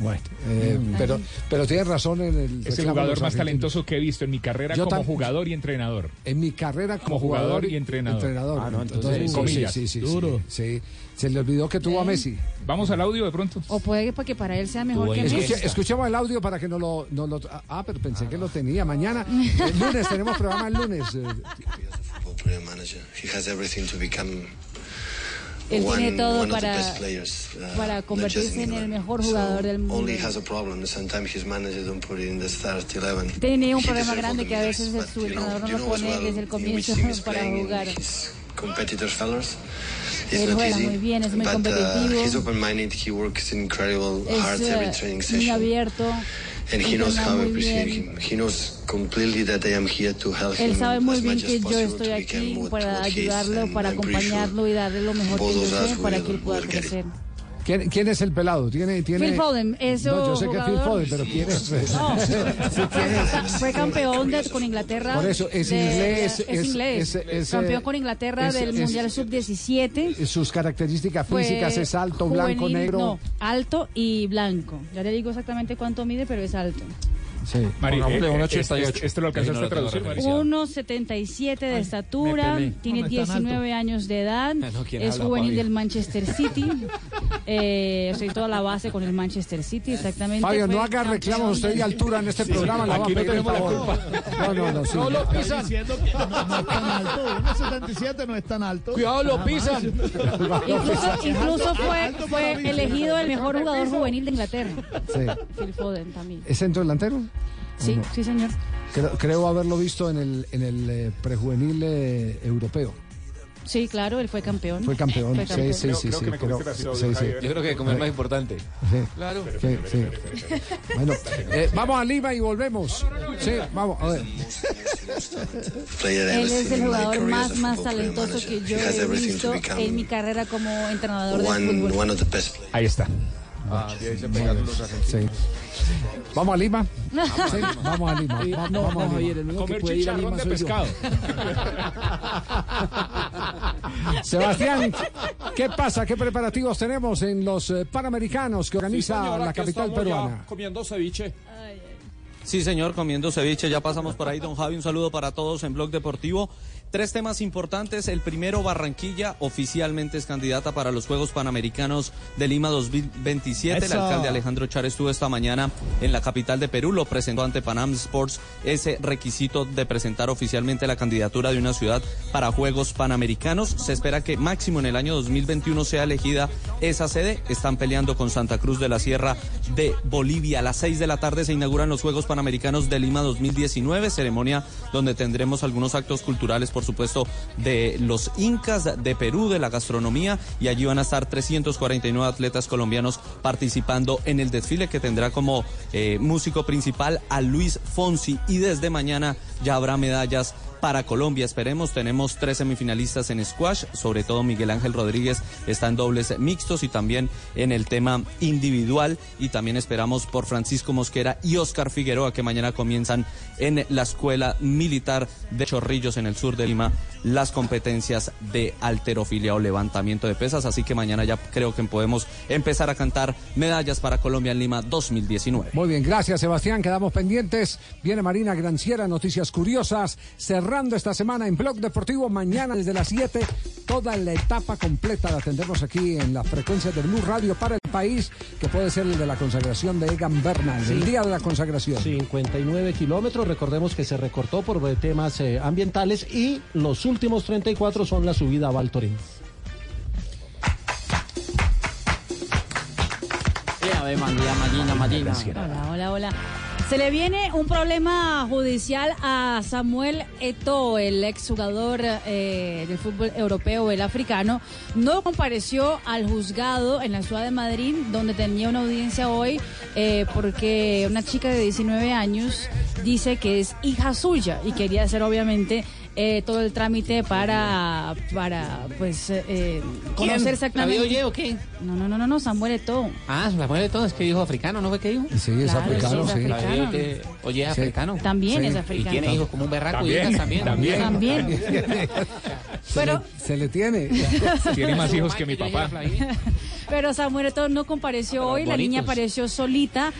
Bueno, eh, pero, pero tiene razón en el Es el jugador más talentoso que he visto en mi carrera Yo como jugador y entrenador. En mi carrera como, Como jugador y entrenador. Ah, no, entonces, sí, comillas. sí, sí, sí, Duro. sí, sí. Se le olvidó que tuvo a Messi. Vamos al audio de pronto. O puede que para él sea mejor que Escuche- Messi. escuchemos el audio para que no lo, no lo- Ah, pero pensé que lo tenía. Mañana, el lunes, tenemos programa el lunes. eh, football player manager. He has everything to become Él one, tiene todo one of the para- best players. uh, para convertirse en el mejor So, jugador del mundo. Only has a problem. Sometimes his manager don't put it in the start 11. Tiene un problema grande que a veces su entrenador no lo pone desde el comienzo para jugar. Él juega muy bien, es muy but, uh, competitivo. he's open-minded. He works incredible hard Es every eh, training muy session. abierto. And he knows entrena how I muy appreciate bien. him. He knows completely that I am here to help Él him sabe muy as bien much que as yo possible estoy to aquí para ayudarlo, and para acompañarlo y darle lo mejor que yo sé para que él pueda crecer. ¿Quién, quién es el pelado? ¿Tiene, tiene... Phil Foden, es No, yo sé que es Phil jugador- Foden, pero ¿quién es? No, fue campeón de- con Inglaterra. Por eso, es de- inglés, Es, es- inglés. es- es, campeón eh, con Inglaterra del Mundial Sub-17. Sus características físicas es alto, blanco, negro. No, alto y blanco. Ya le digo exactamente cuánto mide, pero es alto. Sí. Pongámosle eh, un eh, 88. este- Esto lo alcanzaste Ese no a traducir, Mari. referenciado. 1,77 de estatura, pelé. tiene No, no es tan 19 años de edad, No, ¿quién es juvenil del Manchester City, eh, soy toda la base con el Manchester City, exactamente. Fabio, no haga reclamos usted de altura en este programa. le aquí a no pedir tenemos la favor. No, no, no. sí. No lo pisan. no, no es tan alto. 1.77 no es tan alto. Cuidado, lo pisan. Incluso, incluso fue, fue elegido el mejor jugador juvenil de Inglaterra. Sí. Phil Foden también. ¿Es centro delantero? Sí, no? sí, señor. Creo, creo haberlo visto en el, en el eh, prejuvenil eh, europeo. Sí, claro, él fue campeón. Fue campeón, Fue sí, campeón. sí, sí, sí, creo- sí, sí. Yo creo que como es más importante. Sí. Claro. Sí, sí. Bueno, eh, vamos a Lima y volvemos. Sí, vamos, a ver. Él es el jugador más, más talentoso que yo he visto en mi carrera como entrenador de fútbol. Ahí está. Ah, los argentinos. Sí. Vamos a Lima. Sí, vamos a Lima. No, vamos no, a Lima. Javier, el único que Comer puede ir a chicharrón Lima de pescado. Sebastián, ¿qué pasa? ¿Qué preparativos tenemos en los eh, Panamericanos que organiza señora, la capital peruana? comiendo ceviche. Sí, señor, comiendo ceviche. Ya pasamos por ahí, don Javi. Un saludo para todos en Blog Deportivo. Tres temas importantes. El primero, Barranquilla oficialmente es candidata para los Juegos Panamericanos de Lima 2027. El alcalde Alejandro Char estuvo esta mañana en la capital de Perú. Lo presentó ante Panam Sports ese requisito de presentar oficialmente la candidatura de una ciudad para Juegos Panamericanos. Se espera que máximo en el año 2021 sea elegida esa sede. Están peleando con Santa Cruz de la Sierra de Bolivia. A las seis de la tarde se inauguran los Juegos Panamericanos de Lima 2019, ceremonia donde tendremos algunos actos culturales, por supuesto, de los incas de Perú, de la gastronomía, y allí van a estar 349 atletas colombianos participando en el desfile que tendrá como eh, músico principal a Luis Fonsi. Y desde mañana ya habrá medallas para Colombia. Esperemos, tenemos tres semifinalistas en squash, sobre todo Miguel Ángel Rodríguez está en dobles mixtos y también en el tema individual. Y también esperamos por Francisco Mosquera y Oscar Figueroa que mañana comienzan en la Escuela Militar de Chorrillos en el sur de Lima las competencias de alterofilia o levantamiento de pesas. Así que mañana ya creo que podemos empezar a cantar medallas para Colombia en Lima 2019. Muy bien, gracias Sebastián, quedamos pendientes. Viene Marina Granciera, noticias curiosas, cerrando esta semana en Blog Deportivo, mañana desde las 7, toda la etapa completa la tendremos aquí en las frecuencias de Blue Radio para el país, que puede ser el de la consagración de Egan Bernal, el día de la consagración. 59 kilómetros, recordemos que se recortó por temas eh, ambientales y los últimos 34 son la subida a Valtorín. Hola, hola, hola. Se le viene un problema judicial a Samuel Eto'o, el exjugador eh, del fútbol europeo, el africano. No compareció al juzgado en la ciudad de Madrid, donde tenía una audiencia hoy, eh, porque una chica de 19 años dice que es hija suya y quería hacer, obviamente, eh, todo el trámite para, para pues, eh, conocer exactamente. ¿La vio oye o qué? No, no, no, no, no, Samuel Eto'o. Ah, de todo, es que dijo africano, ¿no fue que dijo? Sí, es Claro, africano, sí, es africano. Que- Oye, es Sí. africano. También Sí. es Y africano. tiene hijos como un berraco y También, hijas también. también. También. Se Pero- le- se le tiene. Tiene más hijos que mi papá. Pero Samuel Eto'o no compareció hoy, la niña apareció solita,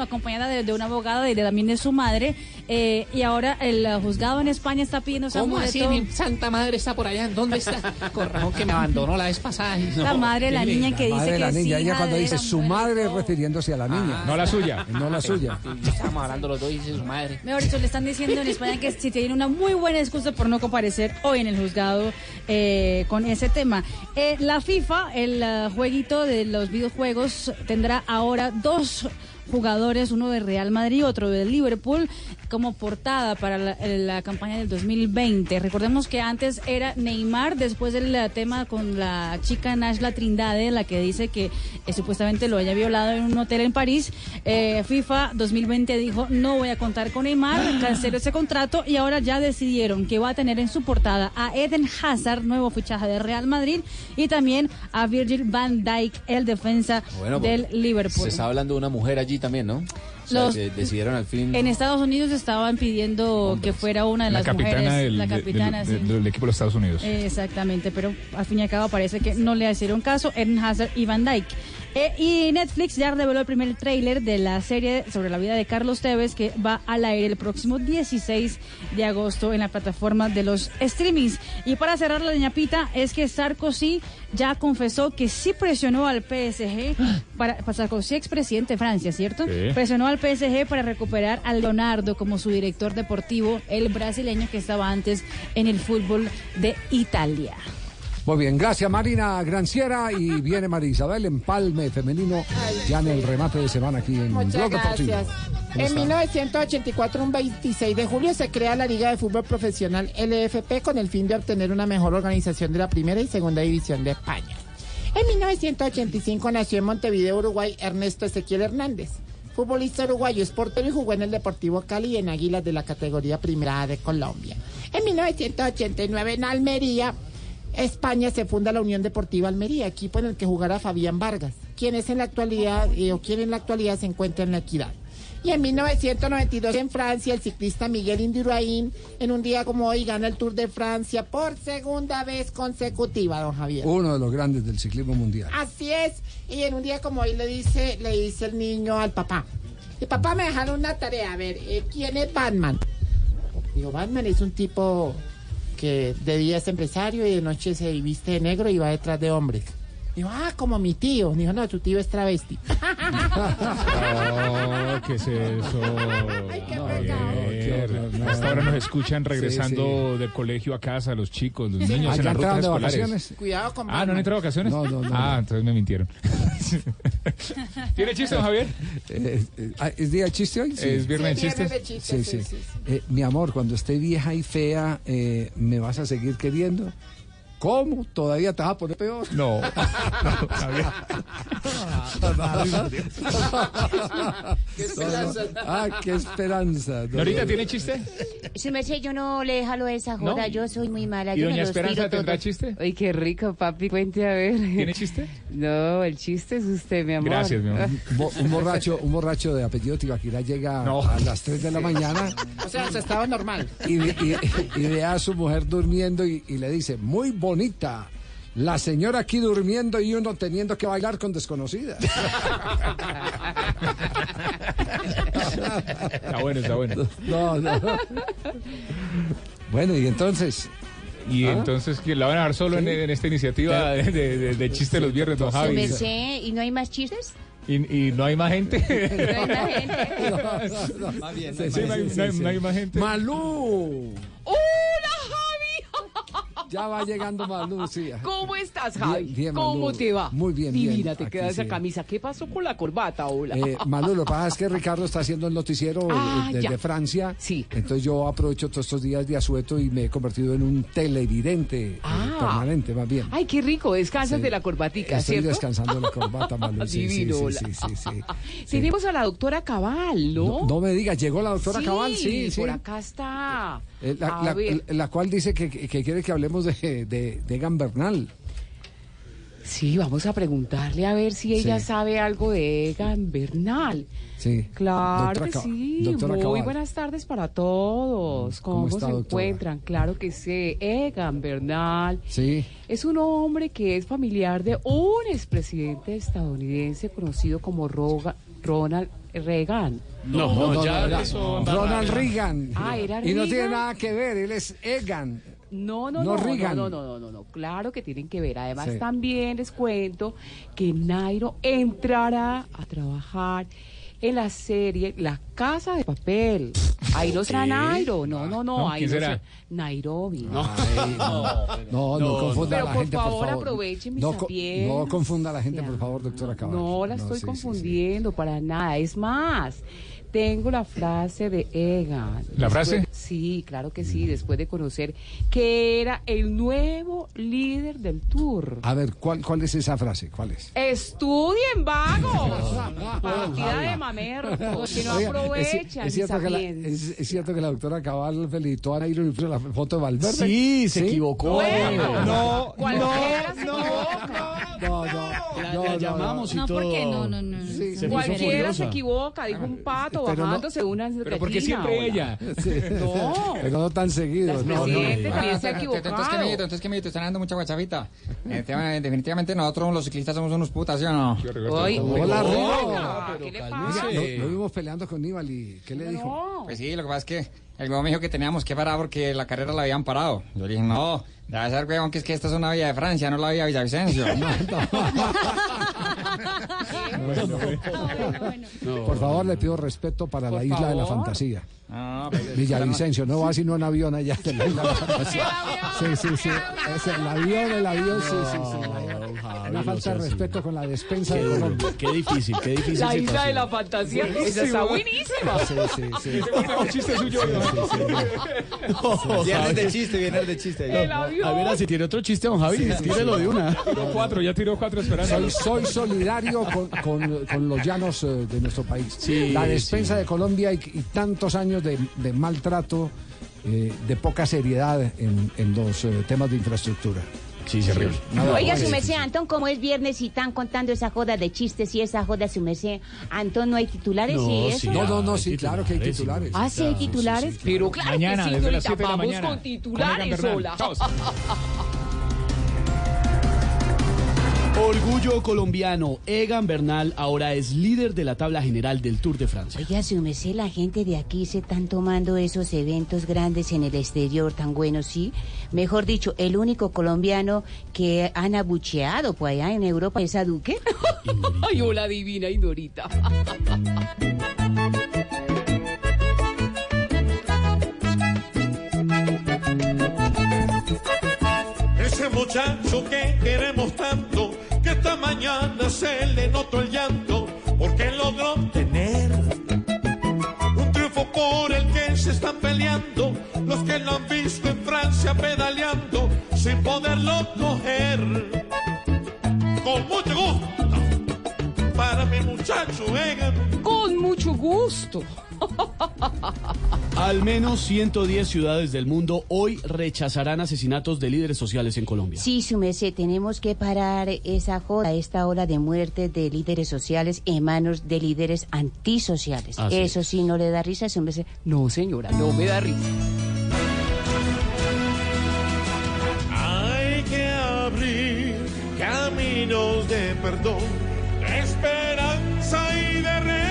acompañada de, de una abogada y de, también de su madre. Eh, y ahora el juzgado en España está pidiendo ¿Cómo así? Mi santa madre está por allá. ¿Dónde está? Con razón que me abandonó la vez pasada. no. La madre de la niña que dice Madre que la es niña, ella hija cuando de dice su madre refiriéndose a la niña. No la suya. No la suya. Ya estábamos hablando los dos y dice su madre. Mejor dicho, le están diciendo en España que si tiene una muy buena excusa por no comparecer hoy en el juzgado eh, con ese tema. Eh, la FIFA, el eh, jueguito de los videojuegos, tendrá ahora dos jugadores, uno de Real Madrid, otro de Liverpool, como portada para la, la campaña del 2020. Recordemos que antes era Neymar, después del eh, tema con la chica Nashla Trindade, la que dice que eh, supuestamente lo haya violado en un hotel en París. Eh, FIFA 2020 dijo, no voy a contar con Neymar, canceló ese contrato y ahora ya decidieron que va a tener en su portada a Eden Hazard, nuevo fichaje de Real Madrid, y también a Virgil van Dijk, el defensa Bueno, del Liverpool. Se está hablando de una mujer allí también, ¿no? O sea, Los- que decidieron al fin. En Estados Unidos estaban pidiendo que fuera una de La las capitana, mujeres, del, la capitana, del- sí. del equipo de los Estados Unidos. Exactamente, pero al fin y al cabo parece que no le hicieron caso Eden Hazard y Van Dyke. Eh, y Netflix ya reveló el primer tráiler de la serie sobre la vida de Carlos Tevez que va al aire el próximo 16 de agosto en la plataforma de los streamings. Y para cerrar la ñapita es que Sarkozy ya confesó que sí presionó al PSG para, para Sarkozy expresidente de Francia, ¿cierto? Sí. Presionó al PSG para recuperar a Leonardo como su director deportivo, el brasileño que estaba antes en el fútbol de Italia. Muy bien, gracias Marina Granciera y viene María Isabel Empalme femenino ya en el remate de semana aquí en Muchas Blog gracias. En 1984, un 26 de julio, se crea la Liga de Fútbol Profesional LFP con el fin de obtener una mejor organización de la primera y segunda división de España. En 1985 nació en Montevideo, Uruguay, Ernesto Ezequiel Hernández. Futbolista uruguayo, es portero y jugó en el Deportivo Cali y en Águilas de la categoría Primera de Colombia. En 1989 en Almería, España se funda la Unión Deportiva Almería, equipo en el que jugará Fabián Vargas, quien es en la actualidad eh, o quien en la actualidad se encuentra en la Equidad. Y en 1992 en Francia, el ciclista Miguel Indurain, en un día como hoy, gana el Tour de Francia por segunda vez consecutiva, don Javier. Uno de los grandes del ciclismo mundial. Así es. Y en un día como hoy le dice, le dice el niño al papá. El papá me dejaron una tarea. A ver, eh, ¿quién es Batman? Digo, Batman es un tipo que de día es empresario y de noche se viste de negro y va detrás de hombres. Digo, ah, como mi tío. Dijo, no, tu tío es travesti. Oh, ¿qué es eso? Javier, Hasta ahora nos escuchan regresando del colegio a casa, los chicos, los niños Ah, en ¿ya las rutas escolares. vacaciones? Cuidado con Ah, ¿no han entrado de vacaciones? No, no, no. Ah, entonces me mintieron. ¿Tiene chiste, don Javier? Eh, eh, ah, ¿Es día de chiste hoy? ¿Es viernes de Sí, chistes? viernes de chistes, Sí, sí. sí, sí, Eh, mi amor, cuando esté vieja y fea, eh, ¿me vas a seguir queriendo? ¿Cómo? ¿Todavía te vas a poner peor? No. Qué esperanza. Ah, qué esperanza. ¿Norita tiene chiste? Su merced, yo no le jalo esa joda, ¿No? yo soy muy mala. ¿Y yo doña me Esperanza tiro tendrá todos. chiste? Ay, qué rico, papi, cuente a ver. ¿Tiene chiste? No, el chiste es usted, mi amor. Gracias, mi amor. Bo- un borracho, un borracho de apellido Tibaquirá llega No. a las 3 de la mañana O sea, se estaba normal. y, y- y ve a su mujer durmiendo y, y le dice, muy bonita, la señora aquí durmiendo y uno teniendo que bailar con desconocidas. Está bueno, está bueno. No, no. Bueno, y entonces... Y ¿Ah? entonces, ¿quién la van a dejar solo en, Sí. en esta iniciativa de, de- de- de chiste los viernes, don Javi? ¿y no hay más chistes? ¿Y, y no hay más gente? No hay más gente. Más bien, Sí, no hay- no hay- no hay más gente. Malú. ¡Hola! Ya va llegando sí. ¿Cómo estás, Bien, Javi? bien, ¿Cómo Malú. te va? Muy bien, bien. Divina, te queda esa sí. camisa. ¿Qué pasó con la corbata, hola? Eh, Malú, lo que pasa es que Ricardo está haciendo el noticiero eh, Ah, desde ya. Francia. Sí. Entonces yo aprovecho todos estos días de asueto y me he convertido en un televidente eh, Ah. permanente, más bien. Ay, qué rico, descansas Sí. de la corbatica, Estoy ¿cierto? descansando de la corbata, Malú. Sí, Divino, sí, sí, sí. Tenemos a la doctora Cabal, ¿no? No, no me digas, llegó la doctora Cabal, sí, sí. por acá está. Eh, la, cual dice que, quiere que hablemos de, de, de Egan Bernal. Sí, vamos a preguntarle a ver si ella Sí. sabe algo de Egan Bernal. Sí. Claro Doctora que sí. doctora Muy Cabal. buenas tardes para todos. ¿Cómo, ¿Cómo está, se doctora? encuentran? Claro que sí. Egan Bernal Sí. es un hombre que es familiar de un expresidente estadounidense conocido como Roga- Ronald Reagan. No, era Ronald Reagan. Ah, ¿era Y no tiene Reagan? nada que ver, él es Egan. No, no, No no, no, Reagan. no, no, no, no, no, claro que tienen que ver. Además, Sí. también les cuento que Nairo entrará a trabajar en la serie La Casa de Papel. Ahí no será. Nairo, no, no, no, ¿No? ahí ¿Quién no será? Nairobi. Ay, no, no, no confunda a la por gente, favor, por favor. aprovechen mi no, no confunda a la gente, por favor, doctora Cabal. No la estoy sí, sí, sí. confundiendo para nada. Es más, tengo la frase de Egan. ¿La frase? Sí, claro que sí, después de conocer que era el nuevo líder del tour. A ver, ¿cuál, ¿cuál es esa frase? ¿Cuál es? Estudien, vagos. Partida de mamertos que no Oiga, aprovechan. Es, es cierto que la, sabiendo. es, es cierto que la doctora Cabal felicitó a Nairo la foto de Valverde. Sí, se equivocó. Bueno, no, cualquiera se no. No, no, La, no, la no, llamamos y No, todo. porque no, no, no. Sí, Se puso Cualquiera se equivoca, dijo un pato Pero no- bajándose de una Pero ¿por qué gallina, siempre hola. ella? Sí. No. Pero no tan seguido. Las no, no. presidentes también se ha Entonces, ¿qué equivocado. mijito? Entonces. Están dando mucha guachafita. Definitivamente, definitivamente nosotros los ciclistas somos unos putas, ¿sí o no? Ay, Hola, Rigo. ¿qué le pasa? Lo, vimos peleando con Nibali. y ¿Qué le dijo? Pues sí, lo que pasa es que el huevo me dijo que teníamos que parar porque la carrera la habían parado. Yo le dije, no, Debe ser, weón, que es que esta es una vía de Francia, no la vía de Villavicencio. Por favor, le pido respeto para la isla de la fantasía. Ah, pues, Villavicencio, no va sino en avión allá de la isla de la fantasía. Sí, sí, sí. Es el avión, el avión, sí, sí, sí. Una falta de respeto con la despensa de Colombia. Qué difícil, qué difícil. La isla de la fantasía, esa está buenísima. Sí, sí, sí. Ese chiste suyo. Viernes de chiste, viernes de chiste. El avión. A ver, si tiene otro chiste, don Javi, tírelo de una. Tiró cuatro, ya tiró cuatro esperando. Soy, soy solidario con, con- con los llanos eh, de nuestro país. Sí, la despensa sí. de Colombia y, y tantos años de, de maltrato, eh, de poca seriedad en, en los eh, temas de infraestructura. Sí, se ríe. Nada, Oiga, su merced, Antón, como es viernes y están contando esa joda de chistes y esa joda, su merced, Antón, ¿no hay titulares No, y eso? sí, No, no, no, sí, claro que hay titulares. Ah, sí, hay titulares. Pero claro Mañana, que sí, desde las Dorita, 7 de la vamos mañana. con titulares, hola. Orgullo colombiano. Egan Bernal ahora es líder de la tabla general del Tour de Francia. Oiga, su merced, la gente de aquí se están tomando esos eventos grandes en el exterior tan buenos, ¿sí? Mejor dicho, el único colombiano que han abucheado por allá en Europa es a Duque. Ay, hola divina y Dorita. Ese muchacho que queremos tanto, esta mañana se le notó el llanto, porque logró tener un triunfo por el que se están peleando los que lo han visto en Francia pedaleando sin poderlo coger. Con mucho gusto, para mi muchacho Egan. Con mucho gusto. Al menos 110 ciudades del mundo hoy rechazarán asesinatos de líderes sociales en Colombia. Sí, su merced, tenemos que parar esa joda, esta ola de muerte de líderes sociales en manos de líderes antisociales. Así Eso sí, no le da risa, su merced. No, señora, no me da risa. Hay que abrir caminos de perdón, de esperanza y de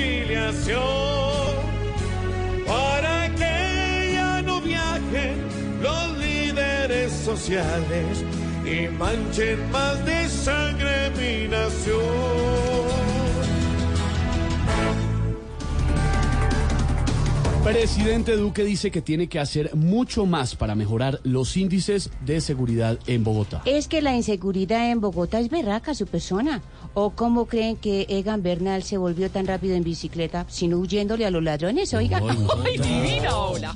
reconciliación. Para que ya no viajen los líderes sociales y manchen más de sangre mi nación. Presidente Duque dice que tiene que hacer mucho más para mejorar los índices de seguridad en Bogotá. Es que la inseguridad en Bogotá es berraca su persona. ¿O cómo creen que Egan Bernal se volvió tan rápido en bicicleta, sino huyéndole a los ladrones, oiga? Ay, no. Ay, divina, hola.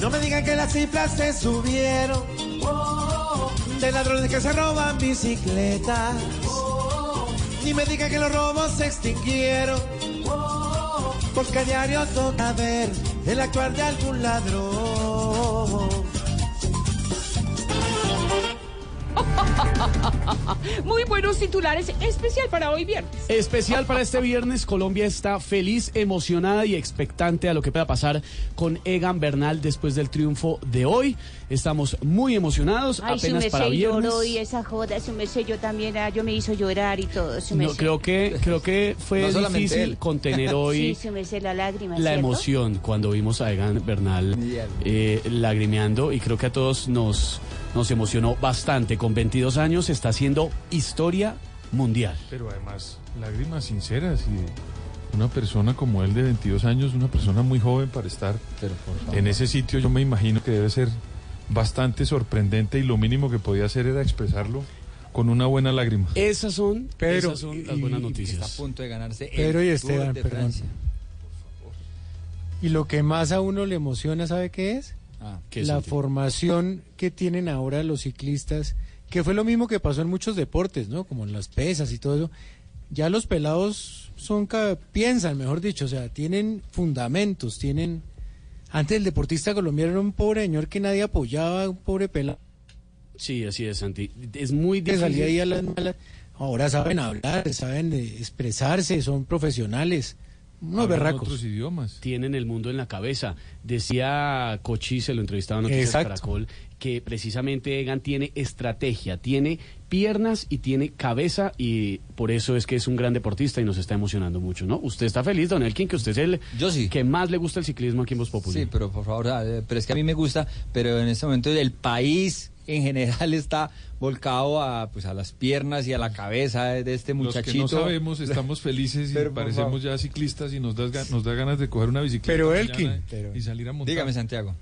No me digan que las cifras se subieron de ladrones que se roban bicicletas. Ni me digan que los robos se extinguieron. Porque a diario toca ver el actuar de algún ladrón. Muy buenos titulares, especial para hoy viernes. Especial para este viernes, Colombia está feliz, emocionada y expectante a lo que pueda pasar con Egan Bernal después del triunfo de hoy. Estamos muy emocionados, Ay, su apenas para viernes. lloró y esa joda, su merced, yo también, ah, yo me hizo llorar y todo, su No, creo que creo que fue No difícil él. contener hoy Sí, su merced, la lágrima, la emoción cuando vimos a Egan Bernal eh, lagrimeando y creo que a todos nos nos emocionó bastante. Con 22 años está haciendo historia mundial. Pero además, lágrimas sinceras y una persona como él de 22 años, una persona muy joven para estar en ese sitio, yo me imagino que debe ser bastante sorprendente y lo mínimo que podía hacer era expresarlo con una buena lágrima. Esas son, Pero- esas son las buenas noticias. Está a punto de ganarse Pero el y Tour Esteban, de perdón. Francia. Y lo que más a uno le emociona, ¿sabe qué es? Ah, ¿Qué es, la formación que tienen ahora los ciclistas, que fue lo mismo que pasó en muchos deportes, ¿no? Como en las pesas y todo eso. Ya los pelados son piensan, mejor dicho, o sea, tienen fundamentos, tienen antes el deportista colombiano era un pobre señor que nadie apoyaba, un pobre pelado Sí, así es, Santi. Es muy difícil. salía ahí a las malas. Ahora saben hablar, saben expresarse, son profesionales, Hablan berracos. otros idiomas. Tienen el mundo en la cabeza. Decía Cochi, se lo entrevistaba en Noticias Exacto. Caracol, que precisamente Egan tiene estrategia, tiene piernas y tiene cabeza y por eso es que es un gran deportista y nos está emocionando mucho, ¿no? Usted está feliz, don Elkin, que usted es el que más le gusta el ciclismo aquí en Voz Populi. Sí, pero por favor, eh, pero es que a mí me gusta, pero en este momento el país en general está volcado a pues a las piernas y a la cabeza de este Los muchachito. que no sabemos, estamos felices y Pero, parecemos ya ciclistas y nos, das nos da ganas de coger una bicicleta. Pero, Elkin, y- pero- y salir a montar. Dígame, Santiago.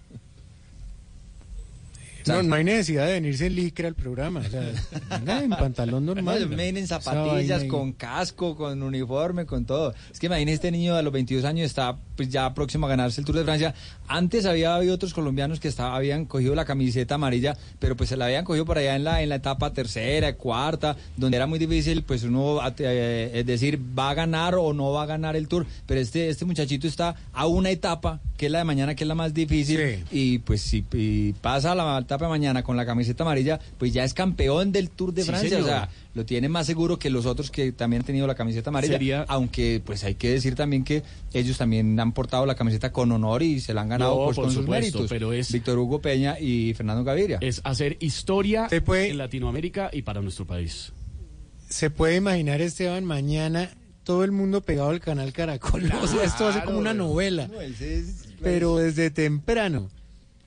No, no hay necesidad de venirse en licra al programa. O sea, venga en pantalón normal. Me en zapatillas, con casco, con uniforme, con todo. Es que imagínese este niño a los 22 años está pues ya próximo a ganarse el Tour de Francia. Antes había habido otros colombianos que estaba, habían cogido la camiseta amarilla, pero pues se la habían cogido por allá en la en la etapa tercera, cuarta, donde era muy difícil pues uno eh, es decir va a ganar o no va a ganar el Tour. Pero este este muchachito está a una etapa que es la de mañana, que es la más difícil y pues si y pasa la etapa de mañana con la camiseta amarilla, pues ya es campeón del Tour de Sí, Francia. señor. O sea, lo tiene más seguro que los otros que también han tenido la camiseta amarilla. Sería- Aunque pues hay que decir también que ellos también han portado la camiseta con honor y se la han ganado No, pues, por con sus méritos. pero es- Víctor Hugo Peña y Fernando Gaviria. Es hacer historia en Latinoamérica y para nuestro país. Se puede imaginar, Esteban, mañana todo el mundo pegado al canal Caracol. o sea, esto va a ser como una novela. Pero desde temprano.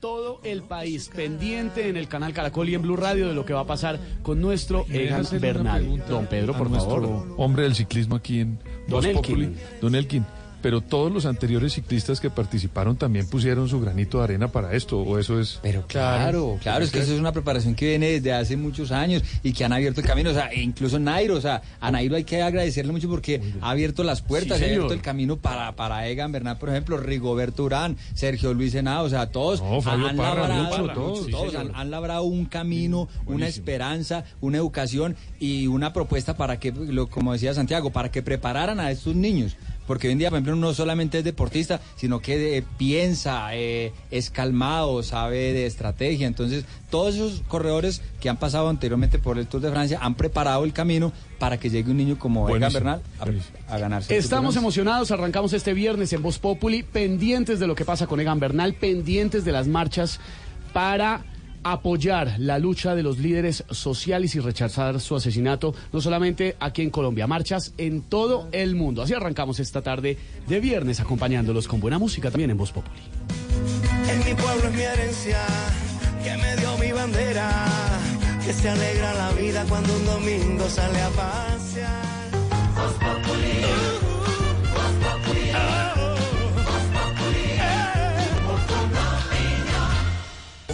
Todo el país pendiente en el canal Caracol y en Blue Radio de lo que va a pasar con nuestro ¿Me deja Egan Bernal. Don Pedro, por nuestro favor. Hombre del ciclismo aquí en Don Elkin. Don Elkin. Pero todos los anteriores ciclistas que participaron también pusieron su granito de arena para esto, o eso es. Pero Claro, claro, es que eso es una preparación que viene desde hace muchos años y que han abierto el camino, o sea, e incluso Nairo, o sea, a Nairo hay que agradecerle mucho porque ha abierto las puertas, Sí, ha abierto el camino para, para Egan Bernal, por ejemplo, Rigoberto Urán, Sergio Luis Henao, o sea, todos No, Fabio han, Parra, labrado, mucho, todos, todos, sí, todos señor. han, han labrado un camino, una esperanza, una educación y una propuesta para que, lo, como decía Santiago, para que prepararan a estos niños. Porque hoy en día, por ejemplo, no solamente es deportista, sino que eh, piensa, eh, es calmado, sabe de estrategia. Entonces, todos esos corredores que han pasado anteriormente por el Tour de Francia han preparado el camino para que llegue un niño como Egan Bernal a, a ganarse. Estamos emocionados, arrancamos este viernes en Voz Populi, pendientes de lo que pasa con Egan Bernal, pendientes de las marchas para apoyar la lucha de los líderes sociales y rechazar su asesinato, no solamente aquí en Colombia, marchas en todo el mundo. Así arrancamos esta tarde de viernes acompañándolos con buena música también en Voz Populi. En mi pueblo es mi herencia, que me dio mi bandera, que se alegra la vida cuando un domingo sale a pasear.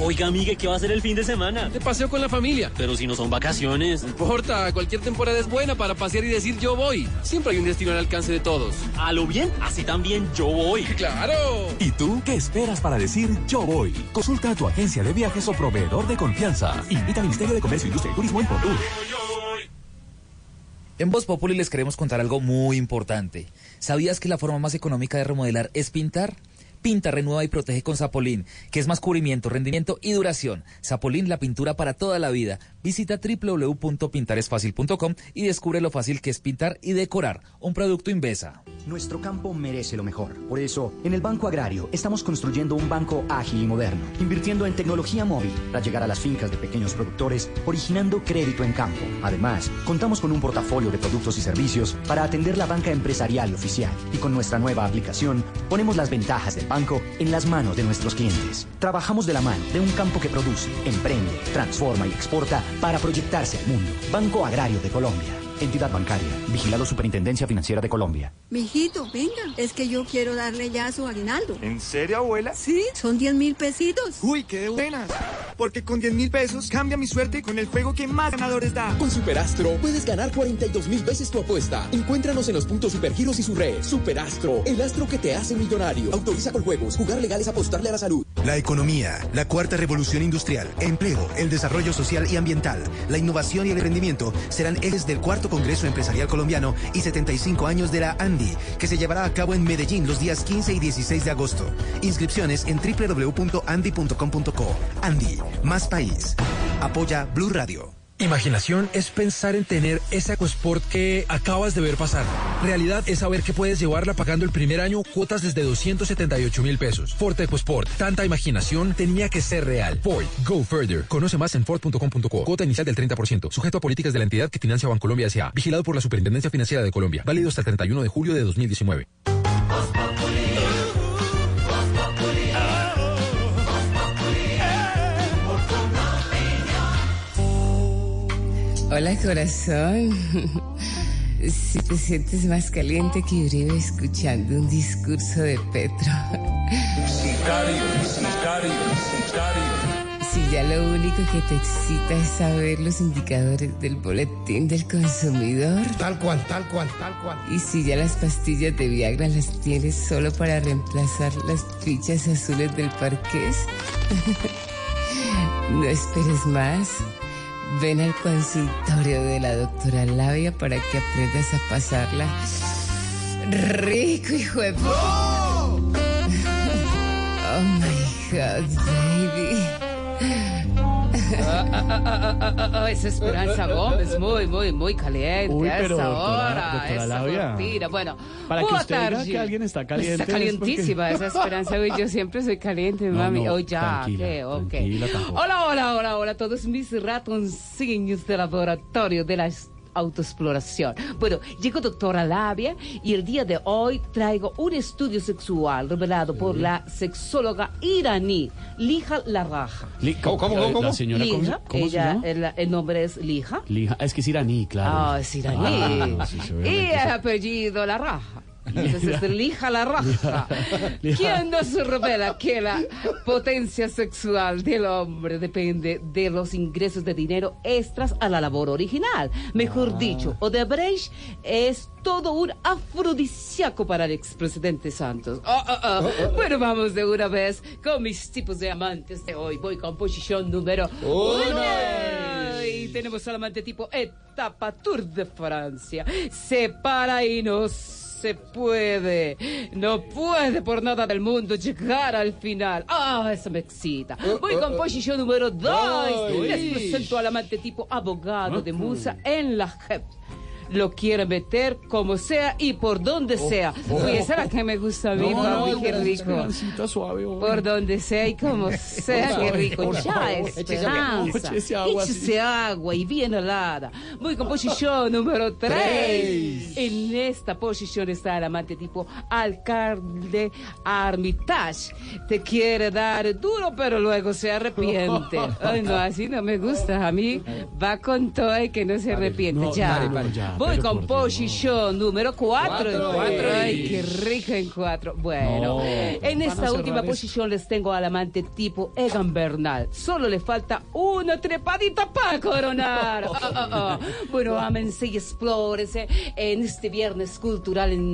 Oiga, amigue, ¿qué va a hacer el fin de semana? De paseo con la familia. Pero si no son vacaciones. No importa, cualquier temporada es buena para pasear y decir yo voy. Siempre hay un destino al alcance de todos. A lo bien, así también yo voy. ¡Claro! ¿Y tú qué esperas para decir yo voy? Consulta a tu agencia de viajes o proveedor de confianza. Invita al Ministerio de Comercio, Industria y Turismo en Portur. En Voz Populi les queremos contar algo muy importante. ¿Sabías que la forma más económica de remodelar es pintar? Pinta, renueva y protege con Zapolín, que es más cubrimiento, rendimiento y duración. Zapolín, la pintura para toda la vida. Visita www.pintaresfacil.com y descubre lo fácil que es pintar y decorar. Un producto Invesa. Nuestro campo merece lo mejor. Por eso, en el Banco Agrario estamos construyendo un banco ágil y moderno, invirtiendo en tecnología móvil para llegar a las fincas de pequeños productores, originando crédito en campo. Además, contamos con un portafolio de productos y servicios para atender la banca empresarial oficial. Y con nuestra nueva aplicación, ponemos las ventajas del banco en las manos de nuestros clientes. Trabajamos de la mano de un campo que produce, emprende, transforma y exporta para proyectarse al mundo. Banco Agrario de Colombia. Entidad bancaria. Vigilado Superintendencia Financiera de Colombia. Mijito, venga, es que yo quiero darle ya su aguinaldo. ¿En serio, abuela? Sí, son 10 mil pesitos. Uy, qué de buenas. Porque con 10 mil pesos cambia mi suerte con el juego que más ganadores da. Con Superastro puedes ganar 42 mil veces tu apuesta. Encuéntranos en los puntos Supergiros y su red. Superastro, el astro que te hace millonario. Autoriza con juegos. Jugar legal es apostarle a la salud. La economía, la cuarta revolución industrial, empleo, el desarrollo social y ambiental, la innovación y el rendimiento serán ejes del cuarto Congreso Empresarial Colombiano y 75 años de la ANDI, que se llevará a cabo en Medellín los días 15 y 16 de agosto. Inscripciones en www.andi.com.co. Andi, más país. Apoya Blue Radio. Imaginación es pensar en tener esa EcoSport que acabas de ver pasar. Realidad es saber que puedes llevarla pagando el primer año cuotas desde 278 mil pesos. Ford EcoSport. Tanta imaginación tenía que ser real. Ford. Go further. Conoce más en Ford.com.co. Cuota inicial del 30%. Sujeto a políticas de la entidad que financia Bancolombia S.A. Vigilado por la Superintendencia Financiera de Colombia. Válido hasta el 31 de julio de 2019. Hola corazón. Si te sientes más caliente que Uribe escuchando un discurso de Petro. Si ya lo único que te excita es saber los indicadores del boletín del consumidor. Tal cual, tal cual, tal cual. Y si ya las pastillas de Viagra las tienes solo para reemplazar las fichas azules del parqués. no esperes más. Ven al consultorio de la doctora Labia para que aprendas a pasarla rico, hijo de... Oh my God, baby. Ah, ah, ah, esa Esperanza Gómez, muy, muy, muy caliente Uy, pero, esa doctora- hora. doctora esa cortina. Bueno, para que usted diga que alguien está caliente, Está es porque- calientísima esa Esperanza. Uy, yo siempre soy caliente, No, mami. no, oh, ya, tranquila, ¿qué? Ok. Hola, hola, hola, hola a todos mis ratoncillos del laboratorio de la autoexploración. Bueno, llegó doctora Labia y el día de hoy traigo un estudio sexual revelado por la sexóloga iraní Lija Larraja. Li- ¿Cómo, cómo, la- cómo? La señora, ¿cómo, se- Lija, cómo se ella, llama? El, el nombre es Lija. Lija. Es que es iraní, claro. Ah, es iraní. Ah, sí, sí, y el sí. apellido La Raja. Entonces, Lija La Raja. ¿Quién nos revela que la potencia sexual del hombre depende de los ingresos de dinero extras a la labor original? Mejor dicho, Odebrecht es todo un afrodisíaco para el expresidente Santos. Ah, ah, ah. Bueno, vamos de una vez con mis tipos de amantes de hoy. Voy con posición número uno. Y tenemos al amante tipo etapa Tour de Francia. Se para y no se puede. No puede por nada del mundo llegar al final. Ah, eso me excita. Voy con posición número dos. Uy. Les presento al amante tipo abogado de Musa en la JEP. Lo quiere meter como sea y por donde sea. Uy, esa es la que me gusta a mí, No, papi, no, qué rico. Suave. Por donde sea y como sea, qué rico. Por Ya, favor, esperanza. Échese agua. Échese agua y bien helada. Voy con posición número 3. Tres. En esta posición está el amante tipo alcalde Armitage. Te quiere dar duro, pero luego se arrepiente. Ay, no, así no me gusta. A mí va con todo y que no se arrepiente. ya. Voy pero con posición número 4. Cuatro. Ay, qué rico en 4. Bueno, No, en esta última posición les tengo al amante tipo Egan Bernal. Solo le falta una trepadita para coronar. Ah, ah, ah. Bueno, ámense y explórense en este viernes cultural en